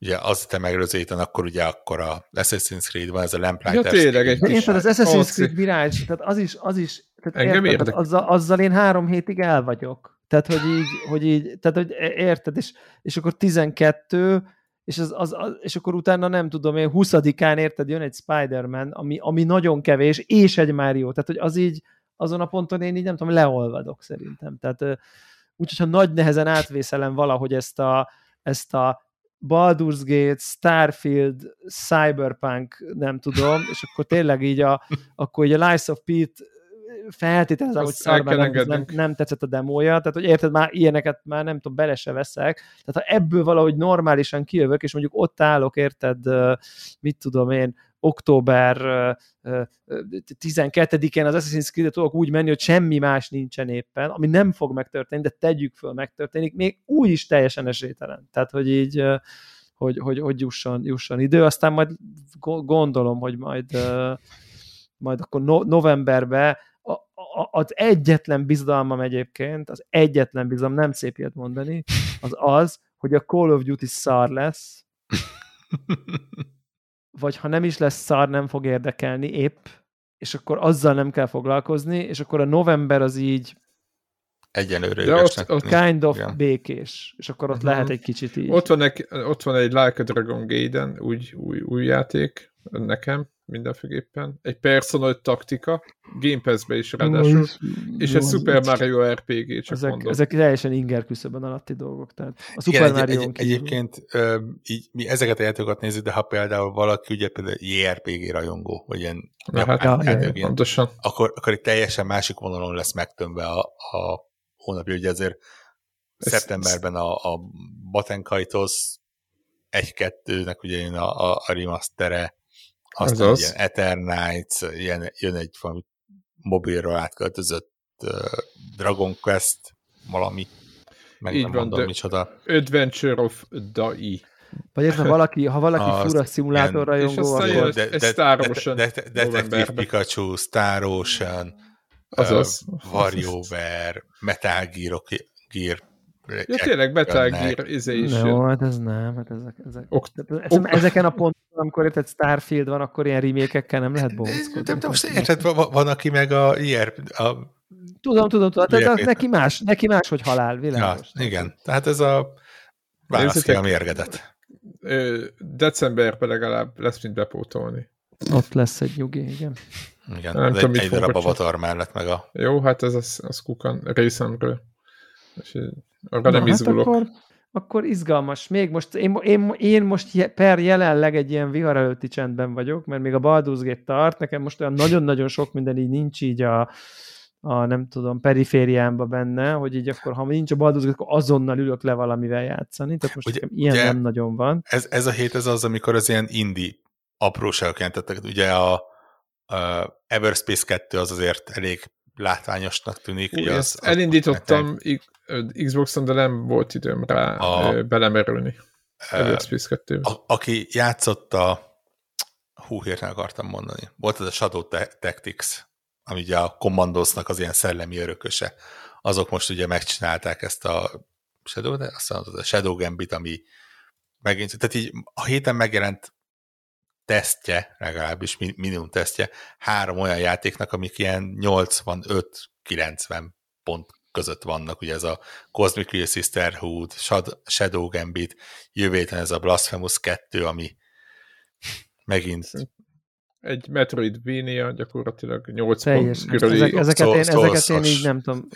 ugye az te megrözéten, akkor ugye akkor a Assassin's Creed van, ez a Lamplighter. Ja, tényleg egy kis... Érted, az Assassin's Creed Mirage, tehát az is, az is tehát Engem érted, tehát azzal, azzal én három hétig el vagyok. Tehát, hogy így, hogy így tehát, hogy érted, és, és akkor 12, és, az, az, az, és akkor utána nem tudom, én 20-án érted, jön egy Spider-Man, ami, ami nagyon kevés, és egy Mario, tehát, hogy az így, azon a ponton én így nem tudom, leolvadok szerintem. Tehát úgyhogy, ha nagy nehezen átvészelem valahogy ezt a, ezt a Baldur's Gate, Starfield, Cyberpunk, nem tudom, és akkor tényleg így a, akkor így a Lies of Pete feltételezem, hogy szarban nem, nem, nem tetszett a demója, tehát hogy érted, már ilyeneket már nem tudom, bele se veszek, tehát ha ebből valahogy normálisan kijövök, és mondjuk ott állok, érted, mit tudom én, október 12-én az Assassin's Creed-et tudok úgy menni, hogy semmi más nincsen éppen, ami nem fog megtörténni, de tegyük föl, megtörténik, még úgy is teljesen esélytelen. Tehát, hogy így hogy, hogy, hogy jusson, jusson idő, aztán majd gondolom, hogy majd, majd akkor no, novemberben az egyetlen bizalmam egyébként, az egyetlen bizalom, nem szép ilyet mondani, az az, hogy a Call of Duty szar lesz, vagy ha nem is lesz szar, nem fog érdekelni épp, és akkor azzal nem kell foglalkozni, és akkor a november az így Egyenlőre De ott, ott kind of igen. békés, és akkor ott uh-huh. lehet egy kicsit így. Ott van, egy, ott van egy Like a Dragon Gaiden, úgy, új, új játék nekem, mindenféleképpen. Egy personal taktika, Game Pass-be is ráadásul, és egy Super Mario RPG, csak ezek, mondom. ezek teljesen inger küszöbön alatti dolgok. Tehát a Super Igen, Mario egy, egy, egyébként így, mi ezeket a játékokat nézzük, de ha például valaki ugye például JRPG rajongó, vagy ilyen hát, ja, ja, ja, ja, pontosan. akkor, akkor egy teljesen másik vonalon lesz megtömve a, a hónapja, ugye azért ez, szeptemberben a, a Batenkaitos egy-kettőnek ugye jön a, a, a remastere, aztán az ilyen Eternights, ilyen, jön egy valami mobilról átköltözött uh, Dragon Quest, valami, meg Így nem van, mondom, micsoda. Adventure of Dai. Vagy ez, ha valaki, ha valaki Az fura szimulátor rajongó, akkor... De, de, Star Ocean de, de, de, Detective Pikachu, Star Ocean, Azaz. Uh, WarioWare, Metal Gear, Gear Ja, tényleg Metal Gear izé is. No, hát ez nem, hát ezek, ezek. Ok, ok. ezeken a pontokon, amikor érted Starfield van, akkor ilyen remékekkel nem lehet bohóckodni. De, de most érted, van, van, aki meg a IR, a Tudom, tudom, tudom. Tehát neki más, neki más, hogy halál, világos. Ja, igen, tehát ez a választja a mérgedet. Decemberben legalább lesz mit bepótolni. Ott lesz egy nyugi, igen. Igen, nem tudom, egy, egy darab avatar mellett meg a... Jó, hát ez az, az kukan részemről. És arra nem hát akkor, akkor izgalmas. Még most, én, én, én most per jelenleg egy ilyen vihar előtti csendben vagyok, mert még a Baldur's Gate tart, nekem most olyan nagyon-nagyon sok minden így nincs így a, a nem tudom, perifériámba benne, hogy így akkor, ha nincs a Baldur's Gate, akkor azonnal ülök le valamivel játszani, tehát most ugye, ilyen ugye, nem nagyon van. Ez, ez a hét ez az, amikor az ilyen indie apróságok jelentettek. Ugye a, a Everspace 2 az azért elég látványosnak tűnik. Ugye az, az elindítottam Xboxon, de nem volt időm rá a, belemerülni. 2 a, Aki játszotta, hú, hirtelen akartam mondani, volt ez a Shadow Tactics, ami ugye a Commandosnak az ilyen szellemi örököse. Azok most ugye megcsinálták ezt a Shadow, de aztán az a Shadow Gambit, ami megint, tehát így a héten megjelent tesztje, legalábbis minimum tesztje, három olyan játéknak, amik ilyen 85-90 pont között vannak, ugye ez a Cosmic Real Sisterhood, Shadow Gambit, jövő ez a Blasphemous 2, ami megint egy Metroidvania, gyakorlatilag 8 Teljes, pont körüli. Ezek, ezeket, én, ezeket én így nem tudom,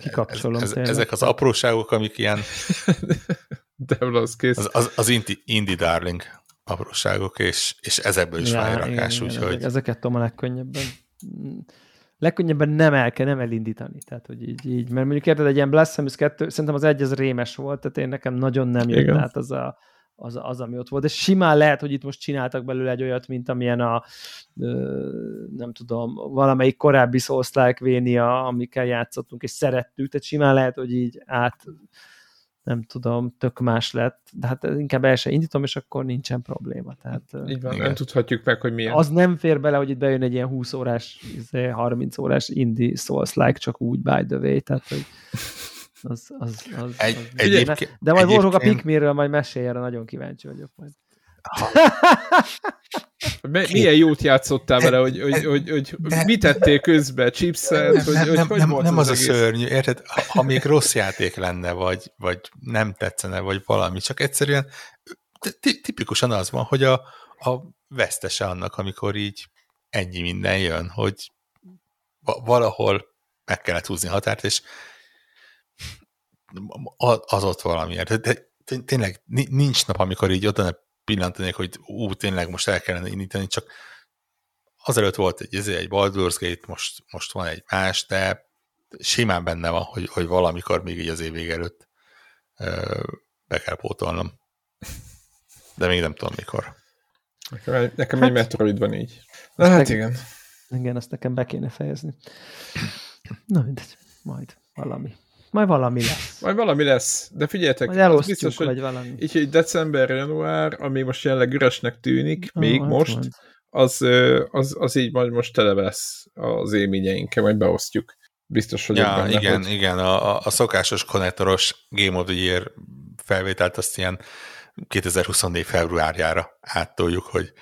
kikapcsolom. Ez, ez, ezek az apróságok, amik ilyen de az kész. Az, az, az indie, indie darling apróságok, és, és ezekből is ja, van rakás, úgyhogy... Ezek, ezeket tudom a legkönnyebben legkönnyebben nem el kell, nem elindítani. Tehát, hogy így, így mert mondjuk érted, egy ilyen Blasphemous 2, szerintem az egy az rémes volt, tehát én nekem nagyon nem jött át az, a, az, az, ami ott volt. De simán lehet, hogy itt most csináltak belőle egy olyat, mint amilyen a nem tudom, valamelyik korábbi souls Vénia, amikkel játszottunk, és szerettük, tehát simán lehet, hogy így át nem tudom, tök más lett, de hát inkább el sem indítom, és akkor nincsen probléma. Tehát, Így van, igen. nem tudhatjuk meg, hogy milyen. Az nem fér bele, hogy itt bejön egy ilyen 20 órás, 30 izé, órás indie Souls-like, csak úgy by the way, tehát hogy az, az, az, egy, az egyébként, de majd voltunk a Pikminről, majd mesélj erre, nagyon kíváncsi vagyok majd. Milyen jót játszottál vele, hogy, hogy, hogy, hogy de, mit tettél közben, chipset, nem, hogy, nem, hogy, nem, hogy nem, nem az, az a szörnyű, érted? Ha, még rossz játék lenne, vagy, vagy nem tetszene, vagy valami, csak egyszerűen tipikusan az van, hogy a, a vesztese annak, amikor így ennyi minden jön, hogy valahol meg kellett húzni határt, és az ott valamiért. De, de tényleg nincs nap, amikor így oda ne pillantanék, hogy ú, tényleg most el kellene indítani, csak azelőtt volt egy, ezért egy Baldur's Gate, most, most van egy más, de simán benne van, hogy, hogy valamikor még így az év vége előtt ö, be kell pótolnom. De még nem tudom mikor. Nekem, nekem hát, egy Metroid van így. Na hát igen. Igen, azt nekem be kéne fejezni. Na mindegy, majd valami. Majd valami lesz. Majd valami lesz. De figyeljetek, Majd elosztjuk, biztos, hogy valami. Így, hogy december, január, ami most jelenleg üresnek tűnik, ah, még hát most, az, az, az így majd most tele lesz az élményeinkkel, majd beosztjuk. Biztos vagyok ja, benne, igen, hogy... igen, a, a szokásos konnektoros Game of the Year felvételt azt ilyen 2024 februárjára áttoljuk, hogy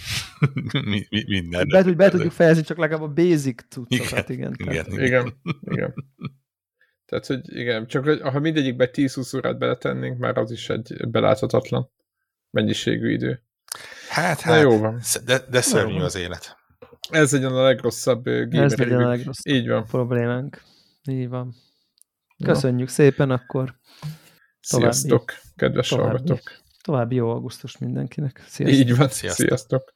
mi, mi, minden. Be, be tudjuk fejezni csak legalább a basic cuccokat, igen. Igen, igen, igen. igen, igen. Tehát, hogy igen, csak ha mindegyikbe 10-20 órát beletennénk, már az is egy beláthatatlan mennyiségű idő. Hát, hát, jó van. De, de szörnyű az élet. Ez legyen a legrosszabb gamer Ez legyen a legrosszabb Így van. problémánk. Így van. Köszönjük ja. szépen, akkor további, Sziasztok, kedves további, hallgatók. További jó augusztus mindenkinek. Sziasztok. Így van, sziasztok. sziasztok.